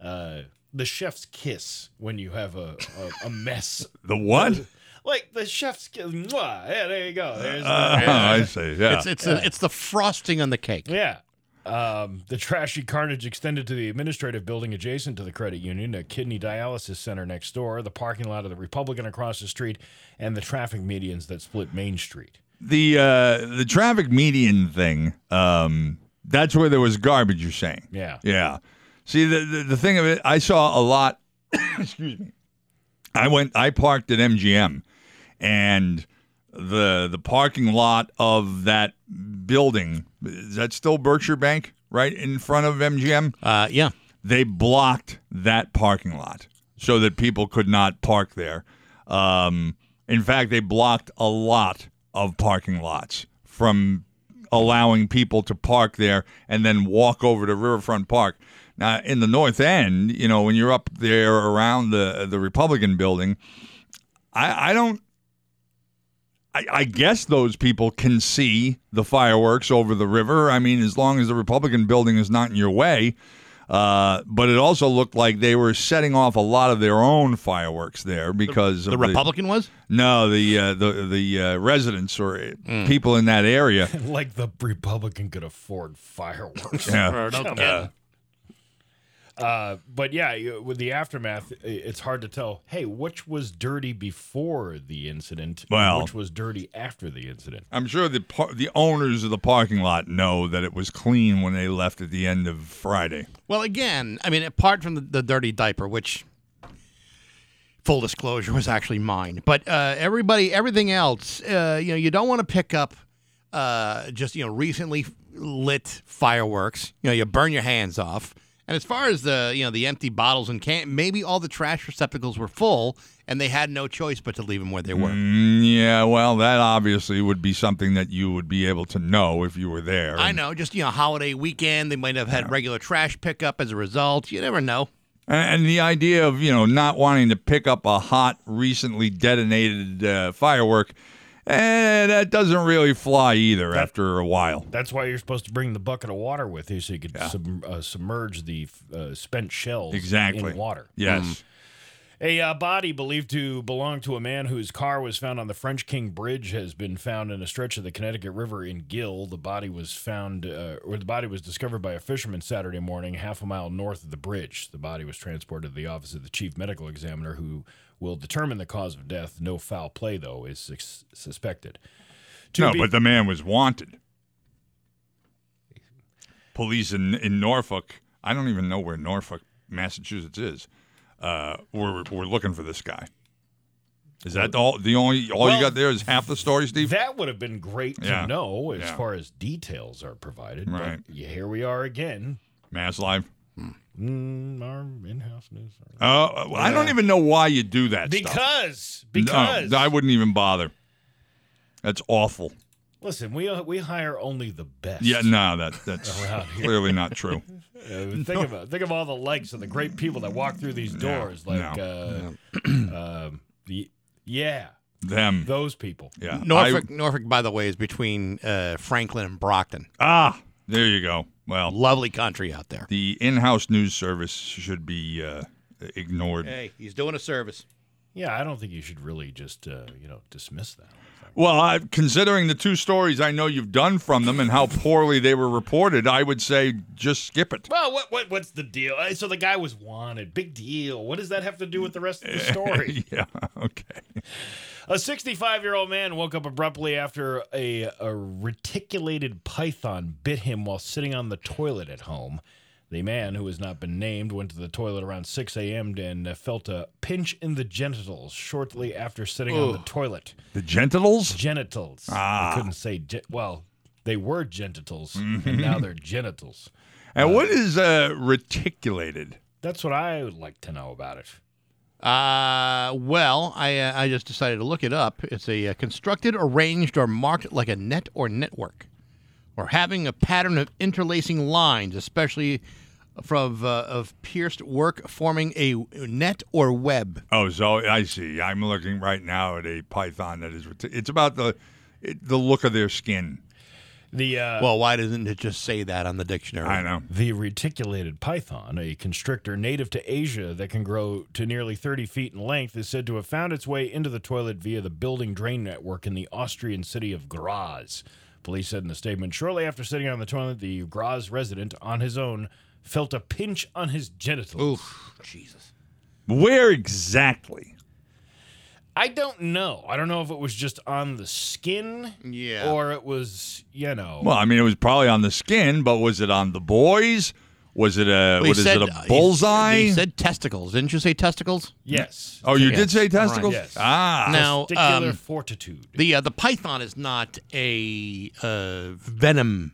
uh, the chef's kiss when you have a, a, a mess. The what? Like the chef's kiss. Mwah. Yeah, there you go. There's the- Uh, I see. Yeah. It's it's a, it's the frosting on the cake. yeah. Um, the trashy carnage extended to the administrative building adjacent to the credit union, a kidney dialysis center next door, the parking lot of the Republican across the street, and the traffic medians that split Main Street. the uh, the traffic median thing. Um, that's where there was garbage. You're saying? Yeah. Yeah. See, the, the the thing of it, I saw a lot. excuse me. I went. I parked at MGM, and the the parking lot of that building is that still Berkshire Bank right in front of MGM? Uh, yeah. They blocked that parking lot so that people could not park there. Um, in fact, they blocked a lot of parking lots from allowing people to park there and then walk over to Riverfront Park. Now, in the North End, you know, when you're up there around the the Republican building, I, I don't. I, I guess those people can see the fireworks over the river. I mean, as long as the Republican building is not in your way. Uh, but it also looked like they were setting off a lot of their own fireworks there because The of Republican was. no, the uh, the the uh, residents or people in that area. like the Republican could afford fireworks. Yeah. Come Yeah. on. Uh, but yeah, with the aftermath, it's hard to tell. Hey, which was dirty before the incident? Well- which was dirty after the incident? I'm sure the par- the owners of the parking lot know that it was clean when they left at the end of Friday. Well, again, I mean, apart from the, the dirty diaper, which full disclosure was actually mine, but uh, everybody, everything else, uh, you know, you don't want to pick up uh, just you know recently lit fireworks. You know, you burn your hands off. And as far as the you know the empty bottles and can, maybe all the trash receptacles were full, and they had no choice but to leave them where they were. Mm, yeah, well, that obviously would be something that you would be able to know if you were there. I know, just you know, holiday weekend, they might have had regular trash pickup as a result. You never know. And and the idea of you know not wanting to pick up a hot, recently detonated uh, firework, eh, that doesn't really fly either. after a while, That's why you're supposed to bring the bucket of water with you, so you could sub, uh, submerge the uh, spent shells Exactly. in water. Yes. A uh, body believed to belong to a man whose car was found on the French King Bridge has been found in a stretch of the Connecticut River in Gill. The body was found, uh, or the body was discovered by a fisherman Saturday morning, half a mile north of the bridge. The body was transported to the office of the chief medical examiner, who will determine the cause of death. No foul play, though, is sus- suspected. To no, be- but the man was wanted. Police in in Norfolk. I don't even know where Norfolk, Massachusetts is. Uh, we're we're looking for this guy. Is that all? The only all Well, you got there is half the story, Steve. That would have been great to Yeah. know as Yeah. far as details are provided. Right. But here we are again. MassLive. Mm, our in-house news. Uh, I don't even know why you do that. stuff. Because No, because I wouldn't even bother. That's awful. Listen, we we hire only the best. Yeah, no, that that's clearly not true. Uh, think about think of all the likes of the great people that walk through these doors, like no. uh, um, the yeah, Them. those people. Yeah. Norfolk, Norfolk, by the way, is between uh, Franklin and Brockton. Ah, there you go. Well, Lovely country out there. the in-house news service should be uh, ignored. Hey, he's doing a service. Yeah, I don't think you should really just uh, you know dismiss that. Well, I, considering the two stories I know you've done from them and how poorly they were reported, I would say just skip it. Well, what what what's the deal? Uh, So the guy was wanted. Big deal. What does that have to do with the rest of the story? yeah, okay. A 65 year old man woke up abruptly after a, a reticulated python bit him while sitting on the toilet at home. The man, who has not been named, went to the toilet around 6 a.m. and uh, felt a pinch in the genitals shortly after sitting on the toilet. The genitals? Genitals. Ah. I couldn't say, ge- well, they were genitals, Mhm. and now they're genitals. And what is uh, reticulated? That's what I would like to know about it. Uh, well, I uh, I just decided to look it up. It's a uh, constructed, arranged, or marked like a net or network, or having a pattern of interlacing lines, especially from uh, of pierced work forming a net or web. Oh, so I see. I'm looking right now at a python that is. It's about the it, the look of their skin. The uh, well, why doesn't it just say that on the dictionary? I know. The reticulated python, a constrictor native to Asia that can grow to nearly 30 feet in length, is said to have found its way into the toilet via the building drain network in the Austrian city of Graz. Police said in a statement shortly after sitting on the toilet, the Graz resident, on his own, felt a pinch on his genitals. Oof, Jesus. Where exactly? I don't know. I don't know if it was just on the skin, yeah, or it was, you know, Well, I mean, it was probably on the skin, but was it on the boys? Was it a Well, he what is said- it uh, a bullseye? He said testicles. Didn't you say testicles? Yes. Oh, you Yes. did say Right. testicles. Yes. Ah, Now, testicular um, fortitude. The uh, the python is not a uh, venom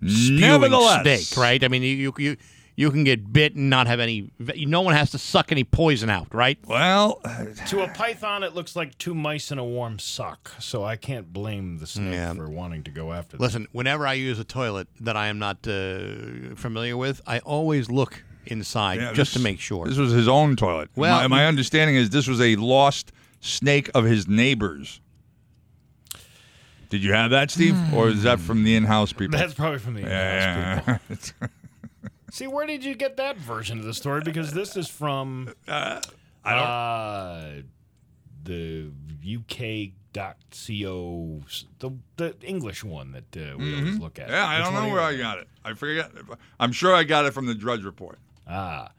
Nevertheless. spewing snake, right? I mean, you, you you you can get bit and not have any. No one has to suck any poison out, right? Well, To a python, it looks like two mice in a warm sock, so I can't blame the snake Yeah. for wanting to go after them. Listen, whenever I use a toilet that I am not uh, familiar with, I always look inside Yeah, just to make sure. This was his own toilet. Well- my, my understanding is this was a lost snake of his neighbors. Did you have that, Steve, or is that from the in-house people? That's probably from the in-house yeah. See, where did you get that version of the story? Because this is from I uh, the UK.co, the, the English one that uh, we always Mhm. look at. Yeah, I don't know where I got it. I forget. I'm sure I got it from the Drudge Report. Ah.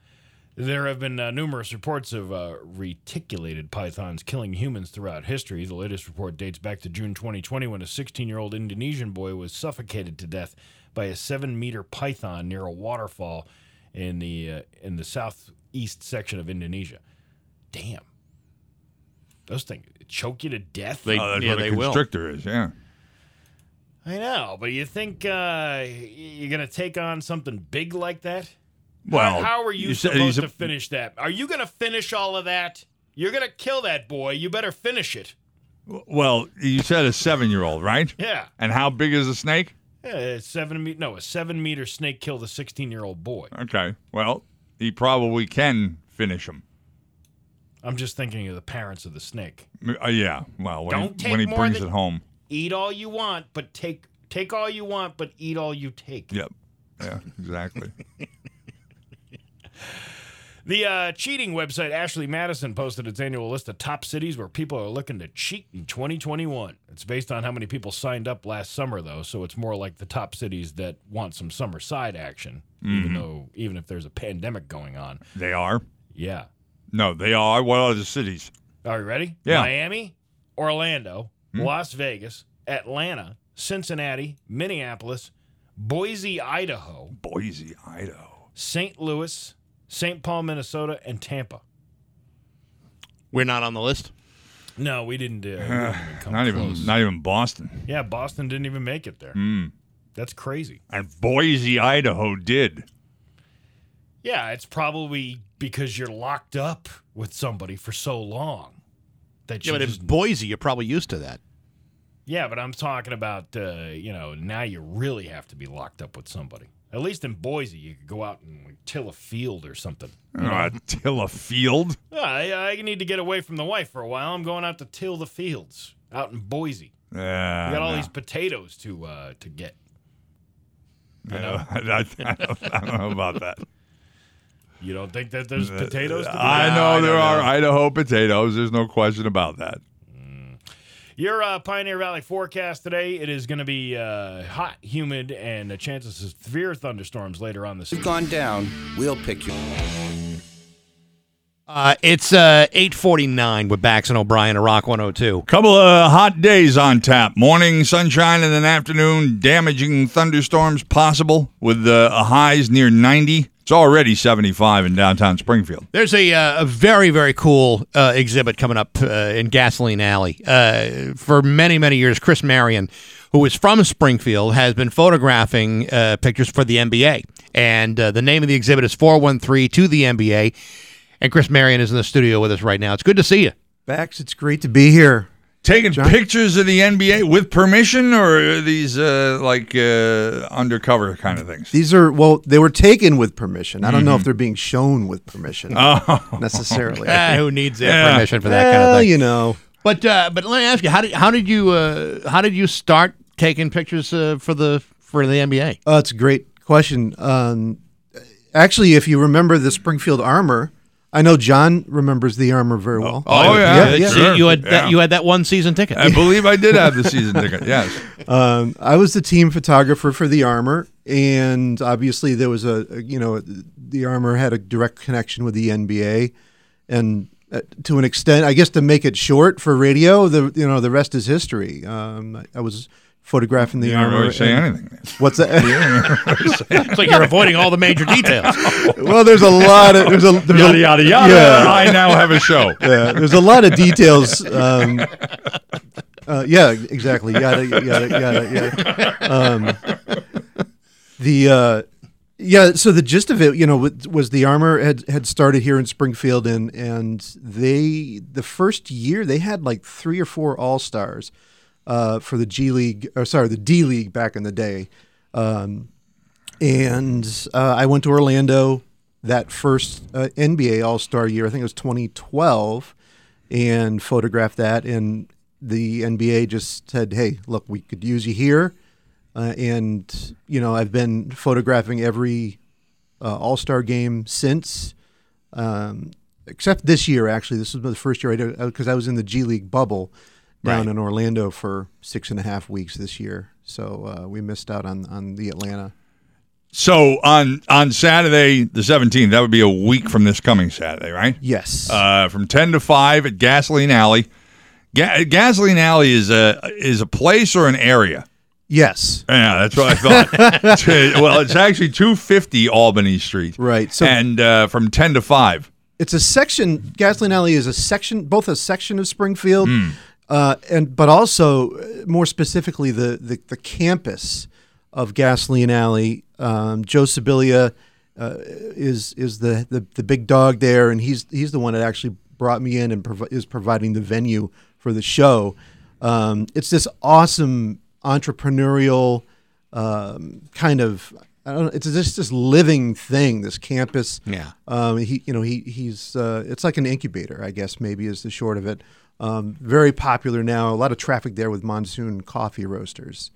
There have been uh, numerous reports of uh, reticulated pythons killing humans throughout history. The latest report dates back to June 2020 when a 16 year old Indonesian boy was suffocated to death by a seven meter python near a waterfall in the, uh, in the southeast section of Indonesia. Damn. Those things choke you to death? They- oh, that's yeah, what a they will. constrictor is. Yeah. I know, but you think uh, you're going to take on something big like that? Well, how, how are you, you said supposed a- to finish that? Are you going to finish all of that? You're going to kill that boy. You better finish it. Well, you said a seven-year-old, right? Yeah. And how big is the snake? Yeah, seven me- no, a seven meter snake killed a 16 year old boy. Okay. Well, he probably can finish him. I'm just thinking of the parents of the snake. Uh, yeah. Well, when Don't he, take when he more brings than- it home. Eat all you want, but take take all you want, but eat all you take. Yep. Yeah. Exactly. The uh, cheating website Ashley Madison posted its annual list of top cities where people are looking to cheat in 2021. It's based on how many people signed up last summer, though, so it's more like the top cities that want some summer side action, even Mhm. though even if there's a pandemic going on. they are. Yeah. No, they are. What are the cities? Are you ready? Yeah. Miami, Orlando, Hmm. Las Vegas, Atlanta, Cincinnati, Minneapolis, Boise, Idaho, Boise, Idaho, St. Louis, St. Paul, Minnesota, and Tampa. We're not on the list. No, we didn't. Uh, we didn't even not close. even. Not even Boston. Yeah, Boston didn't even make it there. Hmm. That's crazy. And Boise, Idaho, did. Yeah, it's probably because you're locked up with somebody for so long that Yeah, but in just Boise, you're probably used to that. Yeah, but I'm talking about uh, you know now you really have to be locked up with somebody. At least in Boise, you could go out and like, till a field or something. Uh, till a field. I, I need to get away from the wife for a while. I'm going out to till the fields out in Boise. Yeah, you got all no. these potatoes to uh, to get. You know? I, I, I don't, I don't know about that. You don't think that there's potatoes? To be I had? know there are know. Idaho potatoes. There's no question about that. Your uh, Pioneer Valley forecast today, it is going to be uh, hot, humid, and a chance of severe thunderstorms later on this You've gone down, we'll pick you. Uh, it's uh, 849 with Bax and O'Brien at Rock 102. Couple of hot days on tap. Morning sunshine and then afternoon damaging thunderstorms possible with uh, highs near 90. It's already 75 in downtown Springfield. There's a, uh, a very, very cool uh, exhibit coming up uh, in Gasoline Alley. Uh, for many, many years, Chris Marion, who is from Springfield, has been photographing uh, pictures for the NBA. And uh, the name of the exhibit is 413 to the NBA. And Chris Marion is in the studio with us right now. It's good to see you. Bax, it's great to be here. Taking pictures of the NBA with permission or are these uh, like uh, undercover kind of things? These are well, they were taken with permission. I don't know Mhm. if they're being shown with permission Oh, necessarily. Ah, who needs that Yeah. permission for that kind of thing? Well, you know. But uh, but let me ask you how did how did you uh, how did you start taking pictures uh, for the for the NBA? Uh, it's a great question. Um, actually, if you remember the Springfield Armor, I know John remembers the Armor very well. Oh, yeah. yeah. See, you had Yeah. that, you had that one season ticket. I believe I did have the season ticket. Yes. Um, I was the team photographer for the Armor, and obviously there was a, a- you know the Armor had a direct connection with the NBA, and uh, to an extent, I guess to make it short for radio, the you know the rest is history. Um, I, I was photographing the You Armor. really say and- anything. What's that? It's like you're avoiding all the major details. well, there's a lot of there's a there's Yada, a, yada, yada. I now have a show. Yeah, there's a lot of details. Um, uh, yeah, exactly. Yada yada yada yada. Um, the uh, yeah, so the gist of it, you know, was- was the armor had had started here in Springfield, and and they the first year they had like three or four all stars uh, for the G League, or sorry, the D League back in the day. Um, and uh, I went to Orlando that first uh, NBA All Star year. I think it was 2012, and photographed that. And the NBA just said, "Hey, look, we could use you here." Uh, and you know, I've been photographing every uh, All Star game since, um, except this year. Actually, this was the first year I did because I was in the G League bubble down Right. in Orlando for six and a half weeks this year. So uh, we missed out on on the Atlanta. So on on Saturday the 17th, that would be a week from this coming Saturday, right? Yes. Uh, from 10 to 5 at Gasoline Alley. Ga- Gasoline Alley is a is a place or an area? Yes. Yeah, that's what I thought. well, it's actually 250 Albany Street. Right. So and uh, from 10 to 5. it's a section. Gasoline Alley is a section, both a section of Springfield, Hmm. Uh, and but also uh, more specifically the the, the campus of Gasoline Alley. Um, Joe Sibilia uh, is is the, the the big dog there, and he's he's the one that actually brought me in and provi- is providing the venue for the show. Um, it's this awesome entrepreneurial um, kind of. I don't know. It's just this living thing. This campus. Yeah. Um, he, you know, he he's. Uh, it's like an incubator, I guess. Maybe is the short of it. Um, very popular now. A lot of traffic there with Monsoon Coffee Roasters.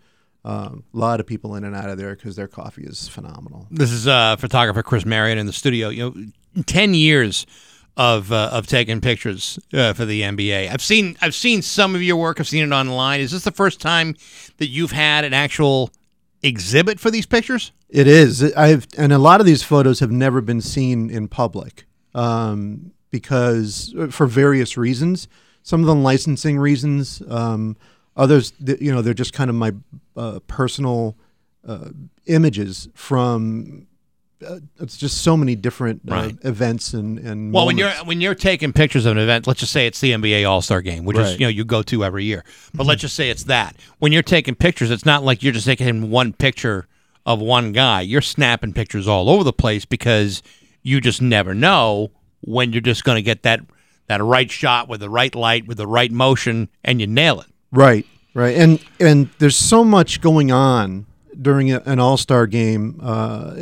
Um, a lot of people in and out of there because their coffee is phenomenal. This is uh, photographer Chris Marion in the studio. You know, ten years of uh, of taking pictures uh, for the NBA. I've seen I've seen some of your work. I've seen it online. Is this the first time that you've had an actual exhibit for these pictures? It is. I've and a lot of these photos have never been seen in public um, because for various reasons. Some of them licensing reasons. Um, others, you know, they're just kind of my uh, personal uh, images from. Uh, it's just so many different uh, Right. events and and. Well, when you're when you're taking pictures of an event, let's just say it's the NBA All Star Game, which is you know you go to every year. But let's just say it's that. When you're taking pictures, it's not like you're just taking one picture of one guy. You're snapping pictures all over the place because you just never know when you're just going to get that that right shot with the right light with the right motion, and you nail it. Right. Right, and and there's so much going on during a, an All Star game uh,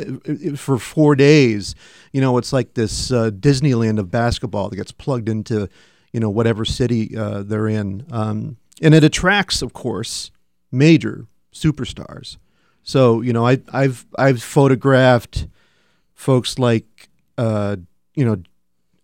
for four days. You know, it's like this uh, Disneyland of basketball that gets plugged into, you know, whatever city uh, they're in, um, and it attracts, of course, major superstars. So you know, I, I've I've photographed folks like, uh, you know,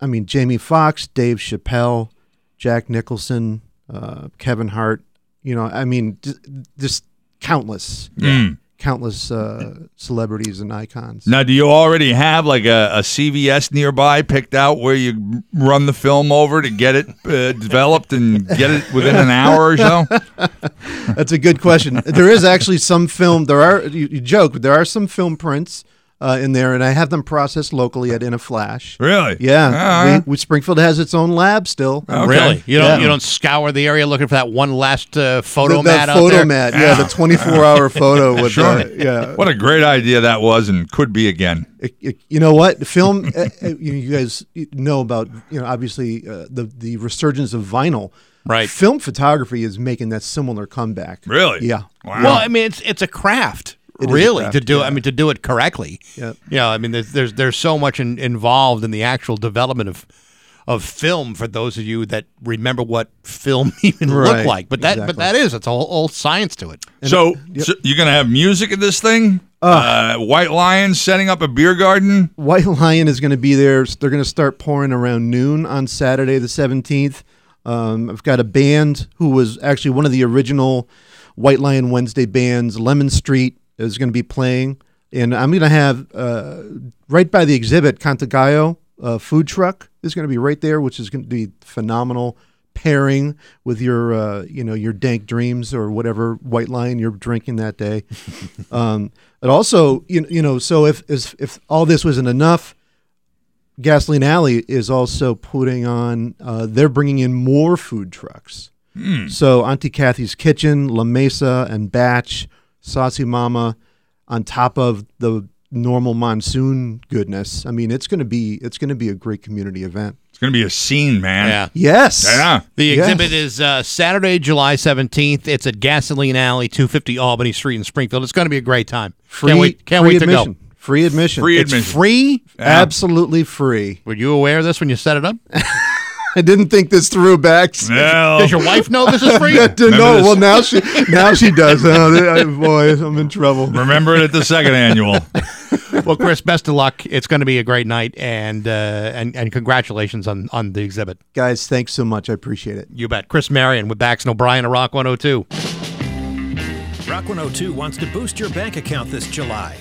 I mean Jamie Foxx, Dave Chappelle, Jack Nicholson, uh, Kevin Hart. You know, I mean, just, just countless, Mm. countless uh, celebrities and icons. Now, do you already have like a, a CVS nearby picked out where you run the film over to get it uh, developed and get it within an hour or so? That's a good question. There is actually some film. There are you, you joke, but there are some film prints uh, in there, and I have them processed locally at In a Flash. Really? Yeah. Uh-huh. we, we, Springfield has its own lab still. Really? You don't Yeah. you don't scour the area looking for that one last uh, photo the, mat the out photo there? mat, yeah, the 24 hour photo with Sure. the, yeah. What a great idea that was and could be again. It- it- you know what? Film. uh, uh, you, guys know about you know obviously uh, the the resurgence of vinyl. Right. Film photography is making that similar comeback. Really? Yeah. Wow. Well, I mean, it's it's a craft, It is a really, craft, to do. yeah. I mean, to do it correctly. Yeah. You know, I mean, there's there's, there's so much in, involved in the actual development of of film. For those of you that remember what film even Right, looked like, but that but that is it's a whole, whole science to it. So, so you're going to have music in this thing? Uh, White Lion setting up a beer garden? White Lion is going to be there. They're going to start pouring around noon on Saturday the 17th. Um, I've got a band who was actually one of the original White Lion Wednesday bands. Lemon Street is going to be playing. And I'm going to have uh, right by the exhibit, Cantagallo uh, food truck is going to be right there, which is going to be phenomenal pairing with your uh, you know your dank dreams or whatever White Lion you're drinking that day. um, but also you, you know so if, if if all this wasn't enough, Gasoline Alley is also putting on. Uh, they're bringing in more food trucks. So Auntie Kathy's Kitchen, La Mesa, and Batch, Saucy Mama, on top of the normal monsoon goodness. I mean, it's going to be it's going to be a great community event. It's going to be a scene, man. Yeah. Yes. Yeah. The Yes. exhibit is uh, Saturday, July 17th. It's at Gasoline Alley, 250 Albany Street in Springfield. It's going to be a great time. Free, can't wait, can't free wait admission. to go. Free admission. Free It's admission. Free? Absolutely free. Were you aware of this when you set it up? I didn't think this through, Bax. No. Does your wife know this is free? Yeah, to Remember know. this- Well, now she now she does. Oh, boy, I'm in trouble. Remember it at the second annual. well, Chris, best of luck. It's going to be a great night, and uh, and and congratulations on on the exhibit. Guys, thanks so much. I appreciate it. You bet. Chris Marion with Bax and O'Brien at Rock 102. Rock 102 wants to boost your bank account this July.